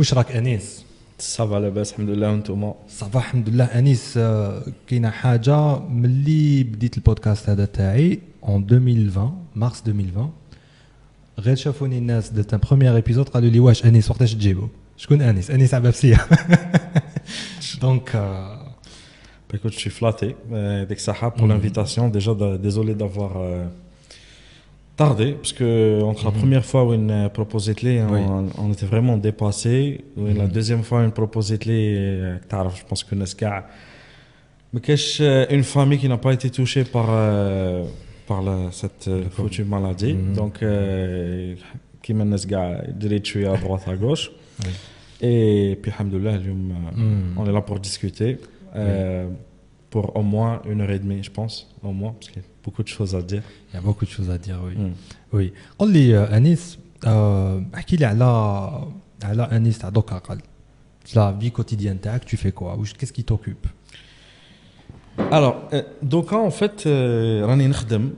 واش راك انيس صافا لاباس الحمد لله وانتوما صافا الحمد لله انيس آه، كاينه حاجه ملي بديت البودكاست هذا تاعي اون 2020 مارس 2020 غير شافوني الناس درت ان بروميير ايبيزود قالوا لي واش انيس وقتاش تجيبو شكون انيس انيس عبابسيه دونك Bah, écoute, je suis flatté euh, avec Saha pour Mhm. l'invitation. Déjà, da- désolé d'avoir euh, tardé, parce que entre la mhm. première fois où une proposait les, on, était vraiment dépassé. La mhm. deuxième fois, une proposait les, euh, je pense que Nesca. Mais qu'est-ce euh, une famille qui n'a pas été touchée par, euh, par cette foutue maladie. Mhm. Donc, qui mène Nesca, tuer à droite, à gauche. Et puis, Alhamdoulilah, on est là pour discuter. Pour au moins une heure et demie, je pense, au moins, beaucoup de choses à dire. Il y a beaucoup de choses à dire, oui. Mm. Oui. قول لي آه، انيس آه، احكي لي على على انيس تاع دوكا قال لا في كوتيديان تاعك tu fais quoi واش qu'est-ce qui t'occupe Alors, euh, donc, en fait, euh, راني نخدم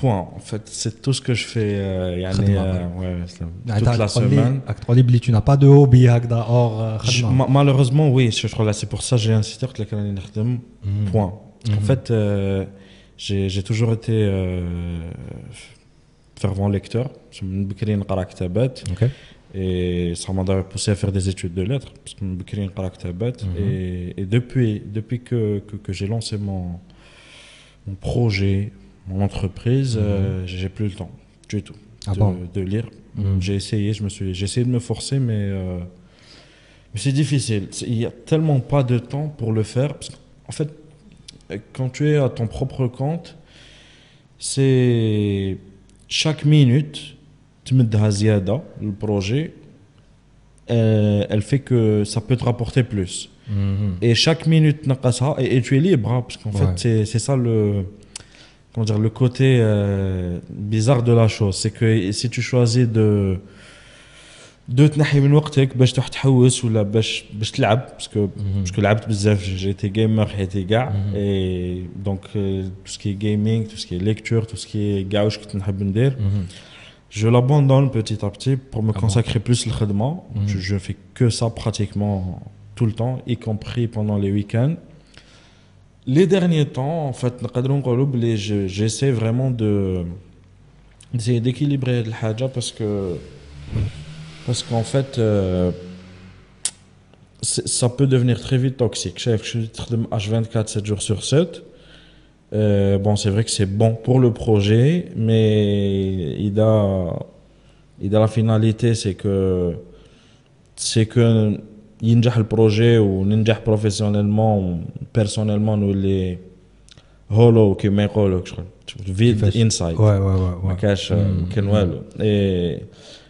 point. En fait, c'est tout ce que je fais. euh, يعني, خدمة. euh, ouais, c'est- يعني toute la راك تقول لي- semaine. راك تقول لي بلي tu n'as pas de hobby هكذا اور آه، Je- خدمه ma- malheureusement, oui, je crois là, c'est pour ça que j'ai insisté que راني نخدم En mhm. fait, euh, j'ai toujours été euh, fervent lecteur. Je me okay. Et ça m'a poussé à faire des études de lettres, parce que mmh. et, et depuis, depuis que, que, que j'ai lancé mon, projet, mon entreprise, mmh. euh, j'ai plus le temps du tout ah de, lire. Mhm. J'ai essayé, j'ai de me forcer, mais euh, c'est difficile. Il n'y a tellement pas de temps pour le faire. En fait, euh, quand tu es à ton propre compte, c'est chaque minute, tu mets de le projet, euh, elle fait que ça peut te rapporter plus. Mhm. Et chaque minute, et, et tu es libre, hein, parce qu'en fait, c'est ça le, comment dire, le côté euh, bizarre de la chose. C'est que si tu choisis de de تنحي من وقتك باش تروح تحوس ولا باش باش تلعب parce que Mhm. parce que لعبت بزاف j'ai été gamer حياتي كاع Mhm. et donc euh, tout ce qui est gaming tout ce qui est lecture tout ce qui est كاع واش كنت نحب ندير Mhm. je l'abandonne petit à petit pour me Ah bon consacrer plus le khadma. Mhm. Je, je fais que ça pratiquement tout le temps, y compris pendant les week-ends. Les derniers temps, en fait, نقدروا نقولوا بلي je- j'essaie vraiment de d'essayer d'équilibrer le haja parce que parce qu'en fait euh, c'est- ça peut devenir très vite toxique. Je suis H24 7 jours sur 7. Euh, bon, c'est vrai que c'est bon pour le projet, mais il a, il a la finalité, c'est que c'est que ينجح البروجي وننجح بروفيسيونيلمون بيرسونيلمون نولي هولو كيما يقولوا شغل فيد كيفاش؟ انسايد Ouais, ouais, ouais. ما ouais. كاش مم. ما كان والو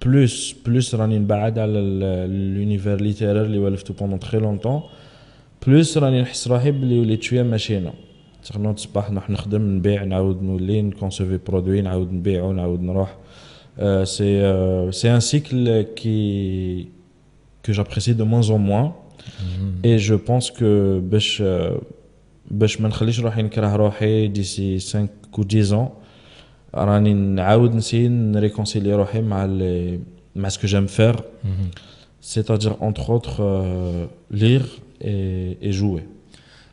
que plus, plus راني نبعد على l'univers littéraire اللي ولفته pendant très longtemps plus راني نحس روحي بلي وليت شويه ماشينا نوض الصباح نروح نخدم نبيع نعاود نولي نكونسيفي برودوي نعاود نبيعو نعاود نروح سي سي ان سيكل كي que j'apprécie de moins en moins Mhm. et je pense que باش باش ما نخليش روحي نكره روحي ديسي 5 ou 10 ans راني نعاود نسي نريكونسيلي روحي مع ال- مع ce que j'aime faire Mhm. c'est-à-dire entre autres euh, lire et, et jouer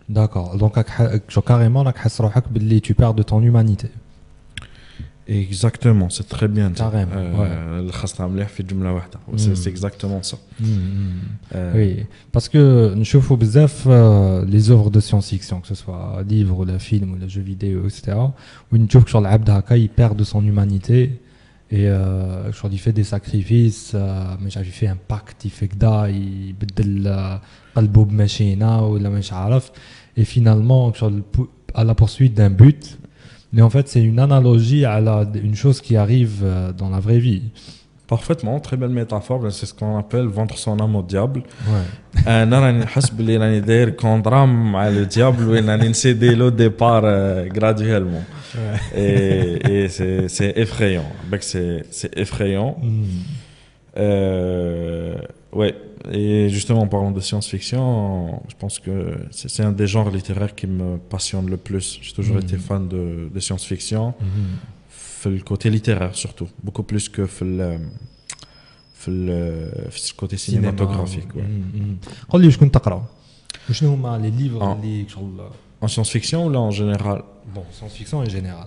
D'accord. Donc, راك ح- جو كاريمون راك حاس روحك باللي tu perds de ton humanité. Exactement, c'est très bien. Euh, mm. C'est exactement ça. Mm, mm, euh, oui, parce que nous chauffons beaucoup euh, les œuvres de science-fiction, que ce soit livre ou la film ou le jeu vidéo, etc. Où nous trouve que l'abdaka, il perd de son humanité et je il fait des sacrifices, mais j'ai fait un pacte, il fait que da, il bedel le bob machina ou la machin Et finalement, à la poursuite d'un but, mais en fait c'est une analogie à la, une chose qui arrive euh, dans la vraie vie Parfaitement, très belle métaphore. C'est ce qu'on appelle vendre son âme au diable. Ouais. انا راني نحس باللي راني داير كونترا مع لو ديابل وين راني نسيدي لو ديبار graduellement. Et, et c'est, c'est effrayant. Bec, c'est, c'est effrayant. Hmm. Euh, ouais. Et justement, en parlant de science-fiction, je pense que c'est un des genres littéraires qui me passionne le plus. J'ai toujours été mhm. fan de, science-fiction, mhm. le côté littéraire surtout, beaucoup plus que le, côté cinématographique. dis, mhm, je Quels les livres En science-fiction ou là en général? Bon, science-fiction en général.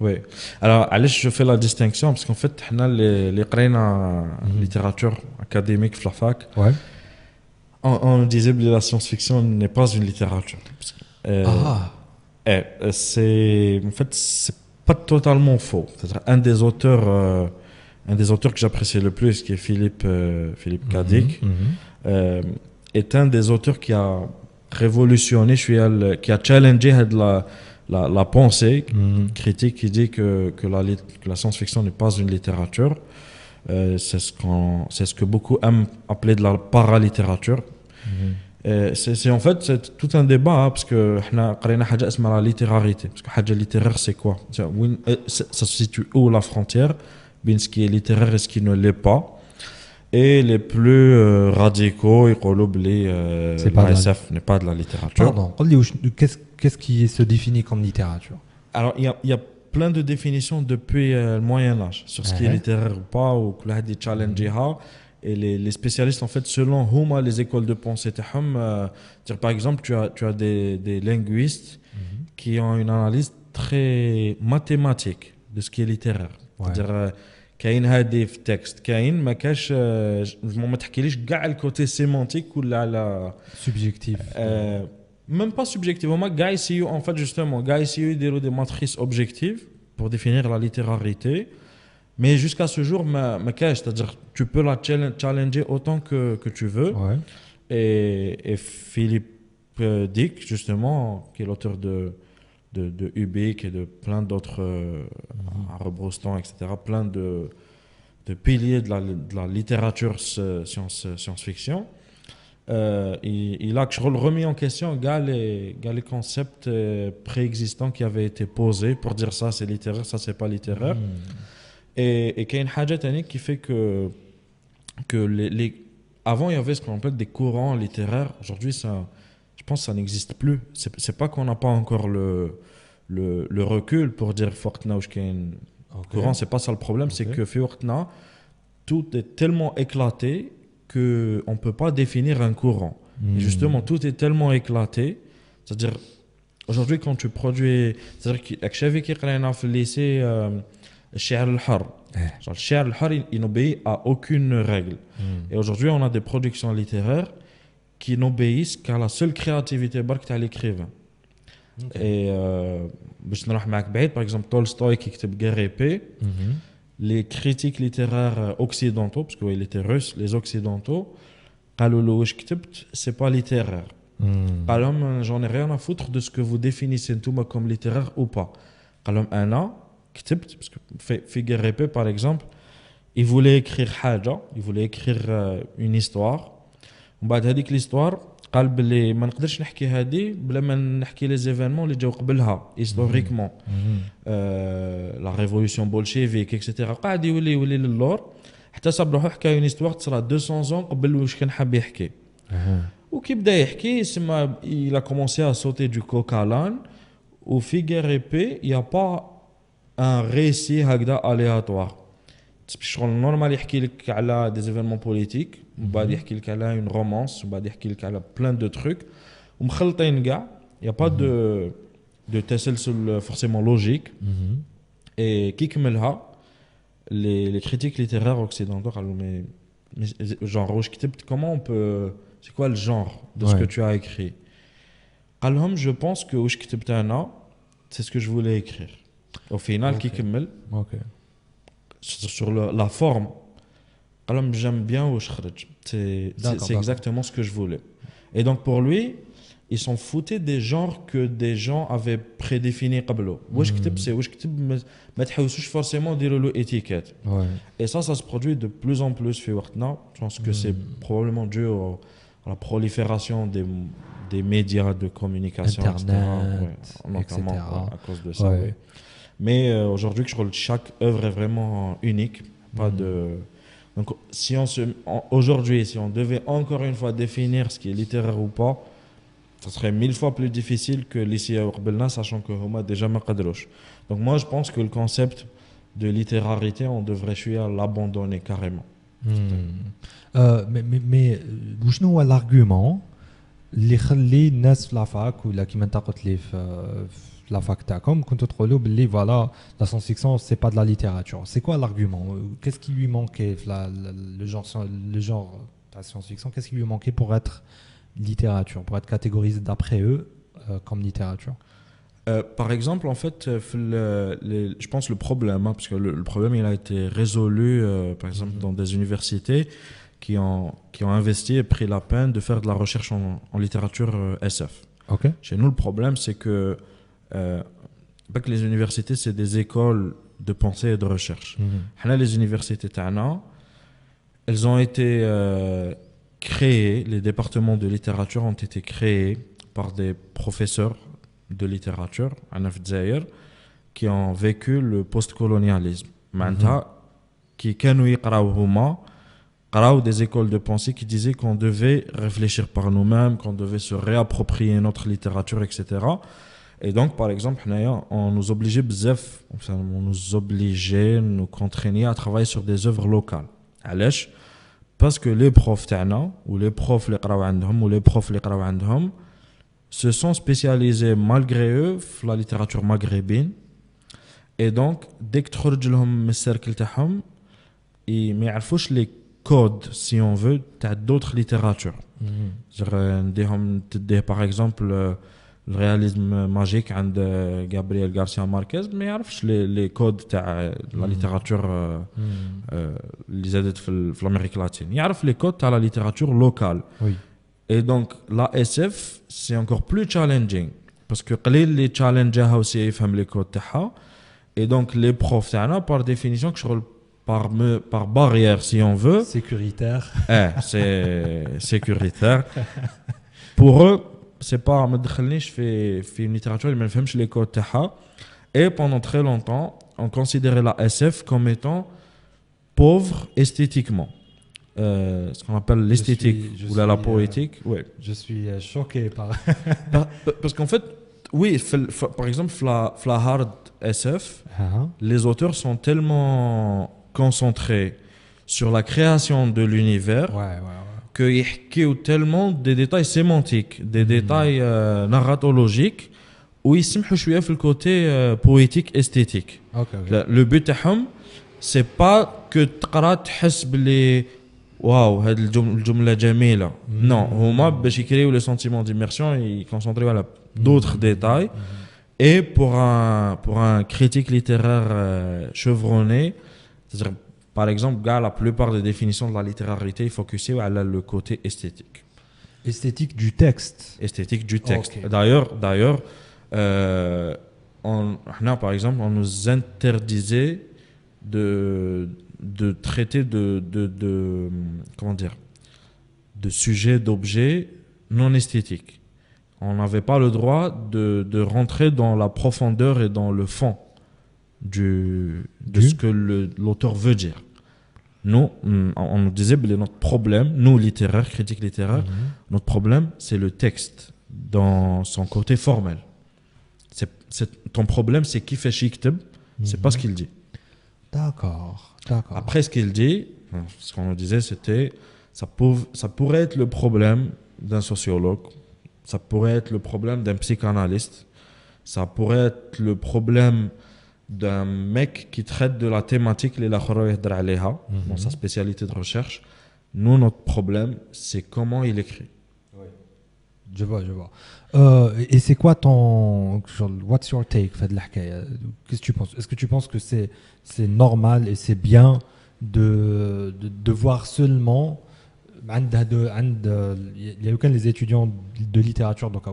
Oui. Alors, allez, je fais la distinction parce qu'en fait, les, les en mhm. littérature académique, flafac, ouais. on, disait que la science-fiction n'est pas une littérature. Euh, ah. euh, c'est en fait c'est pas totalement faux. un des auteurs, euh, un des auteurs que j'appréciais le plus, qui est Philippe euh, Philippe mhm, Kadik, mhm. est un des auteurs qui a révolutionné, je suis allé, qui a challengé la la, pensée mm-hmm. critique qui dit que, que la, science-fiction n'est pas une littérature. Euh, c'est ce, que beaucoup aiment appeler de la paralittérature. Mm-hmm. C'est, en fait c'est tout un débat hein, parce que la littérarité. Parce que littéraire, c'est quoi? Euh, euh, ça se situe où la frontière, bien ce qui est littéraire et ce qui ne l'est pas et les plus euh, radicaux ils les euh, c'est pas n'est pas de la littérature. Pardon qu'est-ce qu'est-ce qui se définit comme littérature? Alors il y a, y a plein de définitions depuis euh, le Moyen Âge sur ce qui est uh-huh. littéraire ou pas ou que là des challenges mm-hmm. et les, les, spécialistes en fait selon huma hein, les écoles de pensée euh, dire par exemple tu as tu as des, des linguistes mm-hmm. qui ont une analyse très mathématique de ce qui est littéraire. C'est-à-dire euh, كاين هادي في التكست كاين ما كاش آه، ما تحكيليش كاع الكوتي سيمانتيك ولا على subjectif euh, même pas subjectivement, gars ici, en fait, justement, gars ici, ils déroulent des matrices objectives pour définir la littérarité. Mais jusqu'à ce jour, ma, ma cache, c'est-à-dire, tu peux la challenge- challenger autant que, que tu veux. ouais Et, et Philippe euh, Dick, justement, qui est l'auteur de, de, de et de plein d'autres, euh, etc., plein de, de piliers de la, littérature science, science-fiction. Euh, et, remis en question les, les concepts euh, préexistants qui avaient été posés pour dire ça c'est littéraire, ça c'est pas littéraire. Hmm. Et, et qu'il y a une haja qui fait que, que les, les, avant il y avait ce qu'on appelle des courants littéraires, aujourd'hui c'est je pense que ça n'existe plus. C'est pas qu'on n'a pas encore le, recul pour dire Fortnite ou courant, c'est pas ça le problème, c'est que Fortnite, tout est tellement éclaté qu'on ne peut pas définir un courant. Et justement, tout est tellement éclaté, c'est-à-dire aujourd'hui quand tu produis, c'est-à-dire que le lycée, euh, Cher al-Har. Eh. Cher al-Har, il n'obéit à aucune règle. Hmm. Et aujourd'hui, on a des productions littéraires qui n'obéissent qu'à la seule créativité barque à l'écrivain. Okay. Et euh, par exemple, Tolstoy qui écrit Guerre mhm. les critiques littéraires euh, occidentaux, parce qu'il était russe, les occidentaux, c'est pas littéraire. Alors, mm. j'en ai rien à foutre de ce que vous définissez comme littéraire ou pas. Alors, un an, parce que par exemple, il voulait écrire Haja, il voulait écrire euh, une histoire. ومن بعد هذيك l'histoire قال بلي ما نقدرش نحكي هذه بلا ما نحكي لي زيفينمون اللي جاو قبلها هيستوريكمون. لا ريفولوسيون بولشيفيك اكسيتيرا قاعد يولي يولي للور. حتى صاب روحو حكى اون هيستوار تصرا 200 ans قبل واش كان حاب يحكي. وكي بدا يحكي يسمى il a commencé à sauter du coq à l'âne. y a pas un récit هكذا aléatoire. شغل نورمال يحكي لك على دي ايفينمون بوليتيك ومن بعد يحكي لك على اون رومانس ومن بعد يحكي لك على بلان دو تروك ومخلطين كاع il y a pas de de تسلسل forcément logique Mhm. et qui كملها les, les critiques littéraires occidentaux قالوا mais, mais genre واش كتبت comment on peut c'est quoi le genre de ce Ouais. que tu as écrit قال لهم je pense que واش كتبت انا c'est ce que je voulais écrire au final qui Ok. كمل Ok. sur sur le- la forme قال لهم j'aime bien واش خرج c'est c'est D'accord, c'est d'accord. exactement ce que je voulais et donc pour lui ils s'en foutaient des genres que des gens avaient prédéfinis قبله واش كتب سي واش كتب ما- ما تحوسوش forcément dire له étiquette Ouais. et ça ça se produit de plus en plus في وقتنا je pense que c'est probablement dû au- à la prolifération des des médias de communication etc. Internet, Ouais, notamment etc. ouais, à cause de ça Ouais. oui. mais euh, aujourd'hui je crois que chaque œuvre est vraiment unique pas de donc, si on se, aujourd'hui, si on devait encore une fois définir ce qui est littéraire ou pas, ce serait mille fois plus difficile que l'ici à sachant que Homa déjà Makadrosh. Donc, moi, je pense que le concept de littérarité, on devrait à l'abandonner carrément. Hmm. Euh, mais, mais, mais à l'argument, les gens qui ou qui la factacom quand on voilà la science fiction c'est pas de la littérature. C'est quoi l'argument? Qu'est-ce qui lui manquait le genre le genre la science fiction qu'est-ce qui lui manquait pour être littérature pour être catégorisé d'après eux euh, comme littérature? Euh, par exemple, en fait, euh, je pense le problème, hein, parce que le, problème il a été résolu, par exemple, mm-hmm. dans des universités qui ont, qui ont investi et pris la peine de faire de la recherche en, littérature SF. Chez nous, le problème, c'est que euh, les universités, c'est des écoles de pensée et de recherche. Mm-hmm. Les universités, tana, elles ont été euh, créées, les départements de littérature ont été créés par des professeurs de littérature, qui ont vécu le postcolonialisme. Maintenant, mhm. qui ont des écoles de pensée qui disaient qu'on devait réfléchir par nous-mêmes, qu'on devait se réapproprier notre littérature, etc. Et donc, par exemple, on nous obligeait, on nous obligeait, nous contraignait à travailler sur des œuvres locales. Parce que les profs ou les profs les ou les profs les se sont spécialisés malgré eux dans la littérature maghrébine. Et donc, dès que tu le cercle, ils ne savent les codes, si on veut, d'autres littératures. Mhm. Euh, hum, par exemple, euh, euh, le réalisme magique عند euh, Gabriel Garcia Marquez ما يعرفش les, les codes تاع la littérature euh, euh, اللي زادت في, ال- في l'Amérique latine يعرف les codes تاع la littérature locale oui et donc la SF c'est encore plus challenging parce que قليل اللي تشالنجاها aussi يفهم les codes تاعها et donc les profs تاعنا par définition كشغل par me- par barrière si on veut sécuritaire eh, c'est sécuritaire. Pour eux, c'est pas ما تدخلنيش في في une littérature اللي ما نفهمش les codes تاعها. Et pendant très longtemps, on considérait la SF comme étant pauvre esthétiquement. Euh, ce qu'on appelle l'esthétique suis- je ou la, la suis, euh, poétique. Ouais. je suis euh, choqué par Par- Parce qu'en fait, oui, fait- fait- par exemple, la, la hard SF, Hein les auteurs sont tellement concentrés sur la création de l'univers ouais ouais ouais qu'ils tellement des détails sémantiques, des détails euh, narratologiques, où ils s'imhou شوية في le côté euh, poétique esthétique. ok ok Le, le but تاعهم c'est pas que تقرا تحس باللي واو هاد الجم- الجملة جميلة. Non, هما باش يكريو les sentiments d'immersion, ils concentrent على d'autres détails. Et pour un, pour un critique littéraire euh, chevronné, c'est-à-dire, par exemple, la plupart des définitions de la littérarité, sur le côté esthétique. esthétique du texte Esthétique du texte. D'ailleurs, d'ailleurs euh, on, par exemple, on nous interdisait de, de traiter de, de, de- comment dire, de sujets, d'objets non esthétiques. On n'avait pas le droit de, de rentrer dans la profondeur et dans le fond du, de Du ce que l'auteur veut dire. Nous, on on nous disait que notre problème, nous littéraires, critiques littéraires, notre problème, c'est le texte dans son côté formel. Ton problème, c'est qui fait chikteb, c'est pas ce qu'il dit. d'accord d'accord. Après, ce qu'il dit, ce qu'on nous disait, c'était ça, ça pourrait être le problème d'un sociologue, ça pourrait être le problème d'un psychanalyste, ça pourrait être le problème d'un mec qui traite de la thématique les dans sa spécialité de recherche. Nous, notre problème, c'est comment il écrit. Je vois, je vois. Euh, et c'est quoi ton. What's your take la Qu'est-ce que tu penses Est-ce que tu penses que c'est c'est normal et c'est bien de, de, de voir seulement il y a aucun les étudiants de littérature donc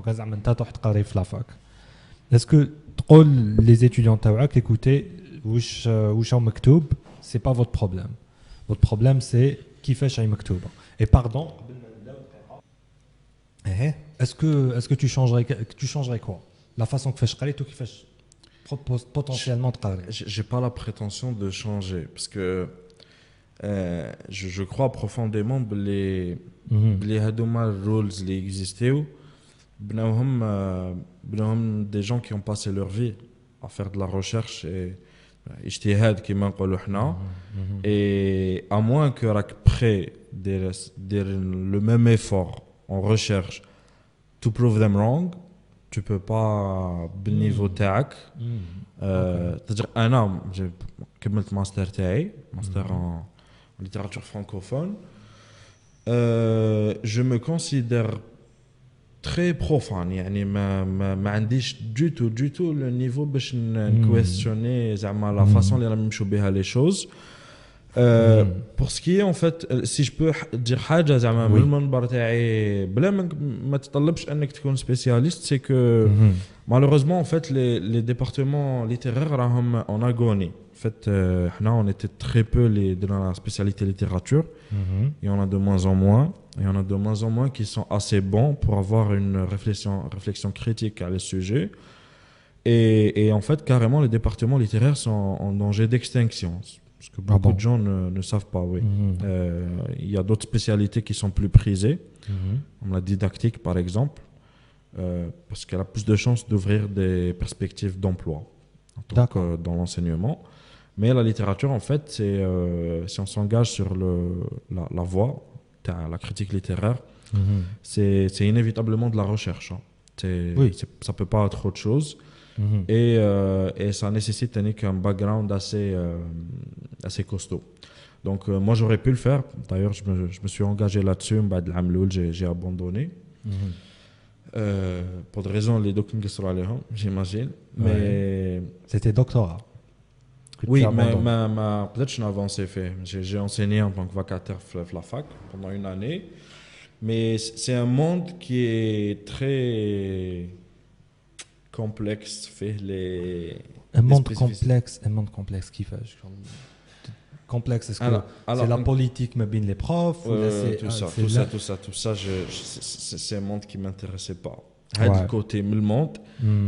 est-ce que les étudiants écoutez c'est pas votre problème. Votre problème c'est qui fait chez et pardon eh, est-ce que tu changerais quoi? La façon que fait ou qui fait potentiellement j'ai pas la prétention de changer parce que euh, je, je, crois profondément que les les rules qui existaient euh, des gens qui ont passé leur vie à faire de la recherche et اجتهاد كما نقولوا حنا et à moins que راك prêt دير دير le même effort en recherche to prove them wrong tu peux pas بالنيفو تاعك c'est-à-dire انا كملت ماستر تاعي ماستر en littérature francophone euh, je me considère تري بروفان يعني ما ما, ما عنديش دو تو دو تو لو نيفو باش نكويستيوني hmm. زعما لا فاسون hmm. اللي راهم يمشوا بها لي شوز بور سكي اون فات سي جو بو دير حاجة زعما من المنبر تاعي بلا ما تطلبش أنك تكون سبيسياليست سي كو مالوروزمون اون فات لي ديبارتمون ليتيرير راهم اون اغوني fait, euh, on était très peu les, dans la spécialité littérature. Mhm. Et on a de moins en moins. Et on a de moins en moins qui sont assez bons pour avoir une réflexion, réflexion critique à le sujet. Et, et, en fait, carrément, les départements littéraires sont en danger d'extinction. Ce que beaucoup de gens ne, ne, savent pas, oui. Mhm. Euh, il y a d'autres spécialités qui sont plus prisées, mhm. comme la didactique, par exemple, euh, parce qu'elle a plus de chances d'ouvrir des perspectives d'emploi dans l'enseignement. Mais la littérature, en fait, c'est euh, si on s'engage sur le, la, la voie, la critique littéraire, mhm. c'est inévitablement de la recherche. Hein. Oui. Ça peut pas être autre chose. Mhm. et, euh, et, ça nécessite un background assez, euh, assez costaud. Donc, moi, j'aurais pu le faire. D'ailleurs, je me, je me, suis engagé là-dessus. J'ai abandonné. Mhm. pour des raisons, les documents j'imagine. Mais. C'était doctorat. Oui, mais ma, peut-être que je n'ai avancé fait. J'ai enseigné en tant que vacataire à la fac pendant une année. Mais c'est un monde qui est très complexe. Fait les, un monde complexe, un monde complexe qui fait. Complexe, est-ce que c'est la politique, mais bien les profs tout, ça, tout, ça, tout ça, tout ça, c'est un monde qui ne m'intéressait pas. Du côté, le monde. Hmm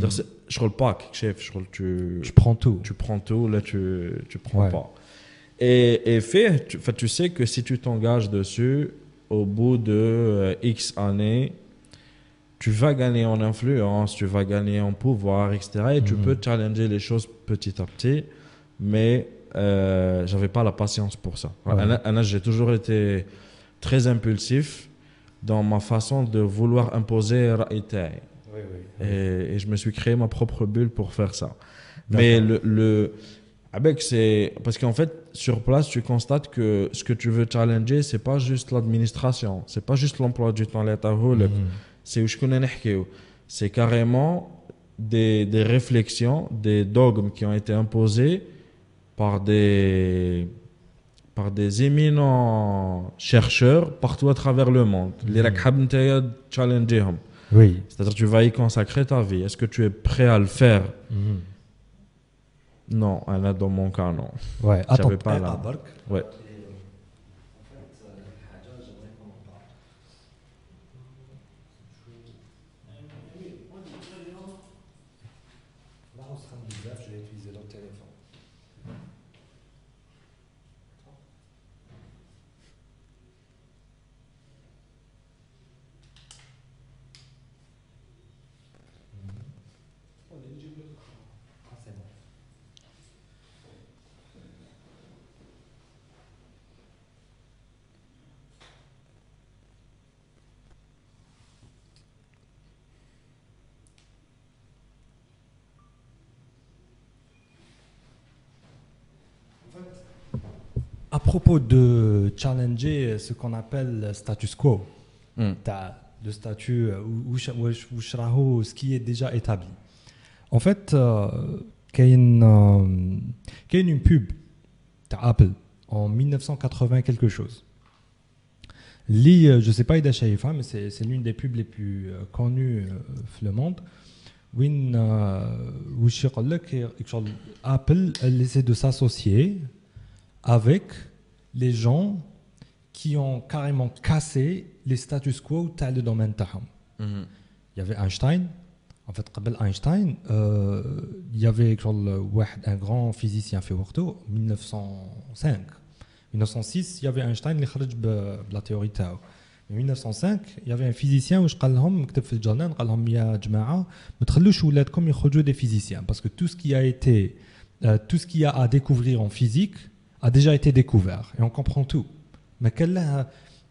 je roule pas chef je roule tu prends tout tu prends tout là tu tu prends pas et, et fait tu, tu sais que si tu t'engages dessus au bout de euh, x années tu vas gagner en influence tu vas gagner en pouvoir etc et tu mhm. peux challenger les choses petit à petit mais euh, j'avais pas la patience pour ça ouais. j'ai toujours été très impulsif dans ma façon de vouloir imposer et, je me suis créé ma propre bulle pour faire ça. Mais le, le avec c'est parce qu'en fait sur place tu constates que ce que tu veux challenger c'est pas juste l'administration, c'est pas juste l'emploi du temps l'état mhm. c'est c'est carrément des, des réflexions, des dogmes qui ont été imposés par des par des éminents chercheurs partout à travers le monde. Les mm challenger oui. C'est-à-dire tu vas y consacrer ta vie. Est-ce que tu es prêt à le faire? Mhm. Non, dans mon cas, non. Ouais, attends, pas là. Ouais. à propos de challenger euh, ce qu'on appelle status quo, hmm. le statut euh, ou ce qui est déjà établi. En fait, euh, il y a une pub Apple en 1980 quelque chose. Li, je ne sais pas Ida Shaifa, mais c'est l'une des pubs les plus connues dans le monde. Win Apple a de s'associer avec les gens qui ont carrément cassé les status quo تاع le domaine تاعهم Mhm. il y avait Einstein en fait قبل Einstein euh, il y avait شغل واحد un grand physicien في وقته 1905 1906 il y avait Einstein اللي خرج ب- بلا تhéorie تاعو En 1905 il y avait un physicien واش قال لهم كتب في الجورنال قال لهم يا جماعه ما تخلوش ولادكم يخرجوا des physiciens parce que tout ce qui a été euh, tout ce qu'il y a à découvrir en physique a déjà été découvert et on comprend tout. Mais euh,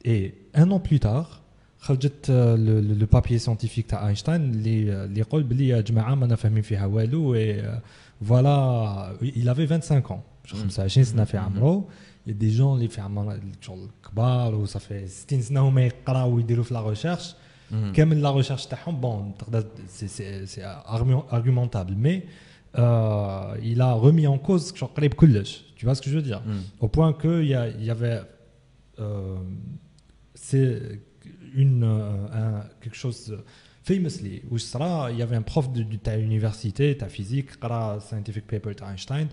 et un an plus tard, euh, le, le, papier scientifique d'Einstein, euh, et voilà, il avait 25 ans. Mm-hmm. Il y a des gens qui font ça fait ans qu'ils ils la recherche. Mm-hmm. Comme la recherche, bon, c'est argumentable. euh, il a remis en cause شغل قريب كلش tu vois ce que je veux dire Mhm. au point que il y, a- il y avait euh, c'est une euh, un- quelque chose famously où sera il y avait un prof de, de ta université ta physique قرا scientific paper تاع اينشتاين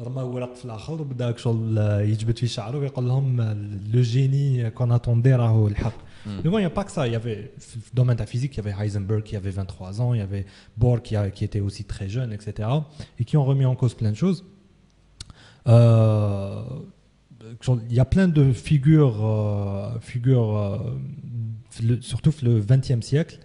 رمى ورق في الاخر وبدا شغل يجبد في شعره ويقول لهم لو جيني كون اتوندي راهو الحق Mhm. mais bon, il n'y a pas que ça. Il y avait, dans le domaine de la physique, il y avait Heisenberg qui avait 23 ans, il y avait Bohr qui, était aussi très jeune, etc. Et qui ont remis en cause plein de choses. Euh, il y a plein de figures, euh, figures euh, surtout le 20e siècle.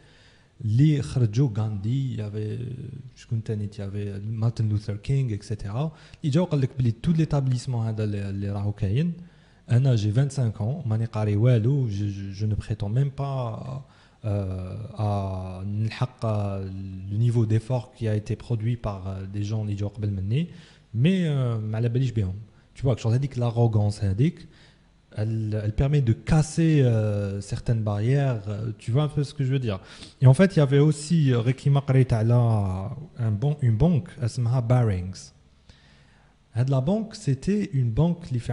Les Kharjo Gandhi, il y avait, il y avait Martin Luther King, etc. Ils ont dit que tout l'établissement les Rahokayin, Anna, j'ai 25 ans, je, je ne prétends même pas euh, à le niveau d'effort qui a été produit par euh, des gens qui ont mais euh, à la bien. Tu vois, que dit que l'arrogance, elle, elle permet de casser euh, certaines barrières, tu vois un peu ce que je veux dire. Et en fait, il y avait aussi un bon, une banque, elle s'appelle Barings. La banque, c'était une banque qui fait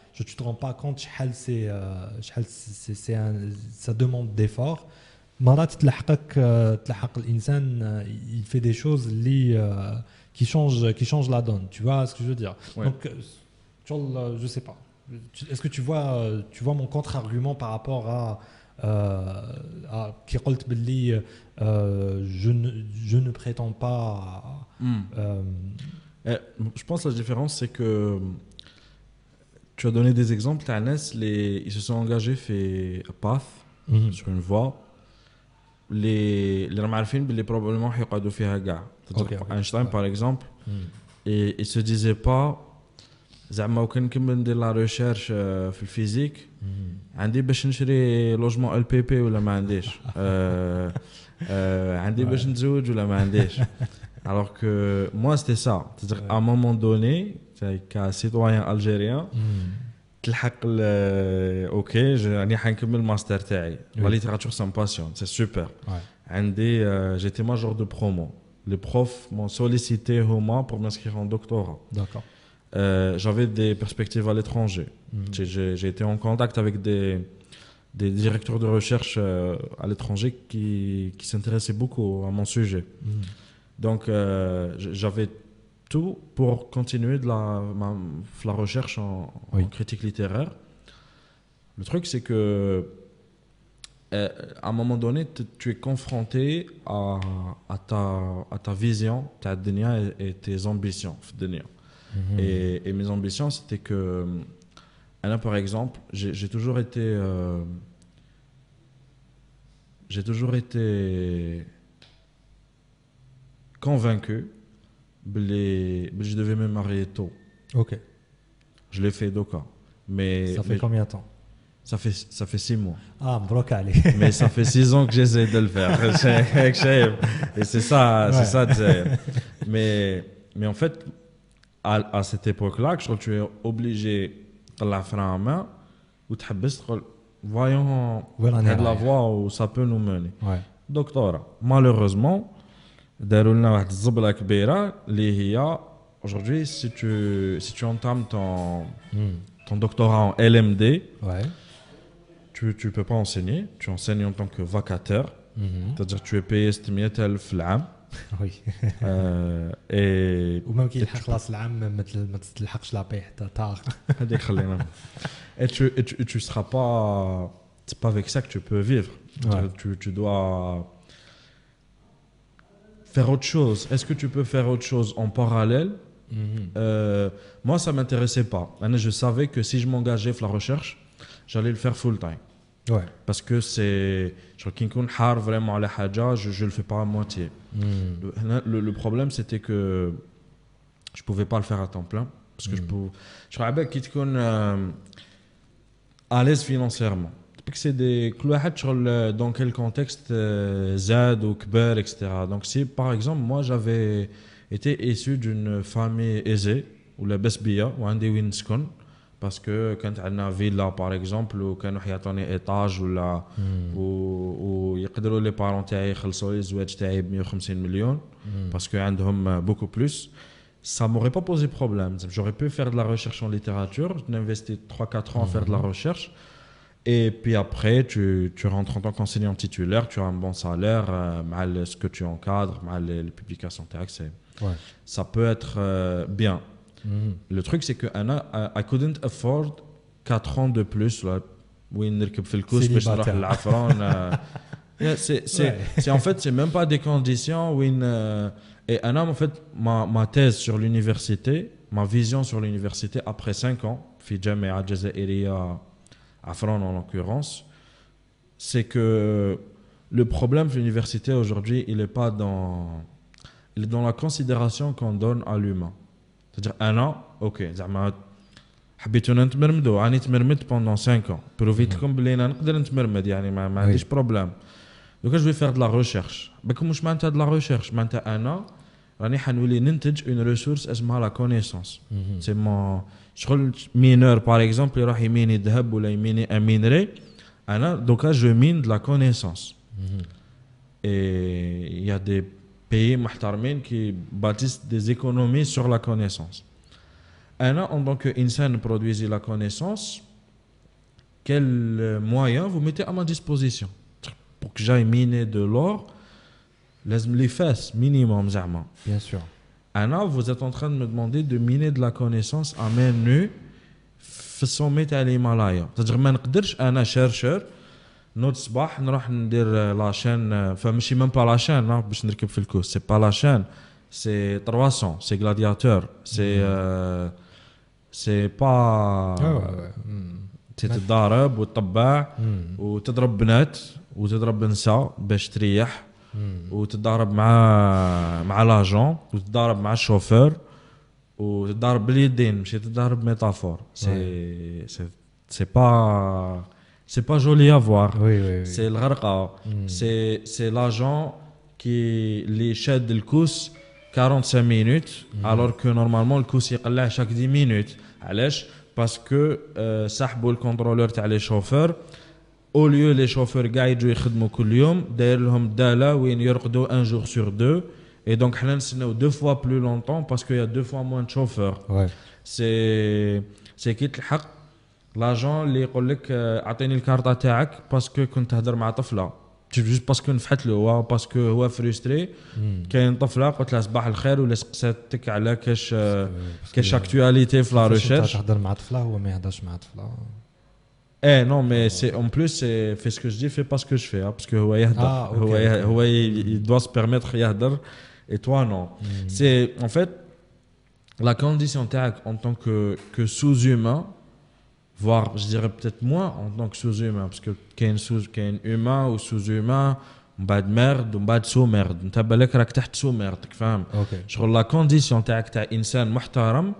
je tu te rends pas compte شحال سي شحال سي سي ان ça demande d'effort مرات تلحقك آه، تلحق الانسان آه، il fait des choses اللي آه، qui changent qui changent la donne tu vois ce que je veux dire Ouais. donc euh, شغل آه، je sais pas Tu- est-ce que tu vois euh, tu vois mon contre-argument par rapport à euh, à qui قلت باللي euh, je ne je ne prétends pas Mhm. euh, Eh, Je pense que la différence, c'est que tu as donné des exemples. t'as Anas, les, ils se sont engagés fait path mhm. sur une voie. Les les ramalfins, les probablement يقعدوا فيها كاع. C'est-à-dire Ok, pour ok. Einstein, Ouais. par exemple, Mhm. et il se disait pas زعما وكان نكمل ندير لا ريشيرش في الفيزيك Mhm. عندي باش نشري لوجمون ال بي بي ولا ما عنديش آه، آه، عندي باش نتزوج ولا ما عنديش alors que moi c'était ça c'est-à-dire à un moment donné كا citoyen algérien Mhm. تلحق ال- اوكي ج- راني حنكمل الماستر تاعي Oui. la littérature ça me passionne c'est super Ouais. عندي euh, j'étais major de promo les profs m'ont sollicité هما pour m'inscrire en doctorat D'accord. Euh, j'avais des perspectives à l'étranger Mhm. j'ai- J'ai j'ai été en contact avec des, des directeurs de recherche euh, à l'étranger qui, qui s'intéressaient beaucoup à mon sujet. Mhm. Donc, euh, j- j'avais tout pour continuer de la, la recherche en, critique littéraire. Le truc, c'est que euh, à un moment donné, tu es confronté à, ta, à ta vision, ta dénia et, tes ambitions. Mhm. Et, mes ambitions, c'était que. Euh, là, par exemple, j'ai, toujours été. Euh, j'ai toujours été convaincu je devais me marier tôt. Ok. Je l'ai fait deux. Mais, ça fait combien de temps? Ça fait, ça fait six mois. Ah, brocali. mais ça fait six ans que j'essaie de le faire. Et c'est ça, ouais. c'est ça. Mais, mais en fait, à, à cette époque-là, que tu es obligé de la faire en main ou de voyons, de la voie où ça peut nous mener. Ouais. Malheureusement, داروا لنا واحد الزبله كبيره اللي هي aujourd'hui si tu si tu entames ton Hmm. ton doctorat en LMD Ouais. tu tu peux pas enseigner tu enseignes en tant que vacataire Mhm. c'est-à-dire que tu es payé 600000 في العام Oui. euh, et وما كيلحق راس العام ما تل- ما تلحقش لابي حتى طار. هذيك خلينا et tu et tu, et tu seras pas c'est pas avec ça que tu peux vivre Ouais. tu, tu dois faire autre chose est-ce que tu peux faire autre chose en parallèle? Mhm. Euh, moi, ça m'intéressait pas. Je savais que si je m'engageais dans la recherche, j'allais le faire full time. Ouais. Parce que c'est. Je crois qu'il un vraiment à la haja, je ne le fais pas à moitié. Hmm. Le, problème, c'était que je pouvais pas le faire à temps plein. Parce que je Mm. pouvais. Je crois qu'il à l'aise financièrement c'est des dans quel contexte euh, Zad ou Kber, etc. Donc, si par exemple, moi j'avais été issu d'une famille aisée, ou la Besbia, ou un des Winscon, parce que quand on a une villa par exemple, ou quand on a étage, ou là, hmm. ou les parents ont les 150 millions, hmm. parce qu'ils ont euh, beaucoup plus ça m'aurait pas posé problème. J'aurais pu faire de la recherche en littérature, j'ai investi 3-4 ans à faire de la hmm. recherche. Et puis après, tu, tu rentres en tant qu'enseignant titulaire, tu as un bon salaire, euh, mal ce que tu encadres, mal les, les publications taxées. Ouais. Ça peut être euh, bien. Mhm. Le truc, c'est que Anna, I, I, couldn't afford 4 ans de plus. C'est en fait, c'est même pas des conditions. Win, euh. et Anna, en fait, ma, ma thèse sur l'université, ma vision sur l'université après 5 ans, Fidjem et جزائرية عفران en l'occurrence c'est que le problème de l'université aujourd'hui il est pas dans il est dans la considération qu'on donne à l'humain c'est-à-dire un an ok زعما حبيتونا نتمرمدوا راني تمرمدت بوندون 5 ans بروفيت لكم بلي انا نقدر نتمرمد يعني ما, ما Oui. عنديش بروبليم دوكا جو فير دو لا ريشيرش بالكم مش معناتها دو لا ريشيرش معناتها انا راني حنولي ننتج اون ريسورس اسمها لا كونيسونس Mhm. سي مون شغل مينور باغ اكزومبل يروح يميني ذهب ولا يميني ان مينري انا دوكا جو مين دو لا كونيسونس Mhm. Et il y a des pays محترمين qui bâtissent des économies sur la connaissance. Un en tant qu'insan produisez la connaissance, quels moyens vous mettez à ma disposition pour que j'aille miner de l'or لازم les fesses minimum زعما. Bien sûr. Anna, vous êtes en train de me demander de miner de la connaissance à main nue في السومي تاع الهيمالايا تقدر ما نقدرش انا شيرشر نوض الصباح نروح ندير لاشين فماشي ميم با لاشين باش نركب في الكوس سي با لاشين سي 300 سي غلادياتور سي سي با Ouais, ouais, ouais. Hmm. تتضارب وتطبع Hmm. وتضرب بنات وتضرب نساء باش تريح Hmm. وتتضارب مع مع لاجون وتتضارب مع الشوفور وتتضارب باليدين ماشي تتضارب ميتافور سي سي سي با سي با جولي افوار Oui, oui, oui. سي الغرقه Hmm. سي سي لاجون كي اللي شاد الكوس 45 مينوت الوغ كو نورمالمون الكوس يقلع شاك 10 مينوت علاش باسكو آه، سحبوا الكونترولور تاع لي شوفور أو ليو لي شوفور كاع يجوا يخدموا كل يوم داير لهم داله وين يرقدوا ان جور سور دو اي دونك حنا نستناو دو فوا بلو لونتون باسكو يا دو فوا موان شوفور. سي سي كي تلحق لاجون اللي يقول لك اعطيني الكارطه تاعك باسكو كنت تهضر مع طفله جوست باسكو نفحت له هو باسكو هو فريستري. كاين طفله قلت لها صباح الخير ولا سقساتك على كاش كاش اكtualité في لا ريشيرش تهضر مع طفله هو ما يهضرش مع طفله ايه نو مي سي اون بلوس سي في سكو جو في باسكو جو في باسكو هو يهدر آه، أوكي، هو يه- أوكي. هو يدوا سو بيرميتر يهدر اي توا نو Hmm. C'est en fait la condition تاعك en tant que, que sous-humain, voire je dirais peut-être moins en tant que sous-humain, parce que كاين sous كاين humain ou sous-humain ومن بعد ميرد ومن بعد سو ميرد انت بالك راك تحت سو ميردك فاهم اوكي شغل لا كونديسيون تاعك تاع انسان محترم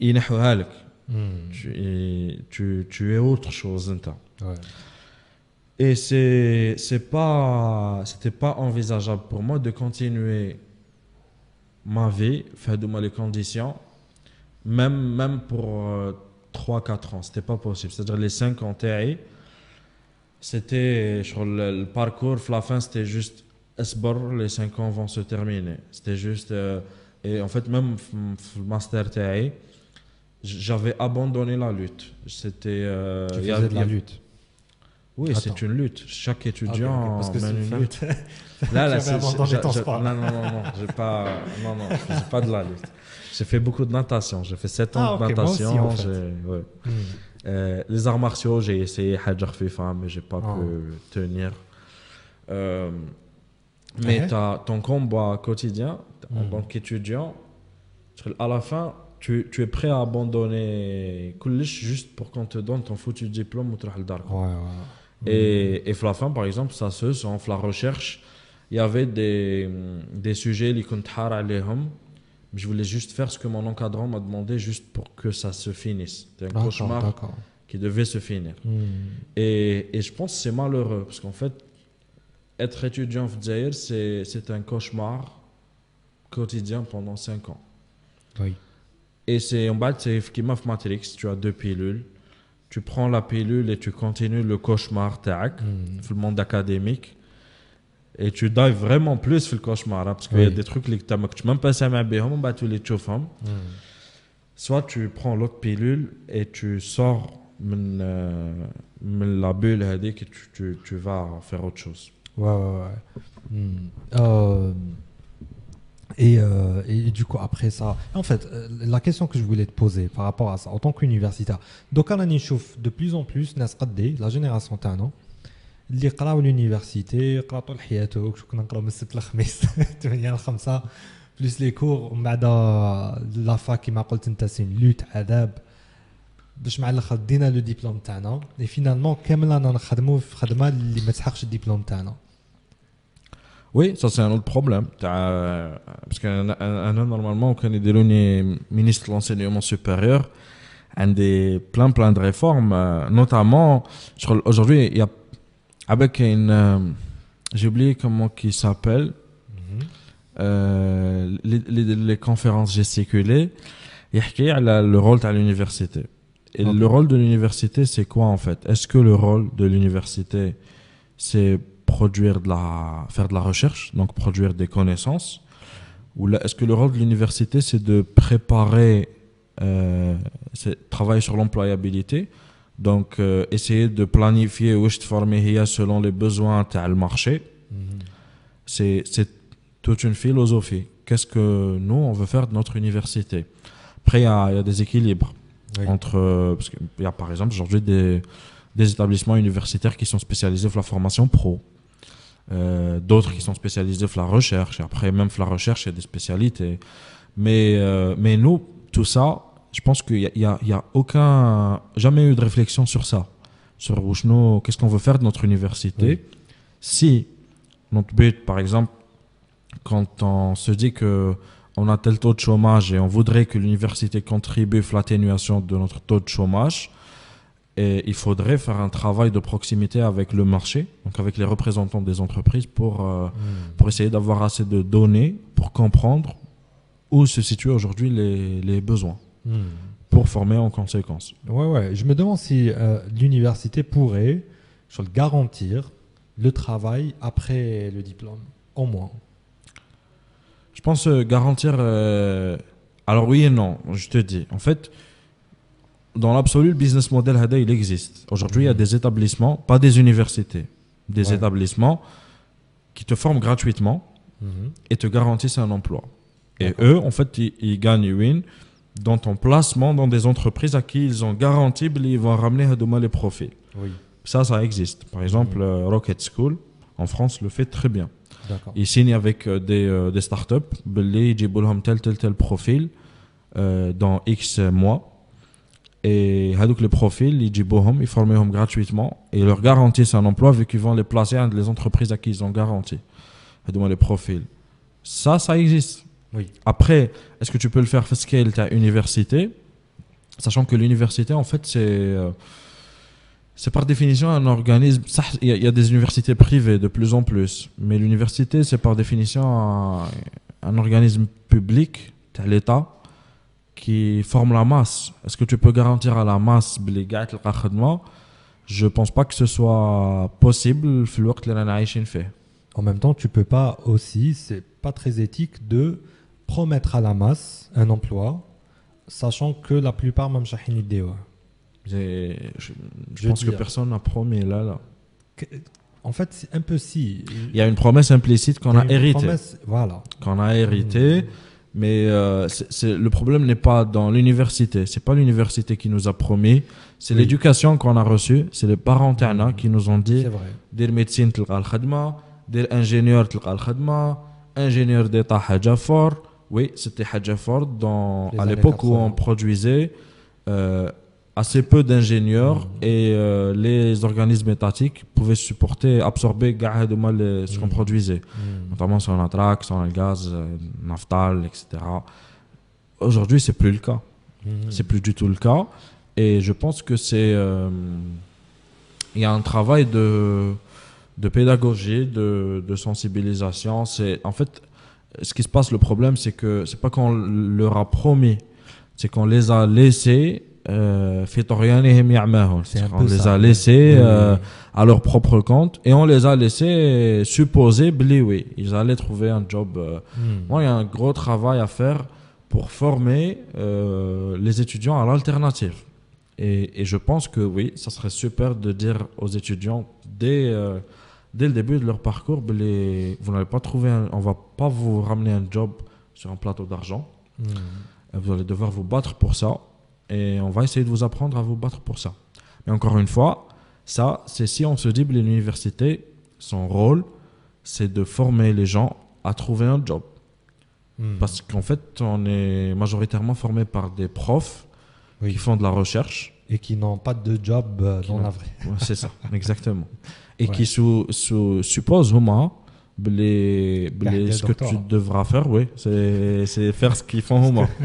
ينحوها لك Hmm. Hmm. Tu es, tu, tu, es autre chose. Ouais. Et c'est, c'est pas, c'était pas envisageable pour moi de continuer ma vie, faire de moi les conditions, même, même pour euh, 3-4 ans. C'était pas possible. C'est-à-dire les 5 ans TAI, c'était sur le, parcours, la fin, c'était juste Esbor, les 5 ans vont se terminer? C'était juste. Euh, et en fait, même le master TAI, j'avais abandonné la lutte. C'était euh, Tu faisais de la lutte. oui, c'est une lutte. Chaque Ah, étudiant ok, parce que mène c'est une lutte. Là, là, c'est-. Non, non, non, non, j'ai pas, non, non, je faisais pas de la lutte. J'ai fait beaucoup de natation. J'ai fait 7 ans Ah, de ok, moi aussi, natation. en fait. j'ai- ouais. Hmm. Euh, les arts martiaux, j'ai essayé Hajar FIFA, mais j'ai pas Ah. pu tenir. Euh, mais Ouais. t'as ton combat quotidien en tant qu'étudiant, à la fin, tu, es prêt à abandonner Kulish juste pour qu'on te donne ton foutu diplôme ou. Et, et par exemple, ça se sent, la recherche, il y avait des, des sujets, les je voulais juste faire ce que mon encadrant m'a demandé juste pour que ça se finisse. C'était un cauchemar qui devait se finir. Hmm. Et, et, je pense que c'est malheureux parce qu'en fait, être étudiant en c'est un cauchemar quotidien pendant 5 ans. Oui. Et c'est en bas, c'est Kimaf Matrix, tu as deux pilules. Tu prends la pilule et tu continues le cauchemar, tac, mm. le monde académique. Et tu dives vraiment plus sur le cauchemar, hein, parce qu'il oui. y a des trucs que tu n'as même pas ça à Béhom, tu les chauffes. Mm. Soit tu prends l'autre pilule et tu sors euh, la bulle et tu, tu, vas faire autre chose. Ouais, ouais, ouais. Mm. Euh, et, euh, et du coup, après ça, en fait, euh, la question que je voulais te poser par rapport à ça, en tant qu'universitaire, donc on a de plus en plus, ناس قدي, la génération تاعنا اللي قراو اليونيفرسيتي قراو طول حياتهم شو كنا نقراو من السبت للخميس 8 ل 5 بليس لي كور ومن بعد لا فاك كيما قلت انت سين لوت عذاب باش مع الاخر دينا لو ديبلوم تاعنا اي فينالمون كامل انا نخدمو في خدمه اللي ما تسحقش الدبلوم تاعنا un- un an, normalement, quand il est ministre de l'enseignement supérieur, un des plein plein de réformes, euh, notamment aujourd'hui, il y a avec une, euh, j'ai oublié comment qui s'appelle, euh, les, les, les conférences gesticulées, il y a le rôle de l'université. Et le rôle de l'université, c'est quoi en fait? Est-ce que le rôle de l'université, c'est produire de la, faire de la recherche, donc produire des connaissances Ou est-ce que le rôle de l'université, c'est de préparer, euh, travailler sur l'employabilité? Donc euh, essayer de planifier où je te former selon les besoins du marché c'est c'est toute une philosophie. Qu'est-ce que nous, on veut faire de notre université? Après, il y, a il y a des équilibres Oui. entre... euh, Parce qu'il y a par exemple aujourd'hui des, des établissements universitaires qui sont spécialisés dans la formation pro. Euh, D'autres qui sont spécialisés dans la recherche. Et après, même la recherche, il y a des spécialités. Mais, euh, mais nous, tout ça, je pense qu'il n'y a, a, a aucun... Jamais eu de réflexion sur ça. Sur qu'est-ce qu'on veut faire de notre université? Oui. Si notre but, par exemple, quand on se dit que on a tel taux de chômage et on voudrait que l'université contribue à l'atténuation de notre taux de chômage, et il faudrait faire un travail de proximité avec le marché, donc avec les représentants des entreprises pour, euh, pour essayer d'avoir assez de données pour comprendre où se situent aujourd'hui les, les besoins, pour former en conséquence. Ouais, ouais. Je me demande si euh, l'université pourrait je le garantir le travail après le diplôme, au moins. Je pense euh, garantir. Alors oui et non, je te dis. En fait, dans l'absolu, le business model Hada, il existe. Aujourd'hui, il y a des établissements, pas des universités, des établissements qui te forment gratuitement mhm. et te garantissent un emploi. Et eux, en fait, ils, gagnent une win dans ton placement dans des entreprises à qui ils ont garanti qu'ils vont ramener Hadouma les profits. Oui. Ça, ça existe. Par exemple. Euh, Rocket School, en France, le fait très bien. Ils signent avec euh, des, euh, des startups, ils tel, tel, tel profil euh, dans X mois et les profils ils ils forment gratuitement et ils leur garantissent un emploi vu qu'ils vont les placer dans les entreprises à qui ils ont garanti. Les profils ça ça existe. Après est-ce que tu peux le faire parce qu'elle ta université? Sachant que l'université en fait c'est euh, c'est par définition un organisme. Il y, a des universités privées de plus en plus, mais l'université, c'est par définition un, un organisme public, l'État, qui forme la masse. Est-ce que tu peux garantir à la masse Je pense pas que ce soit possible En même temps, tu peux pas aussi, c'est pas très éthique de promettre à la masse un emploi, sachant que la plupart même je, je pense que personne n'a promis là. là. En fait, c'est un peu si. Il y a une promesse implicite qu'on a, héritée. Voilà. Qu'on a hérité. Mmh. Mais euh, c'est, le problème n'est pas dans l'université. C'est pas l'université qui nous a promis. C'est l'éducation qu'on a reçue. C'est les parents mmh. qui nous ont dit dire médecine تلقى الخدمة dire ingénieur تلقى الخدمة ingénieur d'état حاجة fort oui c'était حاجة fort dans à l'époque où on produisait euh, assez peu d'ingénieurs et euh, les organismes étatiques pouvaient supporter, absorber ce qu'on mmh. produisait, mmh. notamment sur l'anthrax, sur le gaz, euh, naftal, etc. Aujourd'hui, c'est plus le cas. C'est plus du tout le cas. Et je pense que c'est. Euh, il y a un travail de, de pédagogie, de, de sensibilisation. En fait ce qui se passe. Le problème, c'est que c'est pas qu'on leur a promis, c'est qu'on les a laissés on les a laissés euh, à leur propre compte. Et on les a laissés supposer oui ils allaient trouver un job euh. hmm. il y a un gros travail à faire pour former les étudiants à l'alternative. Et, je pense que oui ça serait super de dire aux étudiants dès dès le début de leur parcours vous n'allez pas trouver on va pas vous ramener un job sur un plateau d'argent. Hmm. vous allez devoir vous battre pour ça et on va essayer de vous apprendre à vous battre pour ça. Mais encore une fois, ça, c'est si on se dit que l'université, son rôle, c'est de former les gens à trouver un job. Hmm. Parce qu'en fait, on est majoritairement formé par des profs qui font de la recherche. Et qui n'ont pas de job euh, dans la vraie. c'est ça, exactement. Et qui sous, sous, supposent, ce que tu devras faire, oui, c'est faire ce qu'ils font au moins.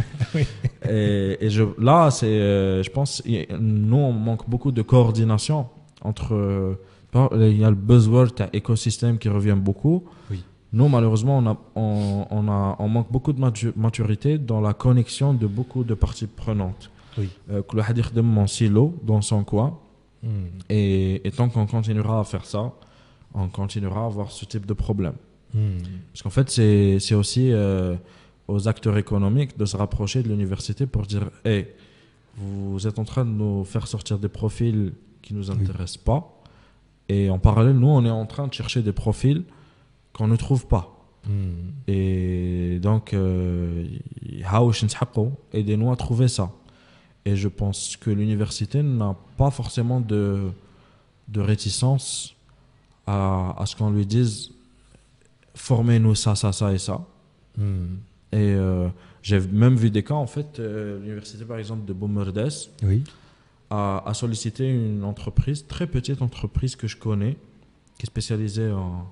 Et, et je, là, c'est, euh, je pense, nous, on manque beaucoup de coordination entre. Euh, il y a le buzzword écosystème qui revient beaucoup. Oui. Nous, malheureusement, on, a, on, on, a, on manque beaucoup de maturité dans la connexion de beaucoup de parties prenantes. Oui. Euh, que le mon silo dans son coin. Hmm. Et, et tant qu'on continuera à faire ça, on continuera à avoir ce type de problème. Hmm. Parce qu'en fait, c'est aussi euh, aux acteurs économiques de se rapprocher de l'université pour dire Hey, vous êtes en train de nous faire sortir des profils qui ne nous intéressent pas. Et en parallèle, nous, on est en train de chercher des profils qu'on ne trouve pas. Hmm. Et donc, euh, aidez-nous à trouver ça. Et je pense que l'université n'a pas forcément de, de réticence à, à ce qu'on lui dise formez-nous ça, ça, ça et ça. Hmm. Et euh, j'ai même vu des cas, en fait, euh, l'université par exemple de Beaumerdes oui. a, a, sollicité une entreprise, très petite entreprise que je connais, qui est spécialisée en,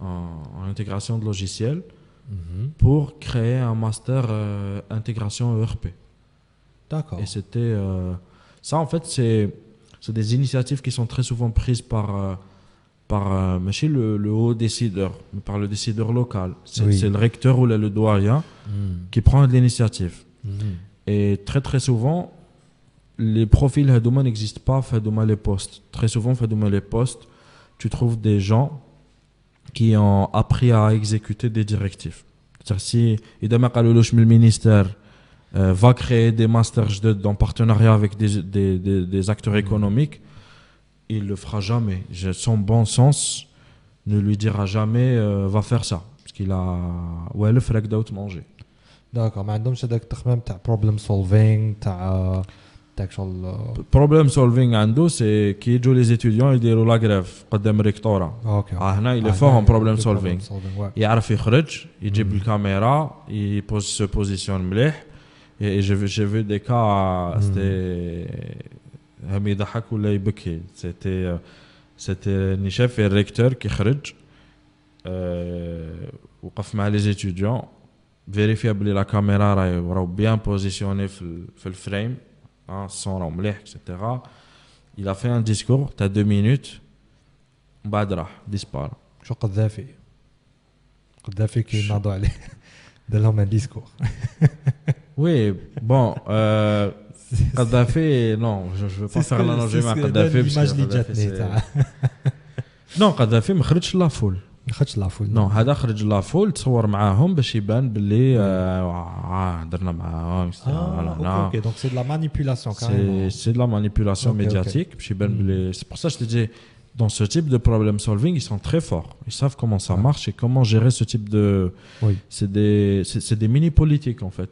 en, intégration de logiciels, mhm. pour créer un master euh, intégration ERP. D'accord. Et c'était. ça, en fait, c'est des initiatives qui sont très souvent prises par par euh, le, le, haut décideur, mais par le décideur local. C'est le recteur ou le doyen hmm. qui prend l'initiative. Hmm. Et très très souvent, les profils Hadouma n'existent pas dans les postes. Très souvent, dans les postes, tu trouves des gens qui ont appris à exécuter des directives. C'est-à-dire si le ministère euh, va créer des masters en partenariat avec des, des, des, acteurs hmm. économiques, il le fera jamais. Son bon sens ne lui dira jamais euh, va faire ça. Parce qu'il a. Ouais, le frère d'autres manger. D'accord, mais عندهمش هذاك التخمام تاع problem solving تاع تاع شغل problem solving عنده سي كي يجوا لي زيتيديون يديروا لا غريف قدام الريكتورا اوكي اه هنا il est fort en problem solving يعرف يخرج يجيب الكاميرا يبوز سو بوزيسيون مليح j'ai vu des cas c'était هم يضحك ولا يبكي سيتي سيتي ني شاف الريكتور كي خرج وقف مع لي زيتيديون فيريفيا بلي لا كاميرا راهي راهو بيان بوزيسيوني في في الفريم hein, sans etc. Il a fait un discours, tu as deux minutes, Badra, disparaît. شو قذافي قذافي كي ناضوا عليه دار لهم un discours oui bon euh, Kadhafi non je, je veux pas faire l'analogie avec Kadhafi parce que Kadhafi non Kadhafi ما خرجش لا فول ما خرجش لا فول نو هذا خرج لا فول تصور معاهم باش يبان باللي آه درنا معاهم اه اوكي دونك سي دو لا مانيبيولاسيون كاريمون سي دو لا مانيبيولاسيون ميدياتيك باش يبان باللي سي بور سا جو دي dans ce type de problem solving, ils sont très forts. Ils savent comment ça marche et comment gérer ce type de. Oui. C'est des, c'est des mini-politiques en fait.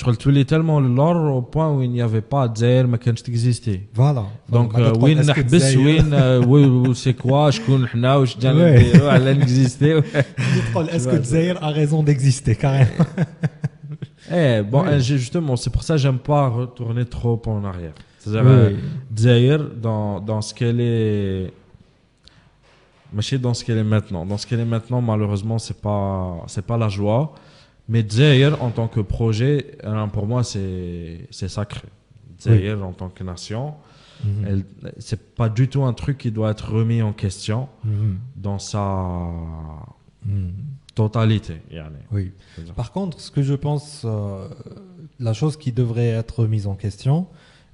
شغل تولي تالمون للور او بوان وين يافي با دزاير ما كانش تكزيستي فوالا دونك وين نحبس وين سي كوا شكون حنا واش جانا نديرو على نكزيستي تقول اسكو دزاير ا ريزون ديكزيستي كاريمون Eh, bon, oui. justement, c'est pour ça que j'aime pas retourner trop en arrière. C'est-à-dire, oui. dans, dans ce qu'elle est. Mais dans ce qu'elle est maintenant. Dans ce qu'elle est maintenant, malheureusement, c'est pas, c'est pas la joie. Mais d'ailleurs, en tant que projet, hein, pour moi, c'est sacré. D'ailleurs, en tant que nation, mhm. c'est pas du tout un truc qui doit être remis en question mhm. dans sa mhm. totalité. Oui. Par contre, ce que je pense, euh, la chose qui devrait être remise en question,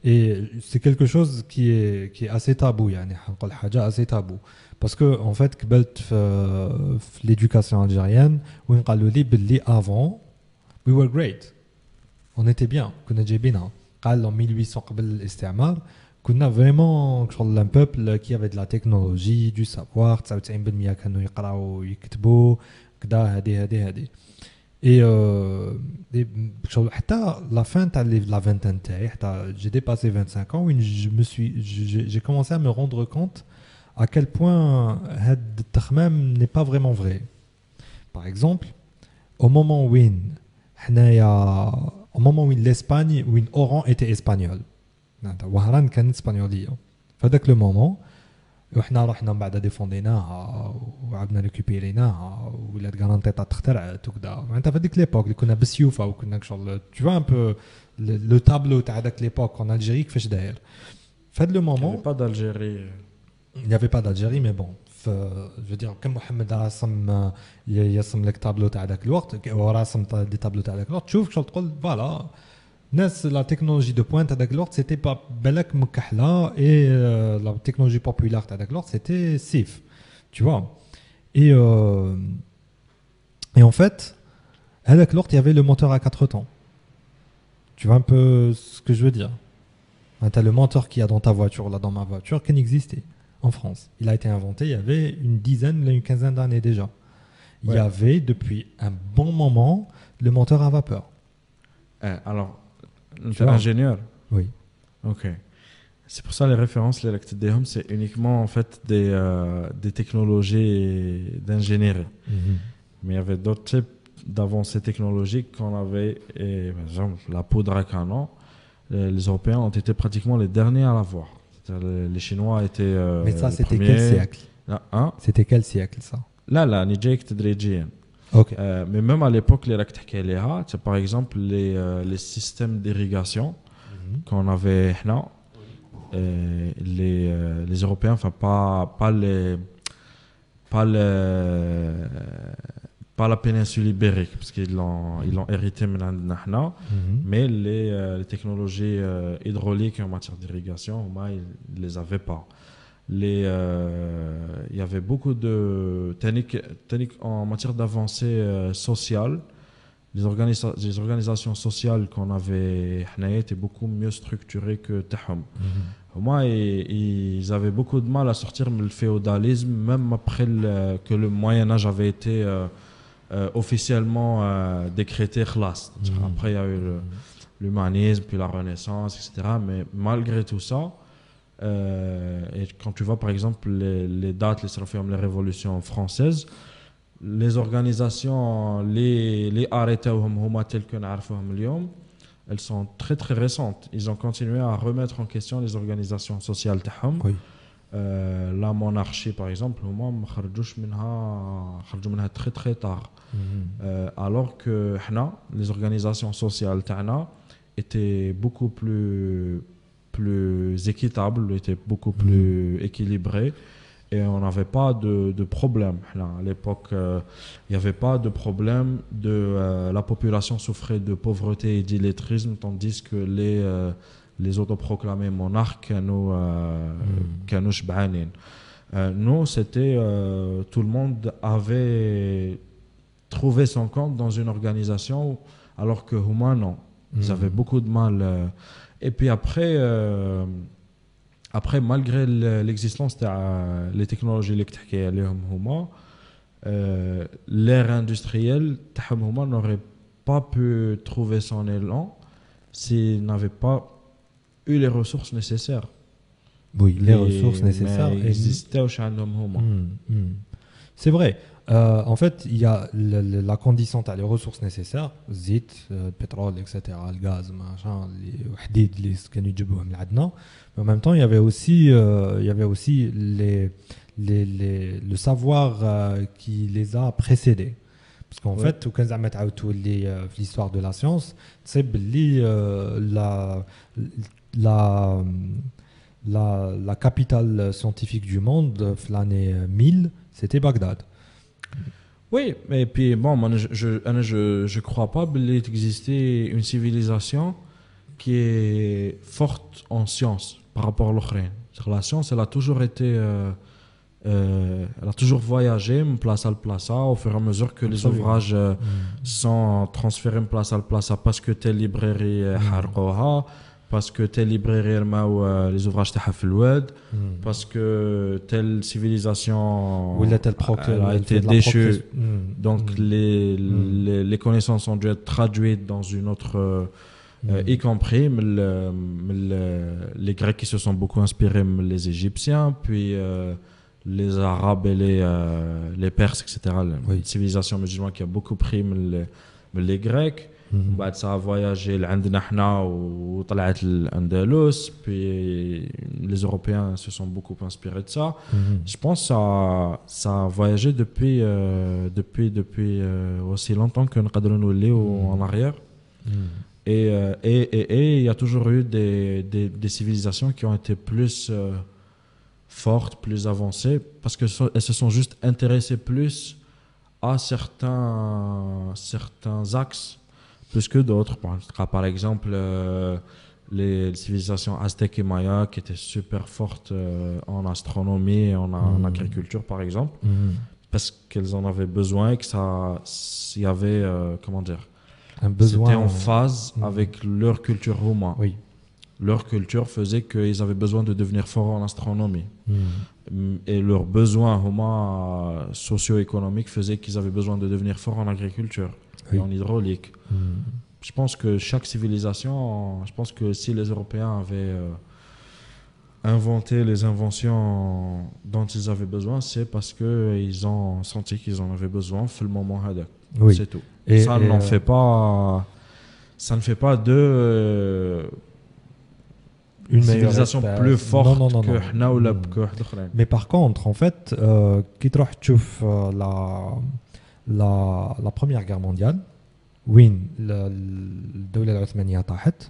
et c'est quelque chose qui est, qui est assez tabou, assez tabou. Parce que, en fait, l'éducation algérienne, où avant, we were great. On était bien, on était bien. En 1800, on a vraiment un peuple qui avait de la technologie, du savoir, 99% كانوا يقراوا ويكتبوا كدا هادي هادي هادي. Et, euh, et حتى la fin de la vingtaine تاعي حتى j'ai dépassé 25 ans je me suis j'ai commencé à me rendre compte à quel point هاد التخمام n'est pas vraiment vrai. Par exemple, au moment où au moment où l'Espagne où Oran était espagnol. وهران كان اسبانيوليه فذاك لو مومون وحنا رحنا من بعد ديفونديناها وعدنا ريكوبيريناها ولات كارانتيطا تخترعت وكذا معناتها في هذيك ليبوك اللي كنا بالسيوفه وكنا شغل تو فوا ان بو لو تابلو تاع ذاك ليبوك اون الجيري كيفاش داير في هذا لو مومون با d'Algérie Il n'y avait pas d'Algérie, mais bon. Je veux dire, comme Mohamed رسم يرسم لك تابلو تاع ذاك الوقت وراسم دي تابلو تاع ذاك الوقت تشوف شغل تقول فوالا ناس لا تكنولوجي دو بوينت هذاك الوقت سيتي با بالك مكحله اي لا تكنولوجي بوبولار تاع ذاك الوقت سيتي سيف tu vois et euh, et en fait هذاك الوقت il y avait le moteur à quatre temps tu vois un peu ce que je veux dire tu as le moteur qu'il y a dans ta voiture là dans ma voiture qui n'existait en France. Il a été inventé il y avait une dizaine, une quinzaine d'années déjà. Il y avait depuis un bon moment le moteur à vapeur. Eh, alors, tu es ingénieur Oui. Ok. C'est pour ça les références, l'électricité c'est uniquement en fait des, euh, des technologies d'ingénierie. Mhm. Mais il y avait d'autres types d'avancées technologiques qu'on avait, et, par exemple la poudre à canon. Les Européens ont été pratiquement les derniers à l'avoir. Les Chinois étaient. Euh, Mais ça, c'était quel siècle hein? C'était quel siècle ça? Là, là, Nijek Ok. Euh, mais même à l'époque, les c'est par exemple les, euh, les systèmes d'irrigation mhm. qu'on avait là. les, les Européens, enfin pas, pas les. Pas les pas la péninsule ibérique, parce qu'ils l'ont, ils l'ont hérité maintenant, mhm. mais les, euh, technologies euh, hydrauliques en matière d'irrigation, ils ne les avaient pas. Les, euh, il y avait beaucoup de techniques, techniques en matière d'avancée sociale. Les, organisa les, organisations sociales qu'on avait étaient beaucoup mieux structurées que Tahom. Moi, mhm. ils avaient beaucoup de mal à sortir du féodalisme, même après le, que le Moyen Âge avait été... Euh, officiellement euh, décrété khlas. Mm. Mm. Après, il y a eu mm. l'humanisme, puis la Renaissance, etc. Mais malgré tout ça, euh, et quand tu vois par exemple les, dates, les serfiums, les révolutions françaises, les organisations, les, les hum, tels que nous hum, elles sont très très récentes. Ils ont continué à remettre en question les organisations sociales. Hum. Oui. Euh, la monarchie, par exemple, on très très tard. Mhm. Euh, alors que les organisations sociales étaient beaucoup plus, plus équitables, étaient beaucoup mhm. plus équilibrées et on n'avait pas de, de problème. À l'époque, euh, il n'y avait pas de problème de la population souffrait de pauvreté et d'illettrisme, tandis que les, les autoproclamés monarques nous, euh, hmm. euh, nous, c'était euh, tout le monde avait trouvé son compte dans une organisation, alors que Houma, non. Ils hmm. avaient beaucoup de mal. Et puis après, après malgré l'existence des technologies électriques, euh, l'ère industrielle, Houma n'aurait pas pu trouver son élan s'il n'avait pas eu les ressources nécessaires. Oui, les, ressources nécessaires existaient au hmm, hmm. C'est vrai. Euh, en fait, il y a la condition, tu as les ressources nécessaires, zit, euh, pétrole, etc., le gaz, machin, les les Mais en même temps, il y avait aussi, euh, il y avait aussi les le savoir qui les a précédés. Parce qu'en Ouais. fait, au cas où les l'histoire de la science, c'est la, la, la, la capitale scientifique du monde, euh, l'année 1000, c'était Bagdad. Oui, mais puis bon, moi, je, je, أنا je, je crois pas qu'il existait une civilisation qui est forte en science par rapport à l'autre. La science, elle a toujours été, euh, euh, elle a toujours voyagé, me place à place au fur et à mesure que les ouvrages euh, sont transférés, me place à place parce que telle librairie harqoha, mmh. parce que telle librairie est elle euh, les ouvrages de mmh. parce que telle civilisation oui, là, telle elle a été déchue. Donc les, les, connaissances ont dû être traduites dans une autre. Y compris les Grecs qui se sont beaucoup inspirés, les Égyptiens, puis les Arabes et les, euh, les Perses, etc. Oui. La civilisation musulmane qui a beaucoup pris les, les Grecs. Mm -hmm. Ça a voyagé l'Andnahna ou l'Andalus. Puis les Européens se sont beaucoup inspirés de ça. Mm -hmm. Je pense que ça, ça a voyagé depuis, euh, depuis, depuis euh, aussi longtemps que nous ou mhm. en arrière. Mm -hmm. Et il et, et, et, y a toujours eu des, des, des, civilisations qui ont été plus euh, fortes, plus avancées, parce qu'elles se sont juste intéressées plus à certains, certains axes plus que d'autres. Par, exemple, euh, les civilisations aztèques et mayas qui étaient super fortes euh, en astronomie et en, en Mm. agriculture, par exemple, Hmm. parce qu'elles en avaient besoin et que ça, il y avait, euh, comment dire, Un besoin. c'était en phase Mm. avec leur culture roumaine. Oui. Leur culture faisait qu'ils avaient besoin de devenir forts en astronomie. Hmm. Mm, Et leurs besoins socio-économiques faisaient qu'ils avaient besoin de devenir forts en agriculture Oui. et en hydraulique. Hmm. Je pense que chaque civilisation, je pense que si les Européens avaient euh, inventé les inventions dont ils avaient besoin, c'est parce qu'ils ont senti qu'ils en avaient besoin fait le moment hadak. Oui. C'est tout. Et- ça et, euh, fait pas. Ça ne fait pas de euh, Une civilisation meilleure plus espèce. forte Non, non, non, que non. حنا ولا Hmm. que واحد الآخرين. Mais par contre, en fait, euh, كي تروح تشوف euh, la, la, la Première Guerre mondiale, وين ال- الدولة العثمانية طاحت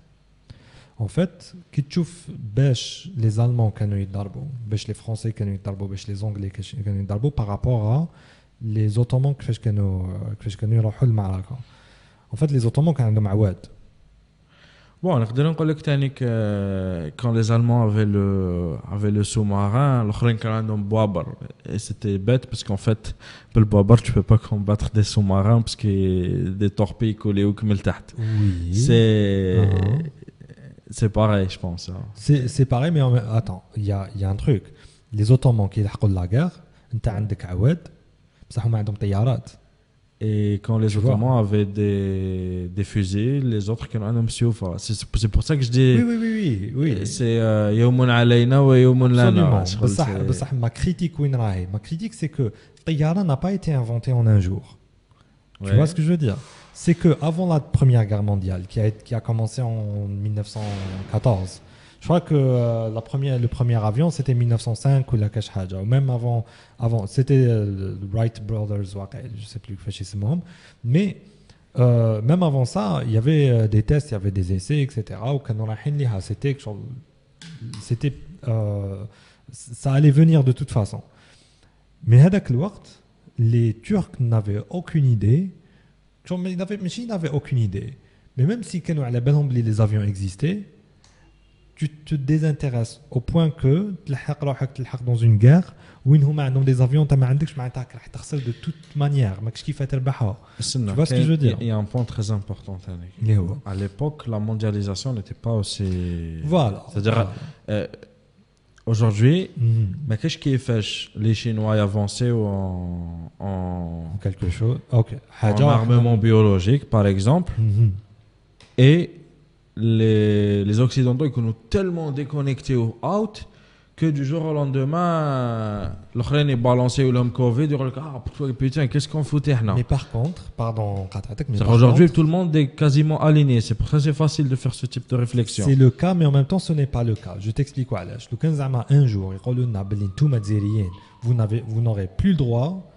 en fait كي تشوف باش les Allemands كانوا يضربوا باش les Français كانوا يضربوا باش les Anglais كاش- كانوا يضربوا par rapport à les Ottomans كيفاش كانوا كيفاش كانوا يروحوا للمعركه en fait les Ottomans كان عندهم عواد Bon, on a dit que quand les Allemands avaient le, avaient le sous-marin, et c'était bête parce qu'en fait, pour le Boabar, tu ne peux pas combattre des sous-marins parce qu'il y a des torpilles collées au comme Oui. C'est. Uh-huh. C'est pareil, je pense. Hein. C'est, c'est pareil, mais attends, il y a, y a un truc. Les Ottomans qui ont la guerre, ils tu as un Awad, mais ils ont des et quand les Ottomans avaient des, des fusils, les autres qui ont C'est pour ça que je dis. Oui, oui, oui. oui. Euh, c'est euh, Yawmun Alayna ou Yawmun Lana. Ma critique, ma critique c'est que Tayyara n'a pas été inventé en un jour. Tu vois ce que je veux dire? C'est que avant la Première Guerre mondiale, qui a, qui a commencé en 1914, je crois que euh, le premier avion, c'était 1905 ou la Kashhaja, ou même avant, c'était euh, Wright Brothers, je ne sais plus, mais euh, même avant ça, il y avait euh, des tests, il y avait des essais, etc. C'était, c'était, ça allait venir de toute façon. Mais à les Turcs n'avaient aucune idée. Ils n'avaient aucune idée. Mais même si les avions existaient, tu te désintéresses au point que tu te dans une guerre où ils des avions, tu as de toute manière. Tu vois ce que je veux dire? Il y a un point très important. À l'époque, la mondialisation n'était pas aussi. Voilà. C'est-à-dire, euh, aujourd'hui, mhm. mais qu'est-ce qui fait les Chinois avancés en, en. Quelque chose. En armement biologique, par exemple. Mhm. Et les, les Occidentaux, ils sont tellement déconnectés au out que du jour au lendemain, l'Ukraine est balancé ou l'homme Covid, ah putain, qu'est-ce qu'on foutait là Mais par contre, pardon, aujourd'hui tout le monde est quasiment aligné, c'est pour ça c'est facile de faire ce type de réflexion. C'est le cas, mais en même temps ce n'est pas le cas. Je t'explique quoi. Le 15 un jour, il dit vous n'aurez plus le droit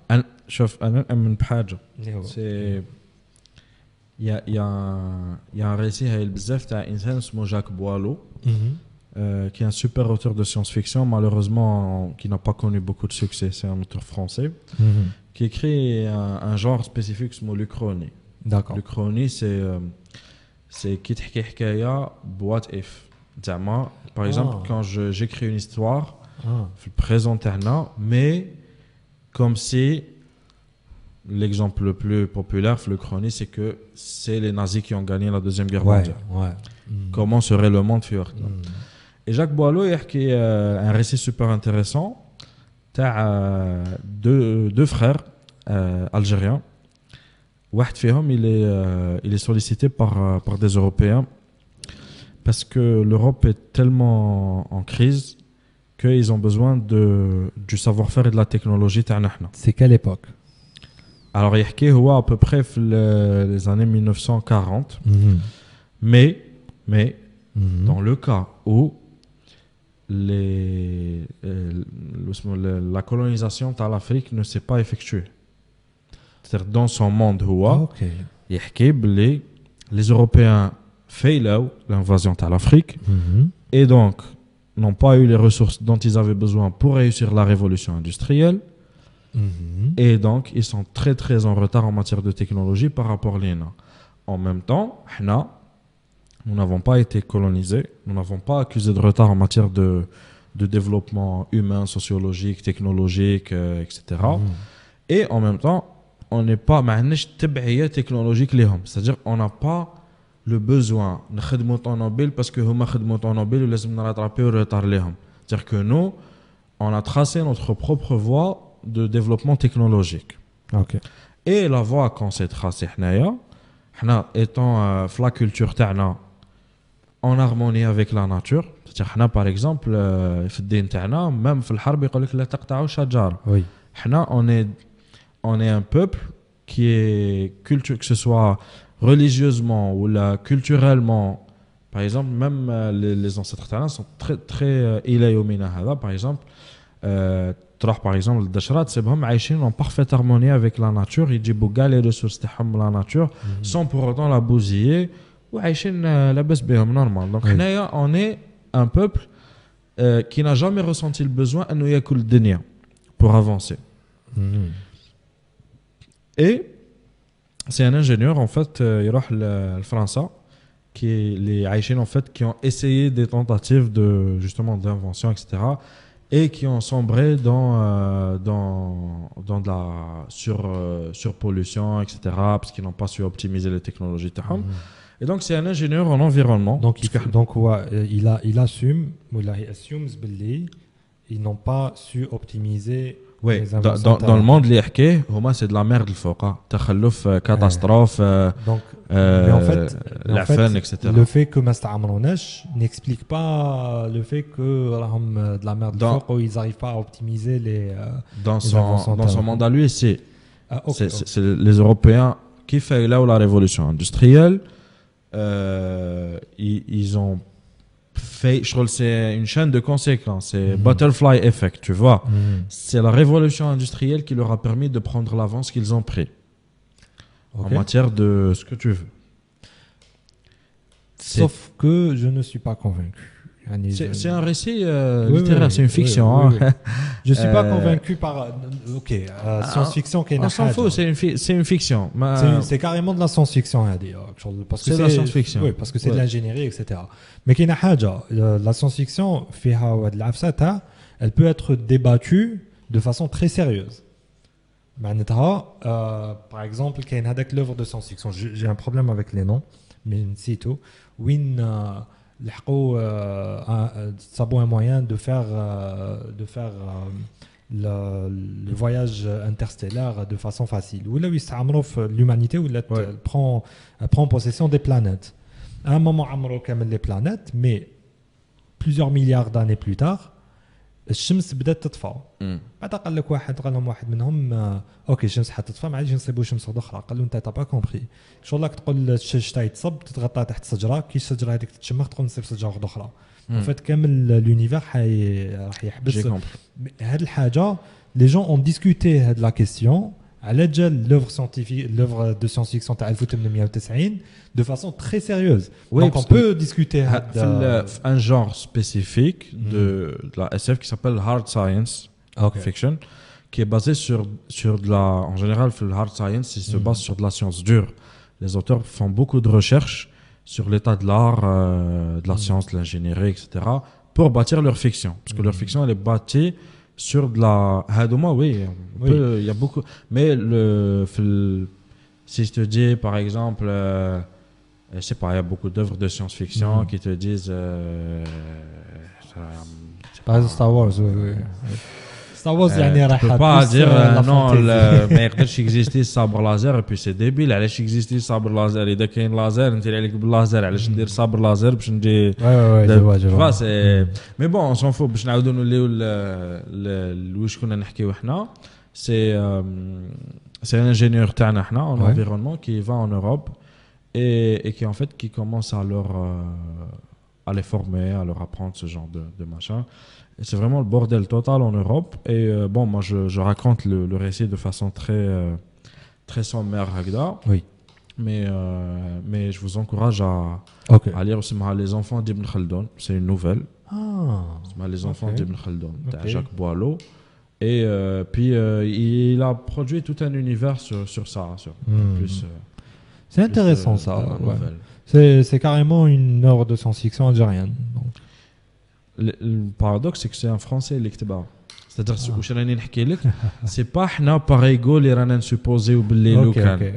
شوف أنا نؤمن بحاجة اللي هو سي يا يا يا récit هاي بزاف تاع إنسان اسمه جاك بوالو مهم. euh, qui est un super auteur de science-fiction, malheureusement qui n'a pas connu beaucoup de succès. C'est un auteur français مهم. qui écrit un, un genre spécifique, اسمه l'Uchronie. داكور L'Uchronie, c'est euh, c'est كي تحكي حكاية بوات اف زعما par exemple Ah. quand je- j'écris une histoire اه في البريزون تاعنا mais comme si l'exemple le plus populaire, le chronique, c'est que c'est les nazis qui ont gagné la Deuxième Guerre mondiale. Comment serait le monde fur. Mm. Et Jacques Boileau, il y a un récit super intéressant. Tu euh, deux, deux frères euh, algériens. Il est, euh, il est sollicité par, par des Européens parce que l'Europe est tellement en crise qu'ils ont besoin de, du savoir-faire et de la technologie. C'est quelle époque? Alors يحكي هو à peu près في ال- les années 1940 مهم. mais mais مهم. dans le cas où les, euh, le- le- la colonisation de l'Afrique ne s'est pas effectuée. C'est-à-dire dans son monde, هو ok يحكي بلي les Européens فailaو l'invasion de l'Afrique مهم. et donc n'ont pas eu les ressources dont ils avaient besoin pour réussir la révolution industrielle Mhm. Et donc, ils sont très très en retard en matière de technologie par rapport à l'INA. En même temps, nous n'avons pas été colonisés, nous n'avons pas accusé de retard en matière de, développement humain, sociologique, technologique, euh, etc. Mhm. Et en même temps, on n'est pas technologique c'est-à-dire on n'a pas le besoin de Nobel parce que Nobel c'est-à-dire que nous on a tracé notre propre voie de développement technologique. Et la voie qu'on s'est tracée, étant euh, la culture en harmonie avec la nature, c'est-à-dire par exemple, euh, même oui. on est, on est un peuple qui est culture, que ce soit religieusement ou culturellement, par exemple, même euh, les, les, ancêtres sont très, très euh, par exemple, euh, Euh, par exemple الدشرات سيبهم عايشين en parfaite harmonie avec la nature يجيبوا كاع les ressources تاعهم la nature mhm. sans pour autant la bousiller وعايشين لاباس بهم normal donc حنايا on est un peuple euh, qui n'a jamais ressenti le besoin انه ياكل الدنيا pour avancer mhm. et c'est un ingénieur en fait euh, يروح لفرنسا qui les عايشين en fait qui ont essayé des tentatives de justement d'invention etc et qui ont sombré dans, euh, dans, dans de la sur, euh, surpollution, etc., parce qu'ils n'ont pas su optimiser les technologies. Mmh. Et donc, c'est un ingénieur en environnement. Donc, il, donc ouais, euh, il, a, il assume, il assume ils n'ont pas su optimiser oui, dans, dans, dans, le monde, les c'est de la merde le foka. تخلف, catastrophe, Donc, euh, mais en fait, la fin, etc. Le fait que Mastamronesh n'explique pas le fait que de la merde dans, le ils n'arrivent pas à optimiser les. Euh, dans, son, dans son monde à lui, c'est ah, okay, okay. les Européens qui fait là où la révolution industrielle, euh, ils, ils ont fait, c'est une chaîne de conséquences, c'est mm. butterfly effect, tu vois. Mm. C'est la révolution industrielle qui leur a permis de prendre l'avance qu'ils ont pris en matière de ce que tu veux. Sauf que je ne suis pas convaincu. C'est un récit euh, littéraire, c'est une fiction. Je hein. Je suis pas euh, convaincu par. Euh, ok, ah, science-fiction qui est On s'en fout, c'est une, une, fiction. C'est carrément de la science-fiction, hein, C'est de la science-fiction. Oui, parce que c'est de l'ingénierie, etc. Mais qui la science-fiction, elle peut être débattue de façon très sérieuse. par exemple, il y a l'œuvre de science-fiction. J'ai un problème avec les noms, mais c'est tout. Win ça un moyen de faire, euh, de faire euh, le, voyage interstellaire de façon facile. L'humanité prend, prend possession des planètes. À un moment, les planètes, mais plusieurs milliards d'années plus tard, الشمس بدات تطفى. بعد قال لك واحد قال لهم واحد منهم آه أوكي الشمس حتطفى ما عادش نصيبوا شمس أخرى قال له أنت با كومبري شغل تقول الشتا يتصب تتغطى تحت شجره كي الشجرة هذيك تتشمخ تقوم تصيب شجرة أخرى فات كامل لونيفير راح يحبس. هاد الحاجة لي جون اون ديسكوتي هاد لا كيستيون على جال l'œuvre scientifique l'œuvre de science-fiction تاع 1890 de façon très sérieuse oui, donc on peut discuter de... un genre spécifique mm. de, de, la SF qui s'appelle hard science okay. fiction qui est basé sur sur de la en général le hard science il se mm. base sur de la science dure les auteurs font beaucoup de recherches sur l'état de l'art euh, de la mm. science de l'ingénierie etc pour bâtir leur fiction parce que leur fiction elle est bâtie sur de la Hadouma, oui, il y a beaucoup. Mais le, si je te dis, par exemple, euh, je sais pas, il y a beaucoup d'œuvres de science-fiction mhm. qui te disent. Euh, pas Star Wars, oui, oui. Star Wars, يعني راح pas dire non ما يقدرش يكزيستي صابر لازر et puis c'est débile علاش يكزيستي صابر لازر اذا كاين لازر ندير عليك باللازر علاش ندير صابر لازر باش ندير وي وي جو سي مي بون اون سون فو باش نعاودوا نوليو لواش كنا نحكيو حنا سي c'est un ingénieur تاعنا حنا en environnement qui va en Europe et, et qui en fait qui commence à leur euh, à les former à leur apprendre ce genre de, de machin c'est vraiment le bordel total en Europe. Et euh, bon, moi, je, je raconte le, le, récit de façon très, euh, très sommaire, Hagda. Oui. Mais, euh, mais je vous encourage à, okay. à lire aussi Les enfants d'Ibn Khaldun. C'est une nouvelle. Ah. Les enfants okay. d'Ibn Khaldun, okay. Jacques Boileau. Et euh, puis, il a produit tout un univers sur, sur ça. Sur, hmm. plus, c'est intéressant, ça. Ouais. C'est carrément une œuvre de science-fiction algérienne. Donc le paradoxe c'est que c'est un français l'électeur c'est-à-dire واش راني نحكي لك c'est pas حنا باغيغو اللي رانا نسوبوزيو باللي لو كان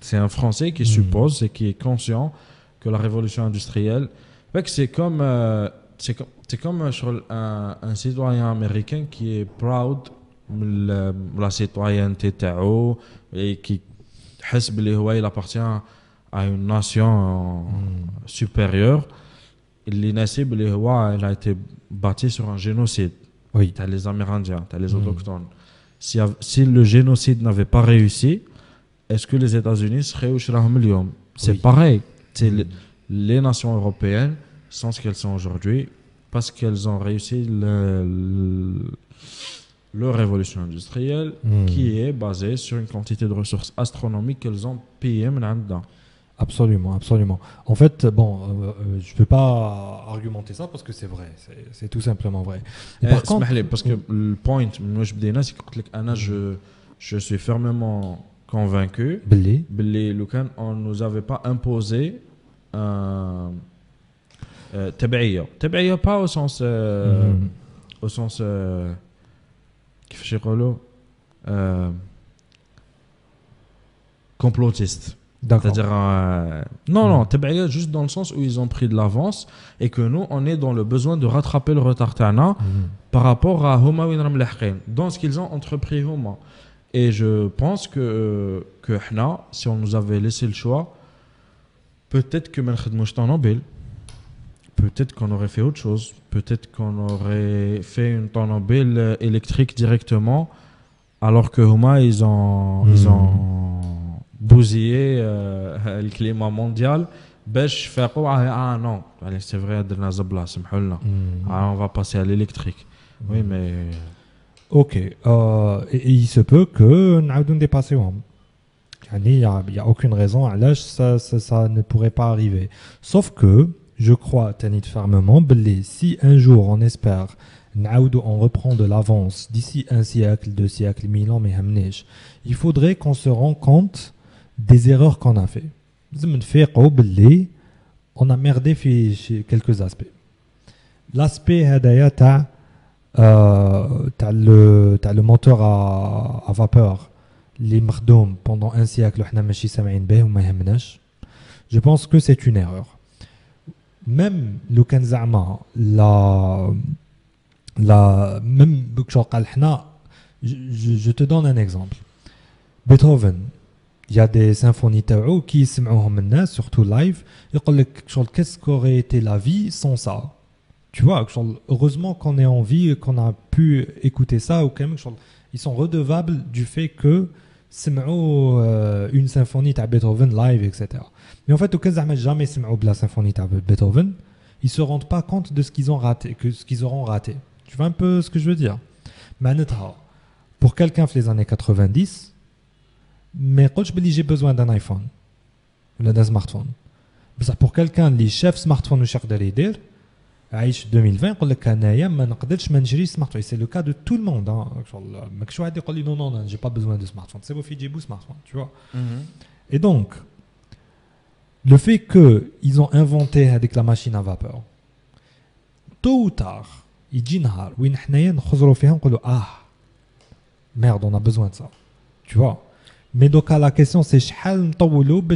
c'est un français qui hmm. suppose et qui est conscient que la révolution industrielle fait c'est comme euh, c'est comme c'est comme un, un citoyen américain qui est proud de la citoyenneté تاعو et qui حس باللي هو il appartient à une nation hmm. supérieure l'inasib il a été bâti sur un génocide. Oui. Tu as les Amérindiens, tu as les hmm. autochtones. Si, si, le génocide n'avait pas réussi, est-ce que les États-Unis seraient au C'est Oui. pareil. Le- les nations européennes sont ce qu'elles sont aujourd'hui parce qu'elles ont réussi le- le- leur révolution industrielle Mhm. qui est basée sur une quantité de ressources astronomiques qu'elles ont payées maintenant. Absolument, absolument. En fait, bon, euh, euh, je peux pas argumenter ça parce que c'est vrai, c'est- c'est tout simplement vrai. Et par Eh, contre, اسمح لي parce que le point من واش بدينا c'est قلت لك انا je je suis fermement convaincu Belé, باللي لو كان on nous avait pas imposé un euh, تبعيه تبعيه pas au sens euh, Mhm. au sens euh, كيفاش يقولوا euh, complotiste d'accord. c'est-à-dire, euh, non, non, juste dans le sens où ils ont pris de l'avance et que nous, on est dans le besoin de rattraper le retard Tana mhm. par rapport à Homa Winram dans ce qu'ils ont entrepris Homa. Et je pense que, euh, que si on nous avait laissé le choix, peut-être que Melchadmouchtan Nobel, peut-être qu'on aurait fait autre chose, peut-être qu'on aurait fait une Tanobel euh, électrique directement, alors que Homa, Ils ont mhm bousillé euh, le climat mondial. باش فاقوا ah, ah non, allez, c'est vrai, درنا زبلة سمحوا لنا. Mhm. Ah, on va passer à l'électrique. Oui, mais Ok. Euh, et, et il se peut que نعاودو نديباسيوهم. يعني il y a, il y a aucune raison علاش ça, ça, ça ne pourrait pas arriver. Sauf que je crois تاني fermement باللي si un jour on espère نعاودو on reprend de l'avance d'ici un siècle, deux siècles, mille ans, mais يهمنيش. il faudrait qu'on se rende compte des erreurs qu'on a fait. لازم نفيقوا باللي on a merdé في في quelques aspects. L'aspect هدايا تاع euh, t'as le t'as le moteur à, à vapeur les مخدوم pendant un siècle وحنا ماشي سامعين به وما يهمناش je pense que c'est une erreur même لو كان زعما لا لا même شغل قال حنا je, je- je te donne un exemple Beethoven il y a des symphonies taou qui sont surtout live. Qu'est-ce qu'aurait été la vie sans ça? Tu vois heureusement qu'on est en vie qu'on a pu écouter ça ou quand même ils sont redevables du fait que euh, une symphonie de Beethoven live etc mais en fait aucun jamais jamais la symphonie de Beethoven ils se rendent pas compte de ce qu'ils ont raté que ce qu'ils auront raté. Tu vois un peu ce que je veux dire? Mais pour quelqu'un fait les années 90 ما يقولش بلي j'ai besoin d'un iPhone ولا d'un smartphone. بصح pour quelqu'un اللي شاف سمارتفون واش يقدر يدير عايش في 2020 يقول لك انايا ما نقدرش ما نشريش سمارت فون سي لو كا دو تو الموند ما كاش واحد يقول لي نو نو جي با بوزوان دو سمارت فون سي في يجيبوا سمارت فون tu vois et donc le fait que ils ont inventé avec la machine à vapeur tôt ou tard يجي نهار وين حنايا نخزروا فيها نقولوا اه merde on a besoin de ça tu vois Mais donc, la question, c'est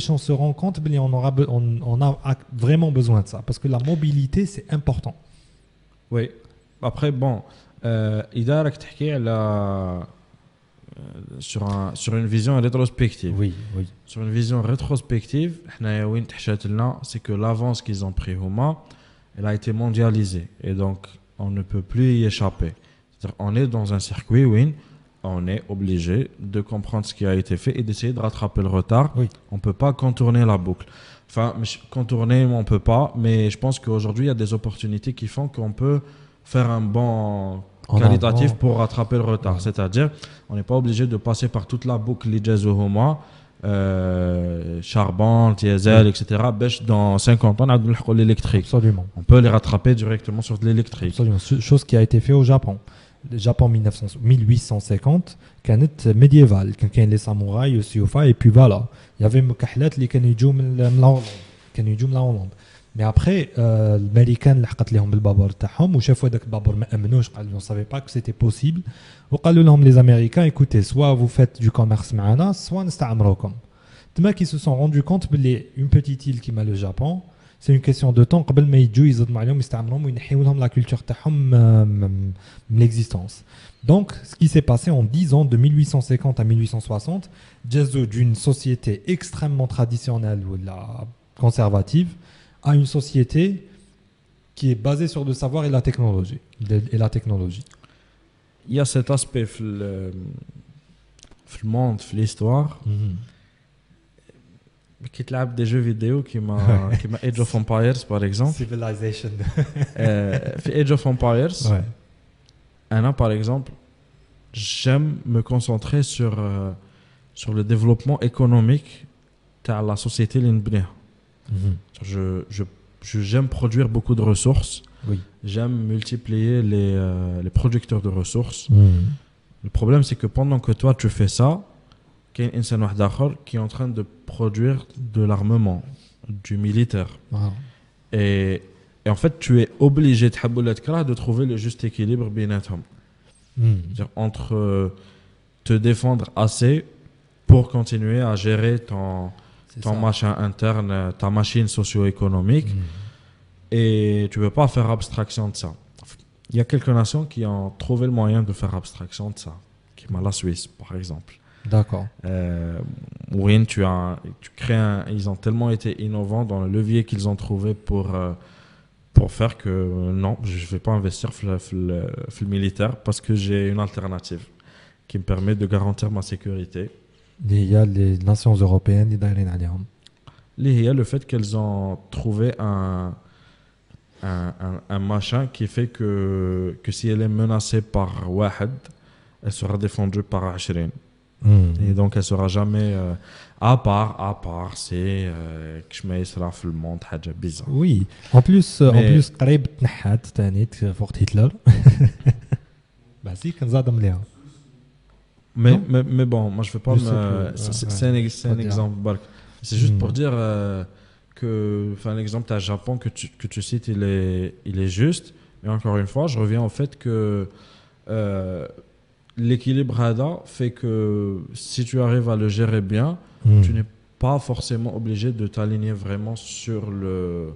on se rend compte on, aura, on, a vraiment besoin de ça. Parce que la mobilité, c'est important. Oui. Après, bon, euh, la euh, sur, un, sur une vision rétrospective. Oui, oui. Sur une vision rétrospective, c'est que l'avance qu'ils ont pris au elle a été mondialisée. Et donc, on ne peut plus y échapper. Est on est dans un circuit, oui, on est obligé de comprendre ce qui a été fait et d'essayer de rattraper le retard. Oui. On ne peut pas contourner la boucle. Enfin, contourner, on peut pas, mais je pense qu'aujourd'hui, il y a des opportunités qui font qu'on peut faire un bon qualitatif pour rattraper le retard. Ouais. C'est-à-dire, on n'est pas obligé de passer par toute la boucle les jazz euh, charbon, diesel, etc. Bêche, dans 50 ans, on a de l'électrique. absolument On peut les rattraper directement sur de l'électrique. Chose qui a été fait au Japon. Le Japon 1900 1850 كانت médiéval كان كاين les samouraïs السيوفا et puis voilà il y avait مكحلات اللي كانوا يجوا من من لا هولندا كانوا يجوا من لا هولندا مي ابخي الامريكان لحقت لهم بالبابور تاعهم وشافوا هذاك البابور ما امنوش قالوا on savait pas que c'était possible وقالوا لهم les américains écoutez soit vous faites du commerce معنا soit نستعمروكم تما qui se sont rendus compte باللي une petite île qui le Japon c'est une question de temps قبل ما يجوا يصدموا عليهم يستعمروهم وينحيوا لهم لا كولتور تاعهم آه، من من l'existence donc ce qui s'est passé en 10 ans de 1850 à 1860 Jazzo d'une société extrêmement traditionnelle ou la conservative à une société qui est basée sur le savoir et la technologie de- et la technologie Il y a cet aspect في ال- في le monde, في l'histoire, qui te des jeux vidéo qui m'a qui m'a Age of Empires par exemple. Civilization. Euh, Age of Empires. Ouais. un par exemple j'aime me concentrer sur euh, sur le développement économique de la société libanais mhm. je je j'aime produire beaucoup de ressources. Oui. j'aime multiplier les, euh, les producteurs de ressources. Mhm. Le problème c'est que pendant que toi tu fais ça qu'il y a un insan واحد آخر qui est en train de produire de l'armement, du militaire. Voilà. Et, et en fait, tu es obligé تحب ولا تكره, de trouver le juste équilibre بيناتهم. Mhm. C'est-à-dire entre euh, te défendre assez pour continuer à gérer ton, C'est ton ça. machin interne, euh, ta machine socio-économique. Mhm. Et tu ne peux pas faire abstraction de ça. Il y a quelques nations qui ont trouvé le moyen de faire abstraction de ça. Comme la Suisse, par exemple. D'accord. Euh, tu, as, tu crées un, Ils ont tellement été innovants dans le levier qu'ils ont trouvé pour, euh, pour faire que euh, non, je ne vais pas investir dans le, militaire parce que j'ai une alternative qui me permet de garantir ma sécurité. Il y a les nations européennes Il y a le fait qu'elles ont trouvé un, un, un, machin qui fait que, que si elle est menacée par Wahed, elle sera défendue par Ashrin. Mhm. Et donc, elle sera jamais euh, à part, à part, c'est euh, que je mets sera dans le monde, حاجة bizarre. Oui. En plus, en Mais- plus قريب تنحات ثاني في وقت هتلر. bah si كان زاد مليها. Mais, Non mais, mais bon, moi je veux pas Je me. sais plus, c'est- ouais, c'est ouais. c'est un, ex- c'est Pas un dire. exemple. Bark. C'est juste Hmm. pour dire euh, que. Enfin, l'exemple à Japon que tu, que tu cites, il est, il est juste. Mais encore une fois, je reviens au fait que euh, l'équilibre fait que si tu arrives à le gérer bien, hmm. tu n'es pas forcément obligé de t'aligner vraiment sur le,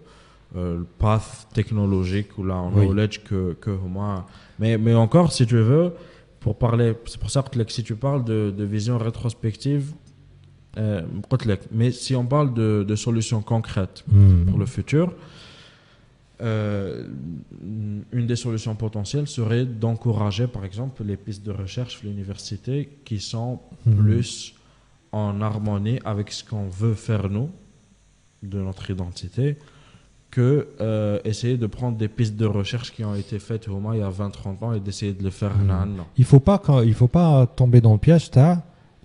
euh, path technologique ou la knowledge que, moi. Mais, mais encore, si tu veux, pour parler, c'est pour ça que si tu parles de, vision rétrospective, euh, mais si on parle de, solutions concrètes hmm. pour le futur, euh, une des solutions potentielles serait d'encourager, par exemple, les pistes de recherche à l'université qui sont Mhm. plus en harmonie avec ce qu'on veut faire nous, de notre identité, que euh, essayer de prendre des pistes de recherche qui ont été faites au moins il y a 20-30 ans et d'essayer de les faire Mhm. maintenant. Il faut pas quand- il faut pas tomber dans le piège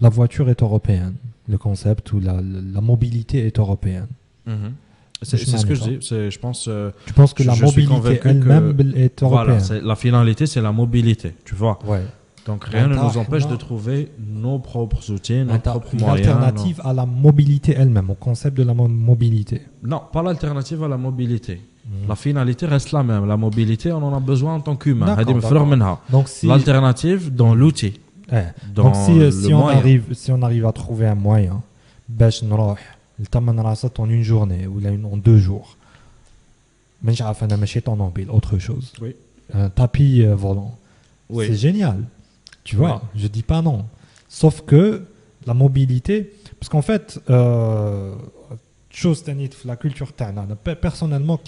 la voiture est européenne. Le concept ou la, la mobilité est européenne. Je c'est ce que je dis. Je pense, euh, tu que la mobilité elle-même est européenne? voilà, La finalité, c'est la mobilité, tu vois. Donc rien ne nous empêche de trouver nos propres outils, nos propres une moyens. alternative à la mobilité elle-même, au concept de la mobilité. Non, pas l'alternative à la mobilité. Hmm. La finalité reste la même. La mobilité, on en a besoin en tant qu'humain. Si... L'alternative dans l'outil. Eh, donc si, euh, si on arrive, si on arrive à trouver un moyen, ben, en une journée ou en deux jours. Mais je sais pas, en autre chose. Un tapis euh, volant. C'est génial. Tu vois, je dis pas non. Sauf que la mobilité, parce qu'en fait, euh, chose la culture personnellement,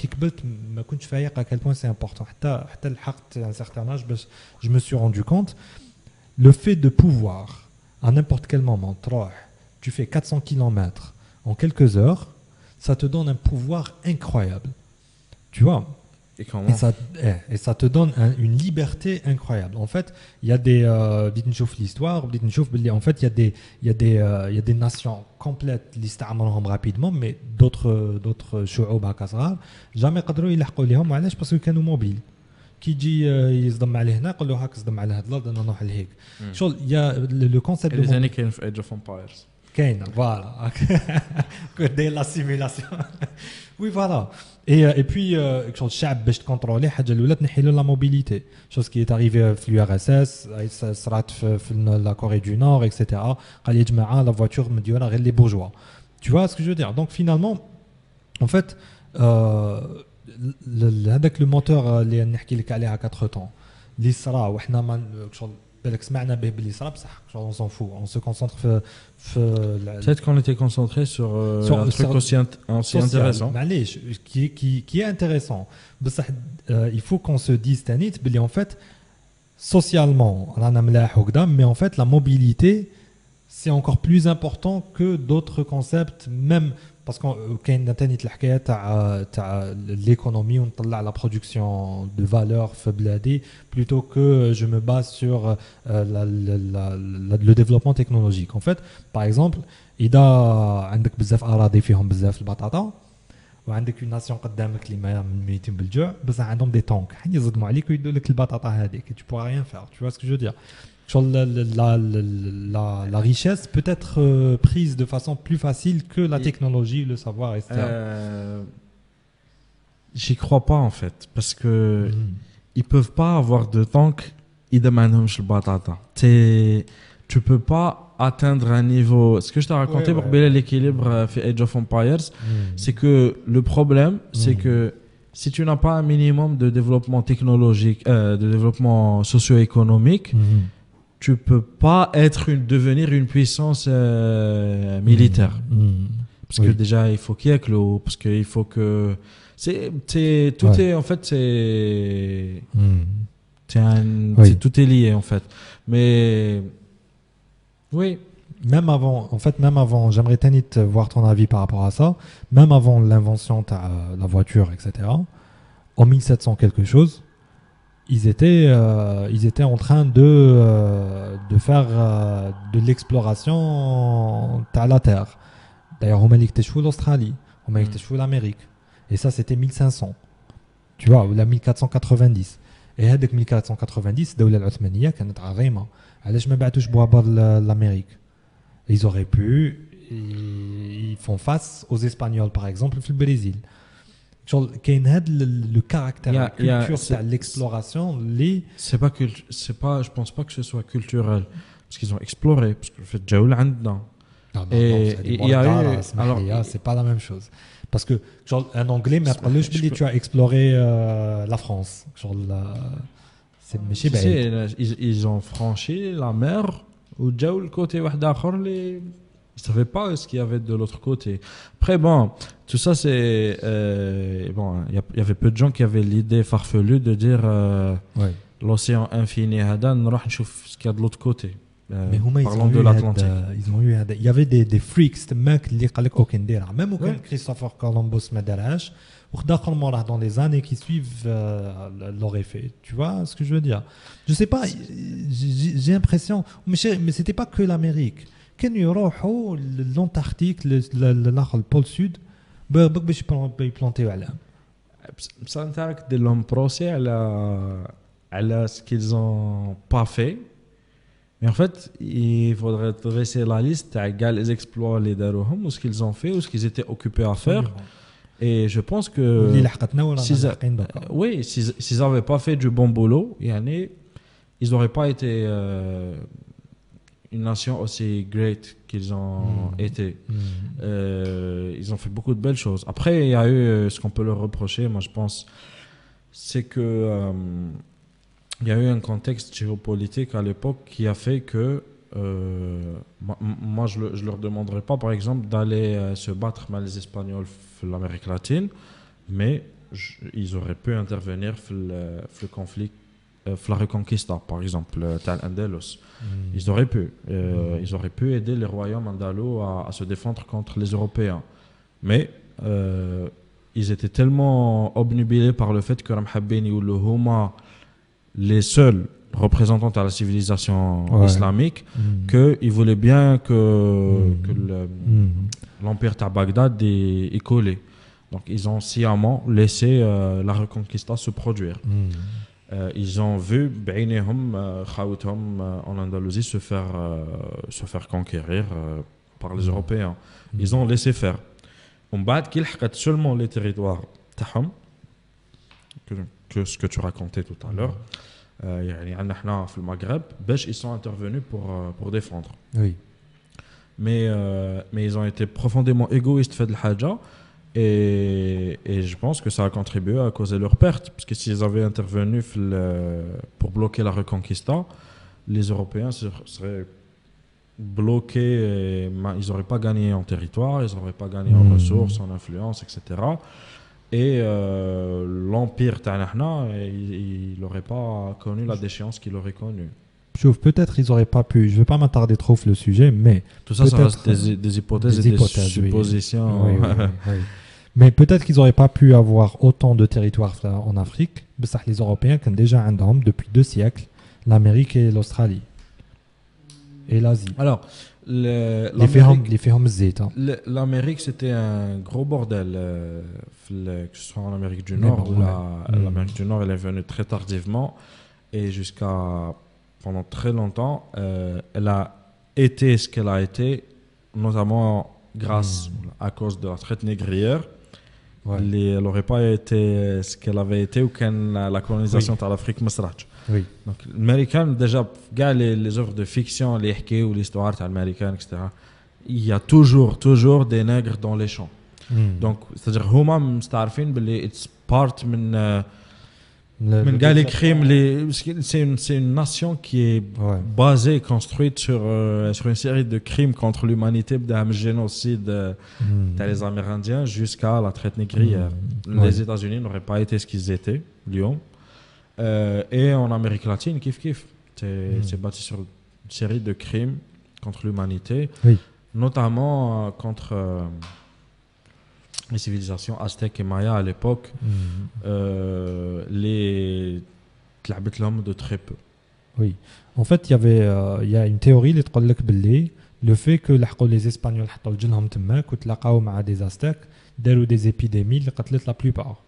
à quel point c'est important. À un certain âge, ben, je me suis rendu compte, le fait de pouvoir, à n'importe quel moment, tu fais 400 km, en quelques heures ça te donne un pouvoir incroyable tu vois Et comment et ça, eh, et ça te donne un- une liberté incroyable. En fait, il y a des. euh, بديت نشوف l'histoire, بديت نشوف باللي en fait, il y a des, il y a des, euh, il y a des nations complètes اللي استعمرهم rapidement, mais d'autres, d'autres شعوب هكا صغار jamais قدروا يلحقوا ليهم علاش باسكو كانوا موبيل. كي يجي آه، يصدم عليه هنا قول له هاك صدم على هذا الارض انا نروح لهيك. Hmm. شغل il y a le, le concept Et de les mon- années qu'il y a une Age of Empires. Kane, voilà. Dès l'assimilation. oui, voilà. Et, euh, et puis, euh, chose chab, je contrôler, la mobilité. Chose qui est arrivée euh, avec l'URSS, ça la Corée du Nord, etc. La voiture me dit, les bourgeois. Tu vois ce que je veux dire? Donc, finalement, en fait, avec le moteur, les à quatre temps, l'ISRA, عليه على 4 طون اللي صرا وحنا ما شغل بالك سمعنا به باللي صرا بصح شغل اون سون فو اون سو كونسونتر في في ال- Peut-être qu'on était concentré sur, euh, Sur- un truc sur- aussi, int- aussi social. intéressant. معليش qui, qui, qui est intéressant بصح euh, il faut qu'on se dise تانيت باللي en fait socialement رانا ملاح وكذا mais en fait la mobilité c'est encore plus important que d'autres concepts, même parce qu'il y a l'économie, on la production de valeur faible plutôt que je me base sur euh, le développement technologique. En fait, par exemple, il y a بزاف اراضي فيهم بزاف البطاطا وعندك اون ناسيون قدامك اللي ما ميتين بالجوع بصح عندهم دي طونك حين يصدموا عليك ويدوا لك البطاطا هذيك tu pourras rien faire tu vois ce que La, la, la, la, richesse peut être euh, prise de façon plus facile que la technologie, le savoir, etc. Euh, J'y crois pas en fait, parce que mm. ils peuvent pas avoir de tank ils demandent le batata. Tu peux pas atteindre un niveau. Ce que je t'ai raconté pour ouais. l'équilibre euh, Age of Empires, mm. c'est que le problème, c'est mm. que si tu n'as pas un minimum de développement technologique, euh, de développement socio-économique, tu peux pas être une, devenir une puissance euh, militaire. Mmh. Mmh. Parce que déjà, il faut qu'il y ait l'eau, parce qu'il faut que. C'est, tout est, en fait, c'est. Mmh. Tout est lié, en fait. Mais. Oui. Même avant, en fait, même avant, j'aimerais Tanit voir ton avis par rapport à ça. Même avant l'invention de la voiture, etc. En 1700 quelque chose, ils étaient, euh, ils étaient en train de, euh, de faire euh, de l'exploration à la Terre. D'ailleurs, on a l'Australie, on a mm. l'Amérique. Et ça, c'était 1500. Tu vois, ou la 1490. Et avec 1490, la l'Othmaniya كانت عظيمة. علاش ما بعتوش بوابر l'Amérique Ils auraient pu, ils font face aux Espagnols, par exemple, le Brésil le caractère la culture c'est l'exploration les c'est pas que c'est pas je pense pas que ce soit culturel parce qu'ils ont exploré parce que fait جاوا لعندنا et il y a eu alors c'est pas la même chose parce que genre un anglais mais après je dis tu as exploré euh, la France genre c'est ils, ils ont franchi la mer ou جاوا côté واحد ils ne savaient pas ce qu'il y avait de l'autre côté. Après, bon, tout ça, c'est. Euh, bon, il y, avait peu de gens qui avaient l'idée farfelue de dire euh, ouais. l'océan infini, Hadan, on va ce qu'il y a de l'autre côté. Euh, mais Houma, parlant de l'Atlantique. Euh, ont eu. Il y avait des, freaks, des mecs qui disaient Même quand Christopher Columbus Madarash, dans les années qui suivent, l'aurait fait. Tu vois ce que je veux dire? Je ne sais pas, j'ai l'impression. Mais c'était pas que l'Amérique. كانوا يروحوا للانتاركتيك الاخر البول سود باش يبلونتيو علام بصح انت راك دير لهم بروسي على على سكيلز اون با في Mais en fait, il faudrait dresser la liste تاع les exploits اللي داروهم ou ce qu'ils ont fait ou ce qu'ils étaient occupés à faire. Et je pense que oui, s'ils n'avaient pas fait du bon boulot, ils n'auraient pas été euh, une nation aussi great qu'ils ont hmm. été. Hmm. Euh, ils ont fait beaucoup de belles choses. Après, il y a eu euh, ce qu'on peut leur reprocher, moi je pense, c'est que euh, il y a eu un contexte géopolitique à l'époque qui a fait que moi, je, ne leur demanderais pas, par exemple, d'aller se battre mal les Espagnols en Amérique latine, mais ils auraient pu intervenir dans le conflit la Reconquista, par exemple, euh, Tal Andalus. Hmm. Ils auraient pu. Euh, hmm. Ils auraient pu aider les royaumes andalous à, se défendre contre les Européens. Mais ils étaient tellement obnubilés par le fait que Ramhabini ou le Huma, les seuls représentants de la civilisation islamique, hmm. qu'ils voulaient bien que, l'empire de Bagdad est, est, collé. Donc ils ont sciemment laissé la Reconquista se produire. Euh, ils ont vu Beinehom, Khawthom euh, en Andalousie se faire, euh, se faire conquérir euh, par les Européens. Mm. Ils ont laissé faire. On bat qu'ils seulement les territoires Taham, que, que, ce que tu racontais tout à l'heure. Il y a maintenant le Maghreb, ils sont intervenus pour, pour défendre. Oui. Mais, mais ils ont été profondément égoïstes fait de et, et, je pense que ça a contribué à causer leur perte, parce que s'ils avaient intervenu pour bloquer la Reconquista, les Européens seraient bloqués, et ils n'auraient pas gagné en territoire, ils n'auraient pas gagné en hmm. ressources, en influence, etc. Et euh, l'empire Tanahna, il n'aurait pas connu la déchéance qu'il aurait connue. Peut-être ils auraient pas pu. Je vais pas m'attarder trop sur le sujet, mais Tout ça, ça reste des, des hypothèses des et des hypothèses, oui. suppositions. Oui, oui, oui, oui. Mais peut-être qu'ils n'auraient pas pu avoir autant de territoires là, en Afrique. Mais ça, les Européens qui ont déjà un dôme depuis deux siècles, l'Amérique et l'Australie. Et l'Asie. Alors, le- l'Amérique- hein. l'Amérique, c'était un gros bordel. euh, le- que ce soit en Amérique du Nord ou la-. Mm. l'Amérique du Nord, elle est venue très tardivement et jusqu'à pendant très longtemps, euh, elle a été ce qu'elle a été, notamment grâce hmm. à cause de la traite négrière. Elle n'aurait pas été ce qu'elle avait été ou la colonisation de oui. l'Afrique Masrach. Oui. Donc, l'américain, déjà, les, les œuvres de fiction, les hikés ou l'histoire américaine, etc., il y a toujours, toujours des nègres dans les champs. Hmm. Donc, c'est-à-dire, Huma, Mstarfin, it's part من le- gars les crimes, les, c'est une, nation qui est Ouais. basée, construite sur, euh, sur une série de crimes contre l'humanité, d'un génocide euh, Hmm. les Amérindiens jusqu'à la traite négrière. Hmm. Les Ouais. États-Unis n'auraient pas été ce qu'ils étaient, Lyon. Euh, et en Amérique latine, kiff kiff. C'est Mm. c'est bâti sur une série de crimes contre l'humanité, Oui. notamment euh, contre euh, les civilisations aztèques et mayas à l'époque, mmh. euh, les l'homme de très peu. Oui. En fait, il y avait euh, y a une théorie qui dit le fait que les Espagnols ont que des Aztèques, d'elles des épidémies, ils la plupart.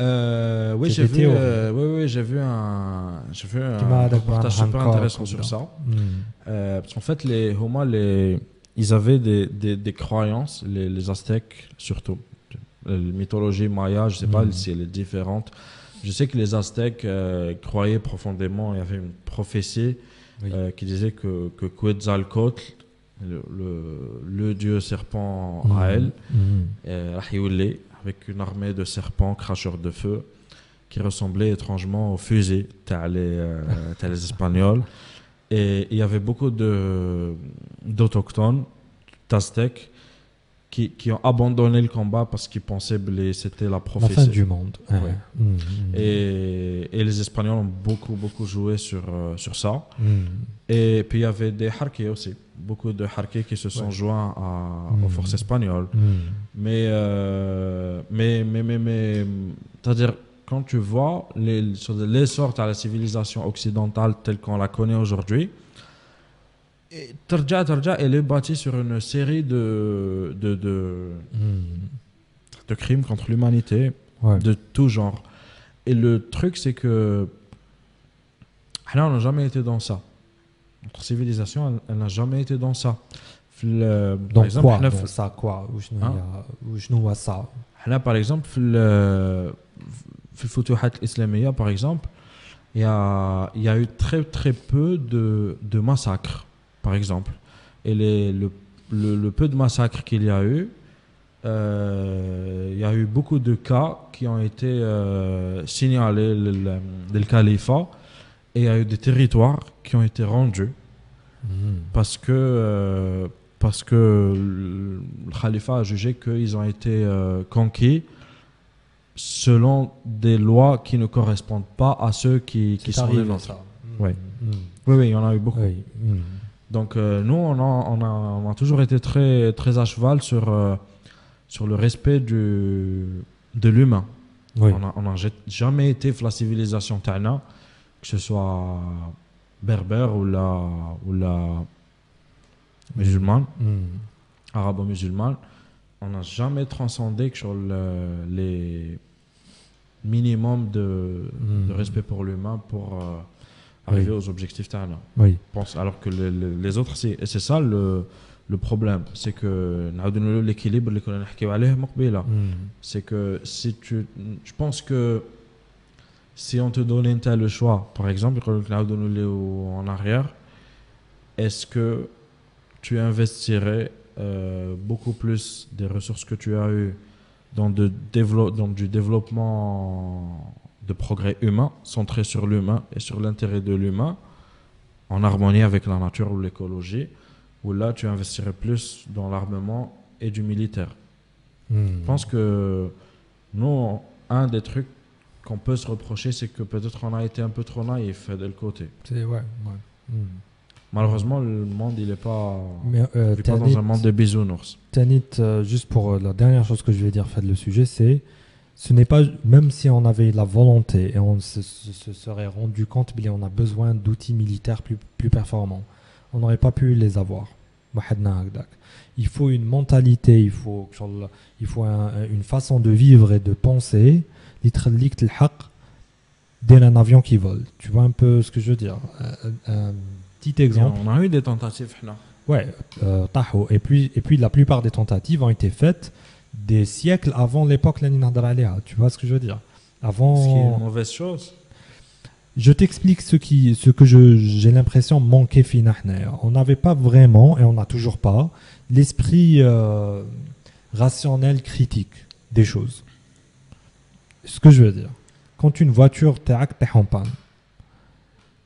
Euh, oui, j'ai vu, euh, oui, oui, j'ai vu un, j'ai vu un reportage super intéressant sur ça. Mm. Euh, parce qu'en fait, les, au moins les, ils avaient des, des, croyances, les, les, Aztèques surtout. La mythologie maya, je ne sais pas hmm. si elle est différente. Je sais que les Aztèques euh, croyaient profondément, il y avait une prophétie euh, qui disait que, que Quetzalcoatl, le, le, dieu serpent mmh. Ael, mmh. avec une armée de serpents cracheurs de feu, qui ressemblait étrangement aux fusées, t'as les, euh, les Espagnols. Et il y avait beaucoup d'autochtones, d'Aztèques, qui, qui ont abandonné le combat parce qu'ils pensaient que c'était la La prophétie. fin du monde. Ouais. Hmm. Hmm. Et, et les Espagnols ont beaucoup, beaucoup joué sur, euh, sur ça. Et puis il y avait des harkis aussi. Beaucoup de harkis qui se sont Ouais. joints à, aux Mm. forces espagnoles. Mais, euh, mais, mais, mais, mais c'est-à-dire, quand tu vois l'essor de la civilisation occidentale telle qu'on la connaît aujourd'hui, Tarja, Tarja, elle est bâtie sur une série de, de, de, crimes contre l'humanité de tout genre. Et le truc, c'est que. Là, on n'a jamais été dans ça. Notre civilisation, elle n'a jamais été dans ça. Le, par dans exemple, quoi, dans f... ça quoi? Hein? Là, par exemple, Futuhat Islamia, par exemple, il y a, eu très très peu de, massacres, par exemple. Et le, peu de massacres qu'il y a eu, euh, il y a eu beaucoup de cas qui ont été euh, signalés le califat et il y a eu des territoires qui ont été rendus mm-hmm. parce que euh, parce que le califat a jugé qu'ils ont été euh, conquis selon des lois qui ne correspondent pas à ceux qui, qui sont les arrivé, nôtres. ça. Ouais. Hmm. Oui, oui, il y en a eu beaucoup. Oui. Hmm. Donc euh, nous, on a, on, a, on a toujours été très, très à cheval sur, euh, sur le respect du, de l'humain. Oui. On n'a jamais été la civilisation Tana, que ce soit berbère ou la, ou la musulmane, Hmm. arabo-musulmane. On n'a jamais transcendé que sur le- les minimum hmm. de, respect pour l'humain pour euh, arriver aux objectifs talents. Pense, alors que les autres, c'est ça le, le problème. C'est que l'équilibre, hmm. c'est que si tu. Je pense que si on te donnait un tel choix, par exemple, en arrière, est-ce que tu investirais euh, beaucoup plus des ressources que tu as eues dans, de dévelop- dans du développement de progrès humain, centré sur l'humain et sur l'intérêt de l'humain, en harmonie avec la nature ou l'écologie, ou là tu investirais plus dans l'armement et du militaire. Hmm. Je pense que nous, un des trucs qu'on peut se reprocher, c'est que peut-être on a été un peu trop naïf de le côté. C'est ouais, ouais. Hmm. Malheureusement, le monde, il n'est pas, euh, est pas dans un monde de bisounours. Tanit, euh, juste pour euh, la dernière chose que je vais dire, fait le sujet, c'est ce n'est pas, même si on avait la volonté et on se, serait rendu compte, bien, on a besoin d'outils militaires plus, performants. On n'aurait pas pu les avoir. Il faut une mentalité, il faut, il faut une façon de vivre et de penser. Dès un avion qui vole. Tu vois un peu ce que je veux dire? Petit exemple. Et on a eu des tentatives, là. Ouais, euh, et puis, et puis la plupart des tentatives ont été faites des siècles avant l'époque Lenin Tu vois ce que je veux dire? Avant. Ce qui est une mauvaise chose. Je t'explique ce, ce que j'ai l'impression manquait finalement. On n'avait pas vraiment, et on n'a toujours pas, l'esprit euh, rationnel critique des choses. Ce que je veux dire. Quand une voiture t'es en panne,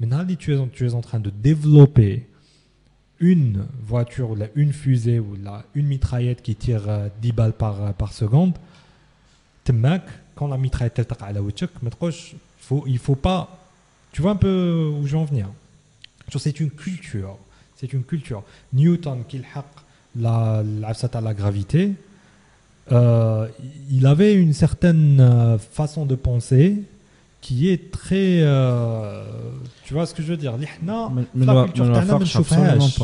Mais tu es, tu es en train de développer une voiture ou là, une fusée ou là, une mitraillette qui tire euh, 10 balles par, euh, par seconde, quand la mitraillette est à la faut, il faut pas. Tu vois un peu où je veux en venir? C'est une culture. C'est une culture. Newton, qui la, à la gravité, euh, il avait une certaine euh, façon de penser qui est très euh, tu vois ce que je veux dire? في la culture تاعنا ما نشوفهاش.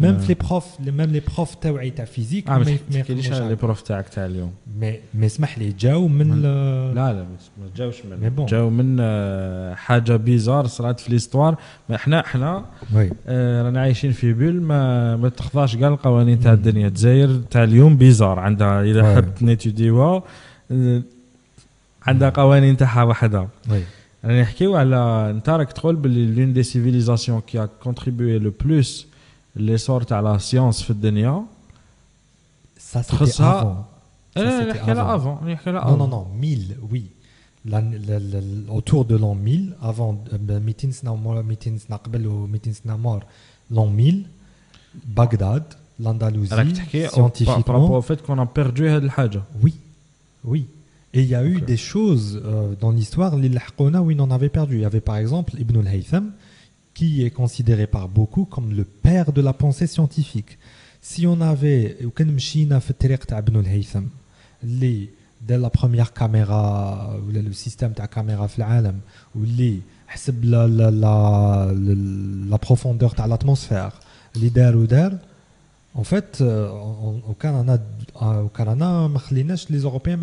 même les profs les même les profs تاوعي تاع فيزيك ما يفهموش على هكا. بروف تاعك تاع اليوم مي مي اسمح لي جاو من لا لا ما جاوش من. جاو من حاجة بيزار صرات في ليستوار ما إحنا إحنا رانا عايشين في بول ما ما تخضعش كاع القوانين تاع الدنيا. الجزائر تاع اليوم بيزار عندها. اذا حبت نيتوديوها آه، عندها قوانين تاعها وحدها وي راني نحكيو على انت راك تقول باللي لون دي سيفيليزاسيون كي ا كونتريبيو لو بلوس ليسور تاع لا سيونس في الدنيا ça c'était تخصها- avant Ça, انا c'était نحكي على avant. افون نحكي على non non avant. non 1000 oui La- la- la- autour de l'an 1000 avant euh, ben, 200 سنه ومور 200 سنه قبل و 200 سنه مور l'an 1000 بغداد راك l'Andalousie تحكي scientifiquement بارابور au fait qu'on a perdu هاد الحاجه Oui, oui. Et il y a eu des choses euh, dans l'histoire, l'Ilhaqona, où il en avait perdu. Il y avait par exemple Ibn al-Haytham, qui est considéré par beaucoup comme le père de la pensée scientifique. Si on avait, Ibn al-Haytham, les dès la première caméra ou le système de la caméra flalam ou les la, la, la, la profondeur de l'atmosphère l'idée ou en fait, euh, au Canada, au Canada, les Européens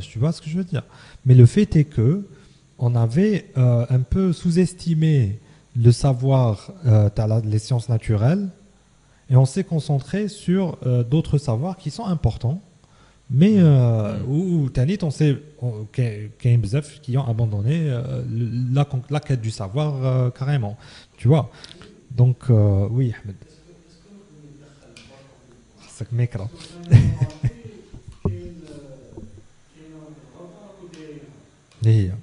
tu vois ce que je veux dire. Mais le fait est que on avait euh, un peu sous-estimé le savoir euh, les sciences naturelles et on s'est concentré sur euh, d'autres savoirs qui sont importants, mais où Tanit, on sait qui ont abandonné la, la, quête du savoir carrément, tu vois. Donc oui, Ahmed. خاصك ميكرا اللي هي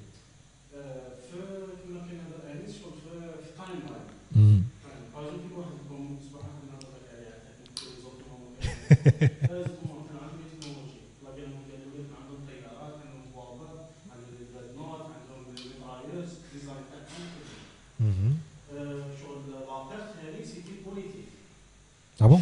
مم. Mhm. Ah bon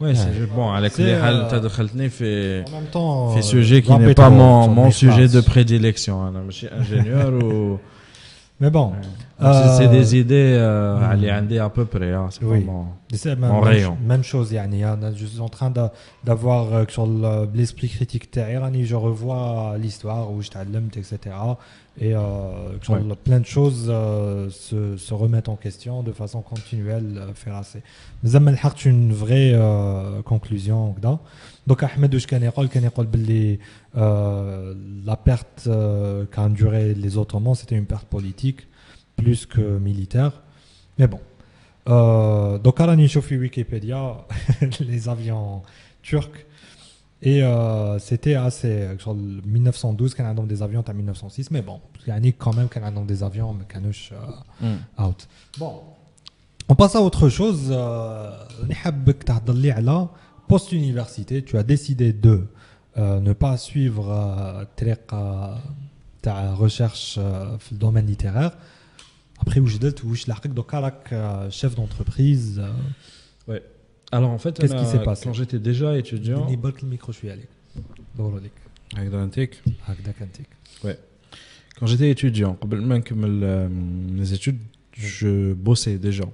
Ouais, c'est bon. على كل C'est, حال euh, انت دخلتني في En même temps. في euh, sujet qui rapide n'est pas trop, mon, sur mon mes sujet de phrases. prédilection. انا ماشي ingénieur ou Mais bon. c'est des euh, idées euh, hmm. à peu près. Hein, c'est vraiment mon rayon. Même chose, je suis en train d'avoir euh, sur l'esprit critique je revois l'histoire où je t'allume, etc. Et plein de choses se, remettent en question de façon continuelle. Mais c'est une vraie conclusion. Donc Ahmed Oushkanekol, la perte qu'a endurée les Ottomans, c'était une perte politique plus que militaire. Mais bon. Euh, donc, à la Wikipédia, les avions turcs. Et euh, c'était assez. Genre, 1912, qu'un nombre des avions, à 1906. Mais bon, il y a quand même qu'un nombre des avions, mais Kanush euh, mm. out. Bon. On passe à autre chose. Euh, Post-université, tu as décidé de euh, ne pas suivre euh, ta recherche euh, dans le domaine littéraire. Après, donc Karak, euh, chef d'entreprise. Euh, ouais. Alors en fait, qu'est-ce qui s'est passé Quand j'étais déjà étudiant. le micro, je suis allé. Ouais. Quand j'étais étudiant, même euh, les études, je bossais déjà.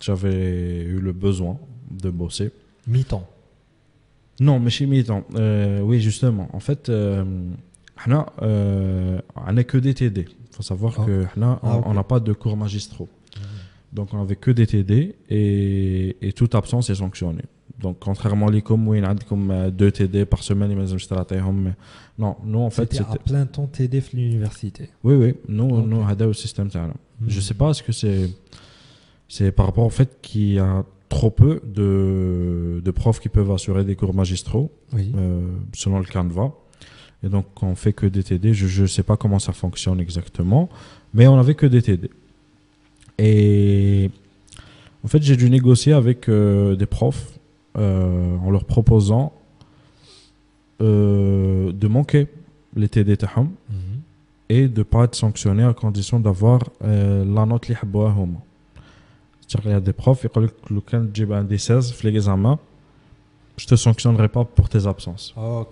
J'avais eu le besoin de bosser. Mi-temps. Non, mais chez mi-temps. Euh, oui, justement. En fait, on euh, que des TD faut savoir ah. que là, ah, on n'a pas de cours magistraux. Ah, Donc, on n'avait que des TD et, toute absence est sanctionnée. Donc, contrairement à l'ICOM où il y a euh, deux TD par semaine, non, nous en fait. C'était à plein temps TD à l'université. Oui, oui, nous, nous, on a au système. Mmh. Je sais pas, est-ce que c'est, c'est par rapport au fait qu'il y a trop peu de, de profs qui peuvent assurer des cours magistraux, oui. euh, selon le Canva. Et donc, on fait que des TD. Je ne sais pas comment ça fonctionne exactement, mais on n'avait que des TD. Et en fait, j'ai dû négocier avec euh, des profs euh, en leur proposant euh, de manquer les TD mm mhm. et de ne pas être sanctionné à condition d'avoir la note li C'est-à-dire qu'il y a des profs qui disent je ne te sanctionnerai pas pour tes absences. Ah,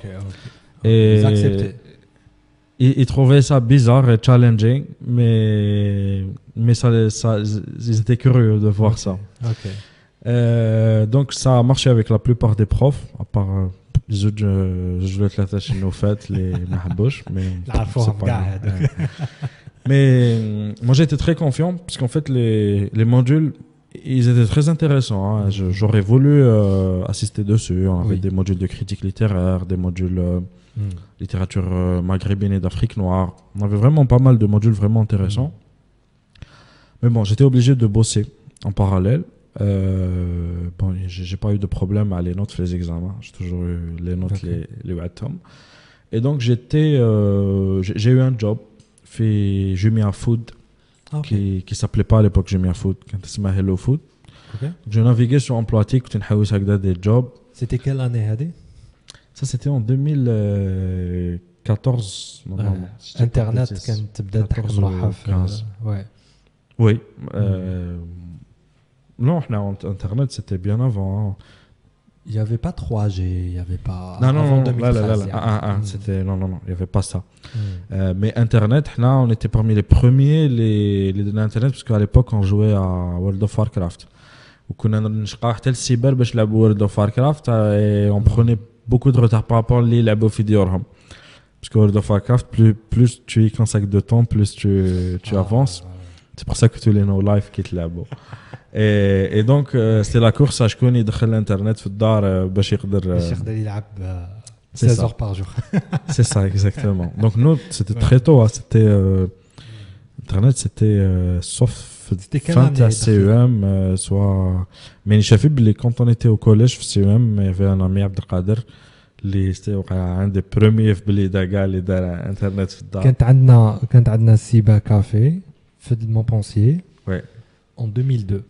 ils trouvaient ça bizarre et challenging, mais, mais ça, ils étaient curieux de voir ça. Euh, donc ça a marché avec la plupart des profs, à part euh, les autres, je, je voulais te chez nos fêtes, les Mahabouches, mais la forme pas mais euh, moi j'étais très confiant, parce qu'en fait les, les modules, ils étaient très intéressants. hein. J'aurais voulu euh, assister dessus. On avait Oui. des modules de critique littéraire, des modules euh, Mhm. littérature euh, maghrébine et d'Afrique noire. On avait vraiment pas mal de modules vraiment intéressants. Mais bon, j'étais obligé de bosser en parallèle. Euh, bon, j'ai pas eu de problème à les notes les examens. J'ai toujours eu les notes, les, les Watom. Et donc, j'étais, j'ai j'ai eu un job fait Jumia Food ah, qui, qui s'appelait pas à l'époque Jumia Food, quand s'appelait Hello Food. Okay. Je naviguais sur Employtique, je cherchais des jobs. C'était quelle année Ça, c'était en 2014, euh, Internet, quand tu as euh, Ouais. Oui. Mhm. Euh. Non, Internet, c'était bien avant. Hein il y avait pas 3G il y avait pas non, non, avant non, là, là, là, 2013 là, يعني. ah, ah, ah, Mhm. c'était, non, non, non, il n'y avait pas ça. Mhm. Euh, mais Internet, là, on était parmi les premiers, les, les données Internet, parce qu'à l'époque, on jouait à World of Warcraft. وكنا نشقى حتى السيبر باش نلعبوا World of Warcraft et on prenait beaucoup de retard par rapport اللي يلعبوا في ديورهم. Parce que World of Warcraft, plus, plus tu y consacres de temps, plus tu, tu Ah, avances. C'est pour ça que tous les no life qui te لعبوا. Et, et donc, euh, c'était la course à شكون يدخل الانترنت في الدار euh, باش يقدر euh, باش يقدر يلعب آه، C'est 16 ça. heures par jour C'est ça, exactement. Donc nous, c'était Ouais. très tôt. hein. C'était euh, Internet, c'était euh, sauf C'était quelle fin année, à CEM, euh, soit. Mais Chafib, quand on était au collège, في CEM, il y avait un ami Abdelkader, اللي c'était وقع un des premiers في بلي داكا اللي دار انترنت في الدار. كانت عندنا كانت عندنا سيبا كافي fait de Montpensier Ouais. en 2002.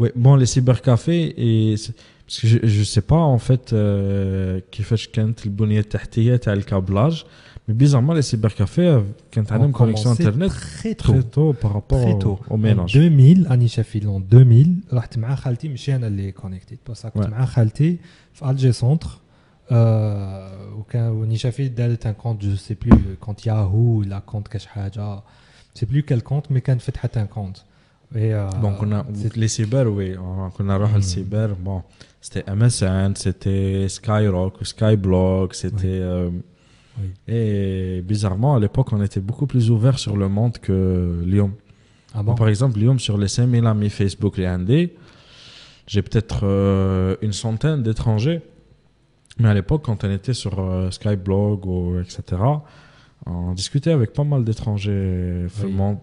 Oui, bon, les cybercafés, et c'est- parce que je, je sais pas en fait euh, كيفاش كانت البنية التحتية تاع الكابلاج mais bizarrement les cybercafés euh, كانت عندهم On connexion commençait internet très tôt. très tôt par rapport Très au, tôt. au En ménage 2000 اني شافي en 2000 رحت مع خالتي ماشي انا اللي كونيكتيد بس كنت Ouais. مع خالتي في الجي سونتر آه وكان وني شافي دارت ان كونت جو سي بلو كونت ياهو ولا كونت كاش حاجه سي بلو كال كونت مي كانت فتحت ان كونت Donc on a les cyber, oui, on a Hmm. le cyber. Bon, c'était MSN, c'était Skyrock, Skyblog, c'était. euh, Oui. Et bizarrement, à l'époque, on était beaucoup plus ouvert sur le monde que Lyon. ah bon? Par exemple, Lyon, sur les 5000 amis Facebook, les Indés, j'ai peut-être euh, une centaine d'étrangers. Mais à l'époque, quand on était sur euh, Skyblog, ou, etc., on discutait avec pas mal d'étrangers Oui. le monde.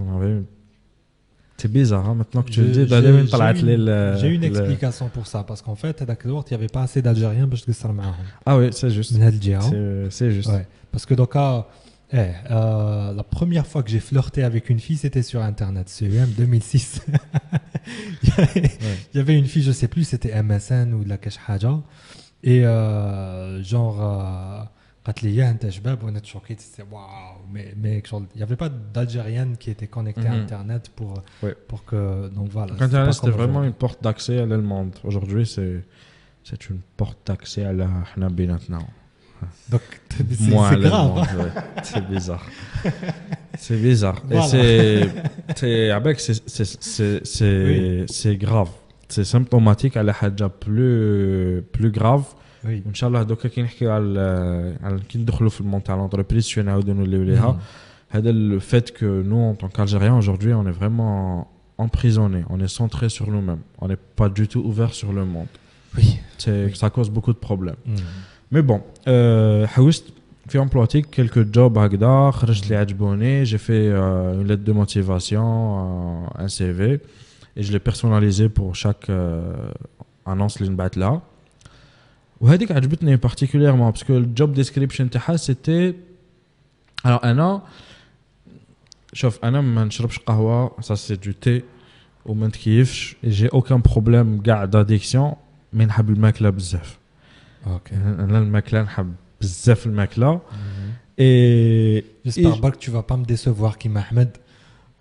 On avait- c'est bizarre, hein, maintenant que tu le dis, bah, J'ai une explication pour ça, parce qu'en fait, à Dakar, il n'y avait pas assez d'Algériens parce que ça le Ah oui, c'est juste. Euh, c'est juste. Parce que donc, ah, eh, euh, la première fois que j'ai flirté avec une fille, c'était sur Internet, CEM 2006. il, y avait, il, y avait, une fille, je sais plus, c'était MSN ou de la Keshaja. Et euh, genre. قالت لي يا انت شباب وانا تشوكيت c'était waouh mais mais genre, il y avait pas d'algérienne qui était connectée à Mhm. internet pour Ouais. pour que donc voilà Donc, c'était Internet, pas c'était comme vraiment aujourd'hui. une porte d'accès à le monde. Aujourd'hui, c'est c'est une porte d'accès à la حنا بيناتنا. donc c'est Moi, c'est le grave monde, hein. ouais. C'est bizarre. c'est bizarre. Et Voilà. c'est. c'est- avec, c'est- c'est- c'est- C'est c'est grave. C'est symptomatique à la حاجة plus, plus grave. oui وان شاء الله دوكا كي نحكيو على على كي ندخلوا في المون تاع لونتربريز شنو نعاودوا نوليو ليها هذا le fait que nous en tant qu'Algériens aujourd'hui on est vraiment emprisonnés on est centré sur nous-mêmes on n'est pas du tout ouvert sur le monde oui c'est Oui. ça cause beaucoup de problèmes Mhm. mais bon euh, حوست في امبلواتيك quelques jobs هكذا خرجت اللي عجبوني j'ai fait euh, une lettre de motivation euh, un CV et je l'ai personnalisé pour chaque euh, annonce اللي نبعث لها وهذيك عجبتني particulièrement parce que le job description تاعها c'était alors انا شوف انا ما نشربش قهوه ça c'est du thé وما نتكيفش j'ai aucun problème كاع d'addiction mais نحب الماكله بزاف ok انا الماكله نحب بزاف الماكله Mhm. et J'espère Et- pas que tu vas pas me décevoir كيما احمد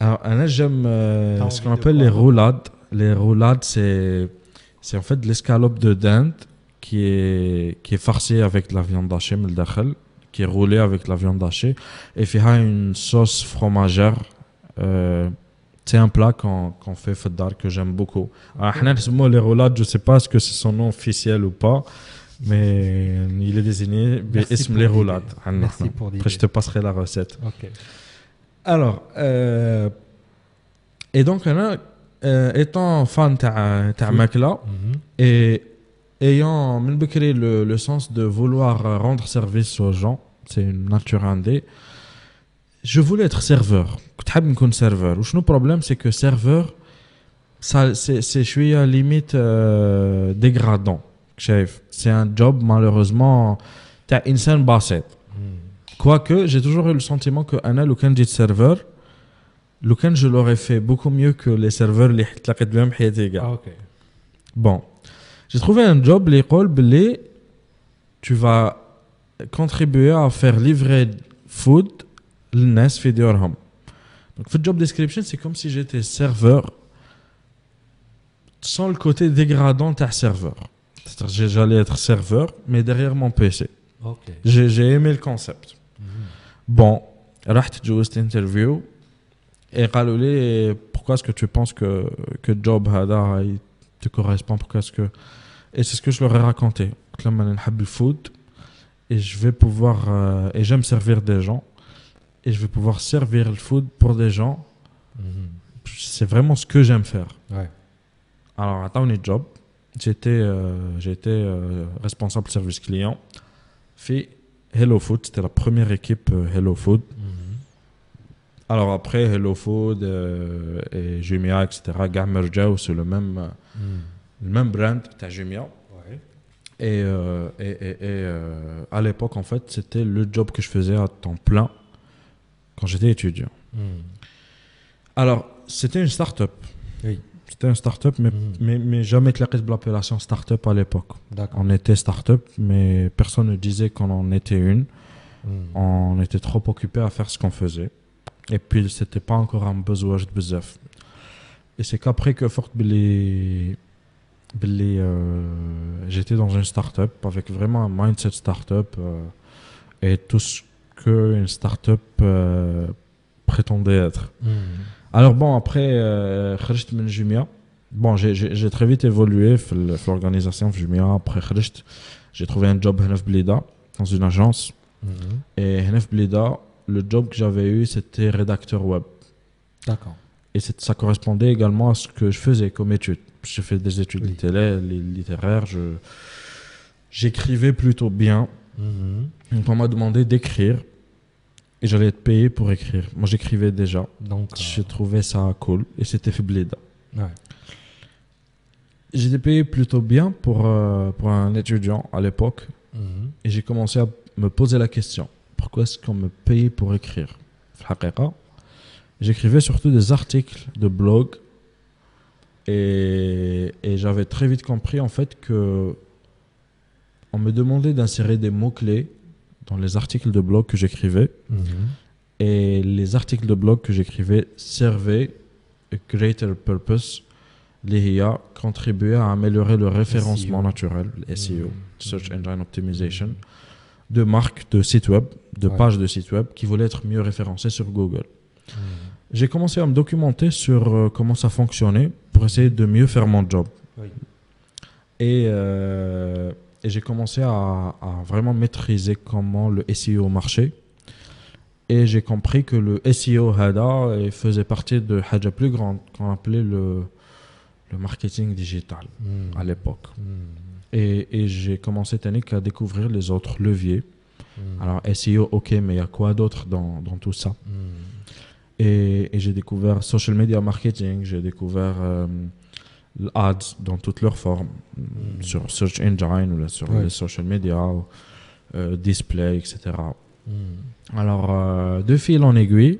Alors, là, j'aime euh, ce qu'on appelle les roulades. Les roulades, c'est, c'est en fait l'escalope de dinde qui est, qui est farcie avec la viande hachée, qui est roulée avec la viande hachée. Et il y a une sauce fromagère. Euh, c'est un plat qu'on, qu'on fait fadar que j'aime beaucoup. Ah, Alors, les roulades, je ne sais pas ce que c'est son nom officiel ou pas. Mais il est désigné les roulades. Merci pour Après, je te passerai la recette. Okay. Alors, euh, et donc, Anna, euh, étant fan de ta Food. makla Mhm. et ayant من بكري le, le sens de vouloir euh, rendre service aux gens, c'est une nature indé, je voulais être serveur. كنت حابب نكون serveur. وشنو problème c'est que serveur, ça, c'est, c'est شوية limite euh, dégradant. شايف C'est un job malheureusement تاع إنسان بسيط. Mhm. Quoique, j'ai toujours eu le sentiment que Anna, le dit serveur, le je l'aurais fait beaucoup mieux que les serveurs اللي تلاقيت بهم حياتي كاع. Ah, ok Bon, j'ai trouvé un job اللي يقول باللي tu vas contribuer à faire livrer food للناس في ديورهم. Donc, في job description, c'est comme si j'étais serveur sans le côté dégradant تاع serveur. C'est-à-dire que j'allais être serveur, mais derrière mon PC. ok J'ai j'ai aimé le concept. Mhm. Bon, رحت جوزت interview et قالوا لي pourquoi est-ce que tu penses que que job هذا il te correspond pourquoi est-ce que et c'est ce que je leur ai raconté قلت لهم انا نحب الفود et je vais pouvoir euh, et j'aime servir des gens et je vais pouvoir servir le food pour des gens. C'est vraiment ce que j'aime faire. Ouais. Alors, à Towny Job, j'étais euh, j'étais euh, responsable service client. Fait Hello Food, c'était la première équipe euh, Hello Food. Alors après, Hello Food euh, et Jumia, etc., Gamer c'est le même, euh, le même brand, t'as Jumia. Ouais. Et, euh, et, et- et, euh, à l'époque, en fait, c'était le job que je faisais à temps plein quand j'étais étudiant. Alors, c'était une start-up. C'était une start-up, mais, Mhm. mais, mais jamais claqué de l'appellation start-up à l'époque. On était start-up, mais personne ne disait qu'on en était une. On était trop occupé à faire ce qu'on faisait. Et puis, c'était pas encore un besoin de. Et c'est qu'après que Fort Billy, Billy, euh, j'étais dans une start-up avec vraiment un mindset start-up euh, et tout ce qu'une start-up euh, prétendait être. Alors bon, après, euh, خرجت من Jumia. Bon, j'ai- j'ai j'ai très vite évolué في ال- في l'organisation de Jumia. Après, خرجت, j'ai trouvé un job هنا في بليدة, dans une agence. Et هنا في بليدة, le job que j'avais eu, c'était rédacteur web. D'accord. Et c'est- ça correspondait également à ce que je faisais comme études. J'ai fait des études Oui. littéraires, li- littéraires. Je, j'écrivais plutôt bien. Donc on m'a demandé d'écrire. et j'allais être payé pour écrire. Moi, j'écrivais déjà. Donc, euh, je euh... trouvais ça cool. Et c'était Fibléda. Ouais. J'étais payé plutôt bien pour, euh, pour un étudiant à l'époque. Mhm. Et j'ai commencé à me poser la question pourquoi est-ce qu'on me payait pour écrire? J'écrivais surtout des articles de blog. Et, et j'avais très vite compris en fait que on me demandait d'insérer des mots-clés dans les articles de blog que j'écrivais. Et les articles de blog que j'écrivais servaient a greater purpose, les IA contribuaient à améliorer le référencement SEO. naturel, le SEO, Mhm. Search Engine Optimization, de marques de sites web, de Ouais. pages de sites web qui voulaient être mieux référencées sur Google. J'ai commencé à me documenter sur euh, comment ça fonctionnait pour essayer de mieux faire mon job. Oui. Et, euh, et j'ai commencé à, à vraiment maîtriser comment le SEO marchait. Et j'ai compris que le SEO Hada il faisait partie de Haja plus grande qu'on appelait le, le marketing digital à l'époque. Et, et j'ai commencé à découvrir les autres leviers. Alors SEO, ok, mais il y a quoi d'autre dans, dans tout ça? Et, et j'ai découvert social media marketing, j'ai découvert euh, l'ads dans toutes leurs formes, hmm. sur search engine ou sur les social media, euh, display, etc. Hmm. Alors, euh, de fil en aiguille,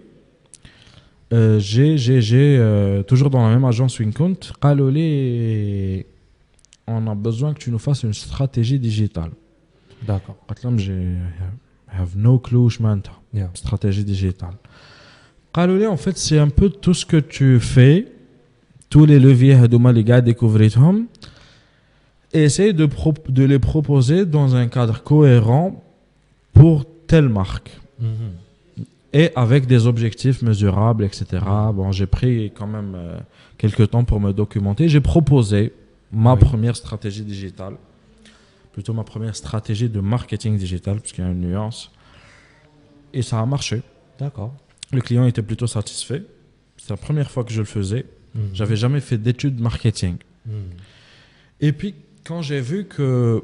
euh, j'ai, j'ai, j'ai euh, toujours dans la même agence WinCount, Kalolé, on a besoin que tu nous fasses une stratégie digitale. D'accord. J'ai have no clue, yeah. stratégie digitale. En fait, c'est un peu tout ce que tu fais tous les leviers Hadouma, les gars, découvrir et essayer de, de les proposer dans un cadre cohérent pour telle marque. Mm-hmm. Et avec des objectifs mesurables, etc. Bon, j'ai pris quand même euh, quelques temps pour me documenter. J'ai proposé ma première stratégie digitale, plutôt ma première stratégie de marketing digital, parce qu'il y a une nuance. Et ça a marché. D'accord. Le client était plutôt satisfait. C'est la première fois que je le faisais. Mhm. J'avais jamais fait d'études marketing. Mhm. Et puis, quand j'ai vu que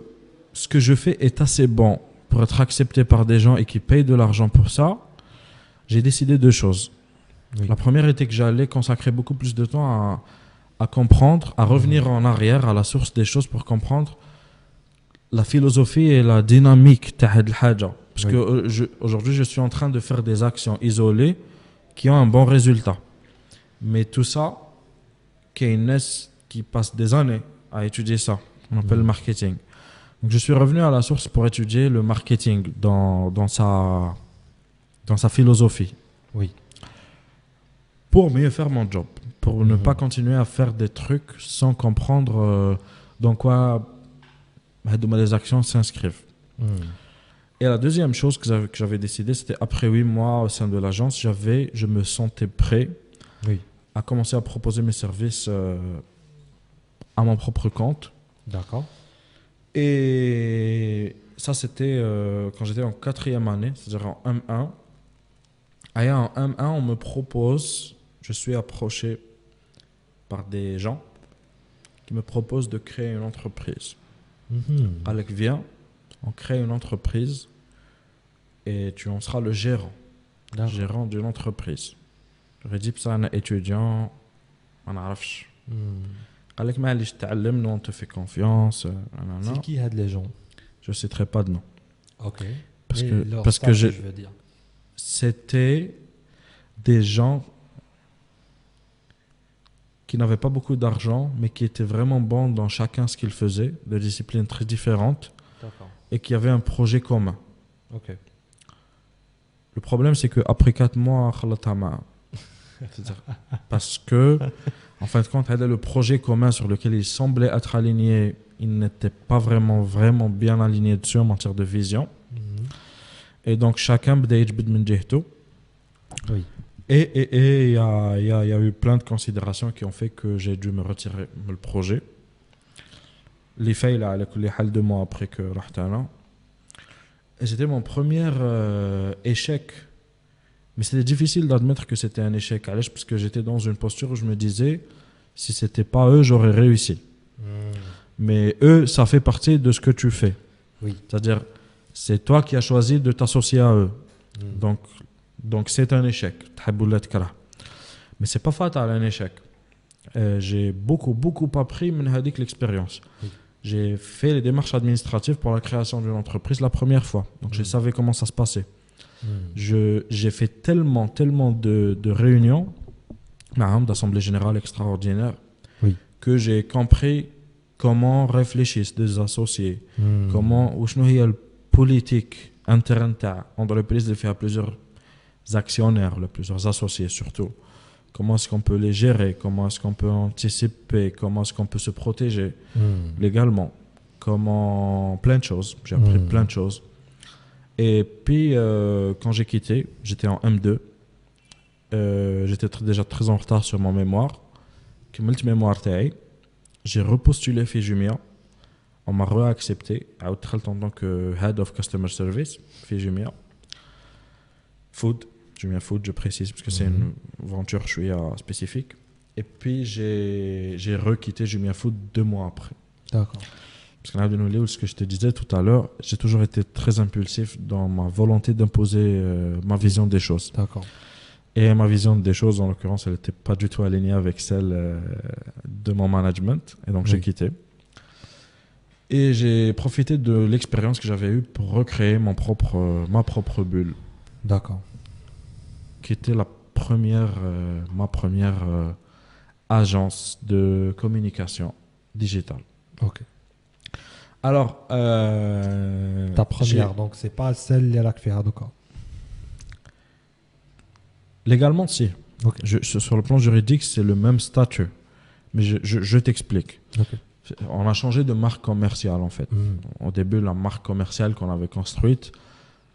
ce que je fais est assez bon pour être accepté par des gens et qui payent de l'argent pour ça, j'ai décidé deux choses. La première était que j'allais consacrer beaucoup plus de temps à, à comprendre, à revenir mhm. en arrière, à la source des choses pour comprendre la philosophie et la dynamique de Parce oui. que euh, je suis en train de faire des actions isolées qui ont un bon résultat. Mais tout ça, qu'il qui passe des années à étudier ça. On appelle le marketing. Donc, je suis revenu à la source pour étudier le marketing dans, dans sa, dans sa philosophie. Oui. Pour mieux faire mon job, pour ne mm-hmm. pas continuer à faire des trucs sans comprendre euh, dans quoi bah, les actions s'inscrivent. Mm. Et la deuxième chose que j'avais décidé, c'était après huit mois au sein de l'agence, j'avais, je me sentais prêt oui à commencer à proposer mes services euh, à mon propre compte. D'accord. Et ça, c'était euh, quand j'étais en quatrième année, c'est-à-dire en M1. Ah, et en M1, on me propose, je suis approché par des gens qui me proposent de créer une entreprise. Mhm. Alec, viens, on crée une entreprise et tu en seras le gérant, gérant d'une entreprise. J'aurais dit, ça, un étudiant, on n'arrive Mhm. Alec, mais je t'allume, nous on te fait confiance. euh, nanana. C'est qui aide les gens Je ne citerai pas de nom. Ok. Parce Mais que, leur parce que statut, j'ai- je veux dire. c'était des gens qui n'avaient pas beaucoup d'argent, mais qui étaient vraiment bons dans chacun ce qu'ils faisaient, de disciplines très différentes, D'accord. et qui avaient un projet commun. Ok. Le problème, c'est qu'après 4 mois, خلطها معاه. C'est-à-dire, parce que, en fin de compte, le projet commun sur lequel ils semblaient être alignés, ils n'étaient pas vraiment, vraiment bien alignés dessus en matière de vision. Mhm. Et donc, chacun Oui. Et il y a, y, y a, eu plein de considérations qui ont fait que j'ai dû me retirer le projet. Les failles, là, les halles deux mois après que Rahtana. Et c'était mon premier euh, échec mais c'était difficile d'admettre que c'était un échec parce que j'étais dans une posture où je me disais, si c'était pas eux, j'aurais réussi. Hmm. Mais eux, ça fait partie de ce que tu fais. C'est-à-dire, c'est toi qui as choisi de t'associer à eux. Hmm. Donc, donc c'est un échec. Mais c'est pas fatal un échec. Euh, j'ai beaucoup beaucoup appris l'expérience. J'ai fait les démarches administratives pour la création d'une entreprise la première fois. Donc mmh. je hmm. savais comment ça se passait. Mmh. J'ai fait tellement, tellement de, de réunions, d'assemblée générale extraordinaire, que j'ai compris comment réfléchissent des associés, mmh. comment, la politique interne l'entreprise de faire plusieurs actionnaires, plusieurs associés surtout. Comment est-ce qu'on peut les gérer, comment est-ce qu'on peut anticiper, comment est-ce qu'on peut se protéger hmm. légalement, comment plein de choses. J'ai appris hmm. plein de choses. Et puis, euh, quand j'ai quitté, j'étais en M2. Euh, j'étais déjà très en retard sur mon mémoire. Comme le mémoire, j'ai repostulé chez Jumia. On m'a réaccepté en tant que Head of Customer Service chez Jumia. Food, Jumia Food, je précise, parce que c'est mm -hmm. une aventure, je euh, spécifique. Et puis, j'ai requitté Jumia Food deux mois après. D'accord. Parce qu'on a de nous ce que je te disais tout à l'heure, j'ai toujours été très impulsif dans ma volonté d'imposer euh, ma vision des choses. D'accord. Et ma vision des choses, en l'occurrence, elle n'était pas du tout alignée avec celle euh, de mon management. Et donc, j'ai quitté. Et j'ai profité de l'expérience que j'avais eue pour recréer mon propre, euh, ma propre bulle, D'accord. qui était la première, ma première agence de communication digitale. Ok. Alors, euh, Ta première, donc c'est pas celle qui a fait Hadoka. Légalement, si. Je- sur le plan juridique, c'est le même statut. Mais je, je- je t'explique. On a changé de marque commerciale, en fait. Mhm. Au début, la marque commerciale qu'on avait construite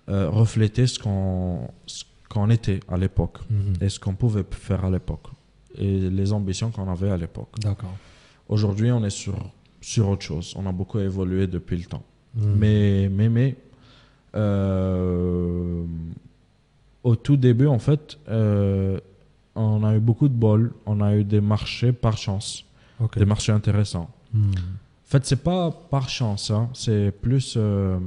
euh, reflétait ce qu'on était à l'époque Mhm. et ce qu'on pouvait faire à l'époque et les ambitions qu'on avait à l'époque. D'accord. Aujourd'hui, on est sur, sur autre chose. On a beaucoup évolué depuis le temps. Mhm. Mais, mais, mais euh, au tout début, en fait, euh, on a eu beaucoup de bol. On a eu des marchés par chance, des marchés intéressants. Mhm. En fait, c'est pas par chance, hein, c'est plus euh,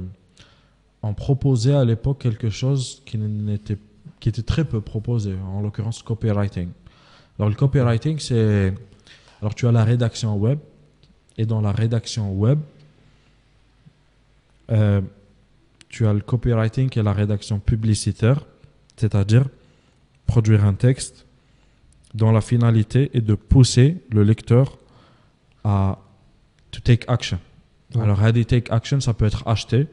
on proposait à l'époque quelque chose qui n'était qui était très peu proposé, en l'occurrence copywriting. Alors le copywriting, c'est alors tu as la rédaction web et dans la rédaction web, euh, tu as le copywriting est la rédaction publicitaire, c'est-à-dire produire un texte dont la finalité est de pousser le lecteur à to take action. Ouais. Alors, Ready Take Action, ça peut être acheter,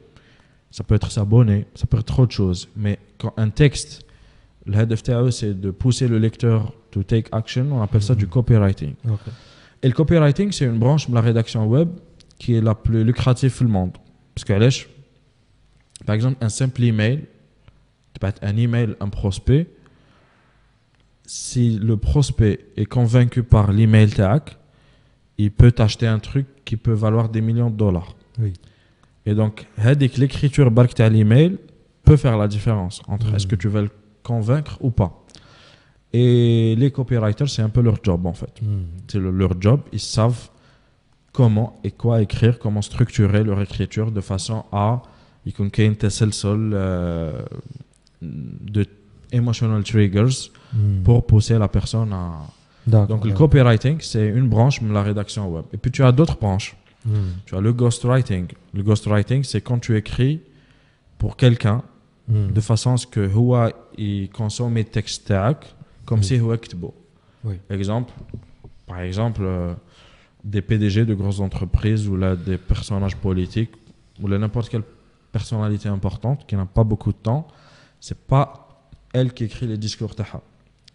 ça peut être s'abonner, ça peut être autre chose. Mais quand un texte, le head FTAE, c'est de pousser le lecteur to take action, on appelle ça Mhm. du copywriting. Ok. Et le copywriting, c'est une branche de la rédaction web qui est la plus lucrative du monde. Parce que, par exemple, un simple email, un email, un prospect, si le prospect est convaincu par l'email TAC, il peut t'acheter un truc qui peut valoir des millions de dollars. Et donc, l'écriture barque à l'email peut faire la différence entre hmm. est-ce que tu veux le convaincre ou pas. Et les copywriters, c'est un peu leur job en fait. Hmm. C'est le- leur job. Ils savent comment et quoi écrire, comment structurer leur écriture de façon à يكون كاين تسلسل euh, de emotional triggers Hmm. pour pousser la personne à D'accord. donc le d'accord. copywriting c'est une branche de la rédaction web et puis tu as d'autres branches Hmm. tu as le ghostwriting le ghostwriting c'est quand tu écris pour quelqu'un Hmm. de façon à ce que هو il consomme les textes تاعك comme oui. si vous oui. Exemple, par exemple, euh, des PDG de grosses entreprises ou là des personnages politiques ou là n'importe quelle personnalité importante qui n'a pas beaucoup de temps, c'est pas elle qui écrit les discours taha.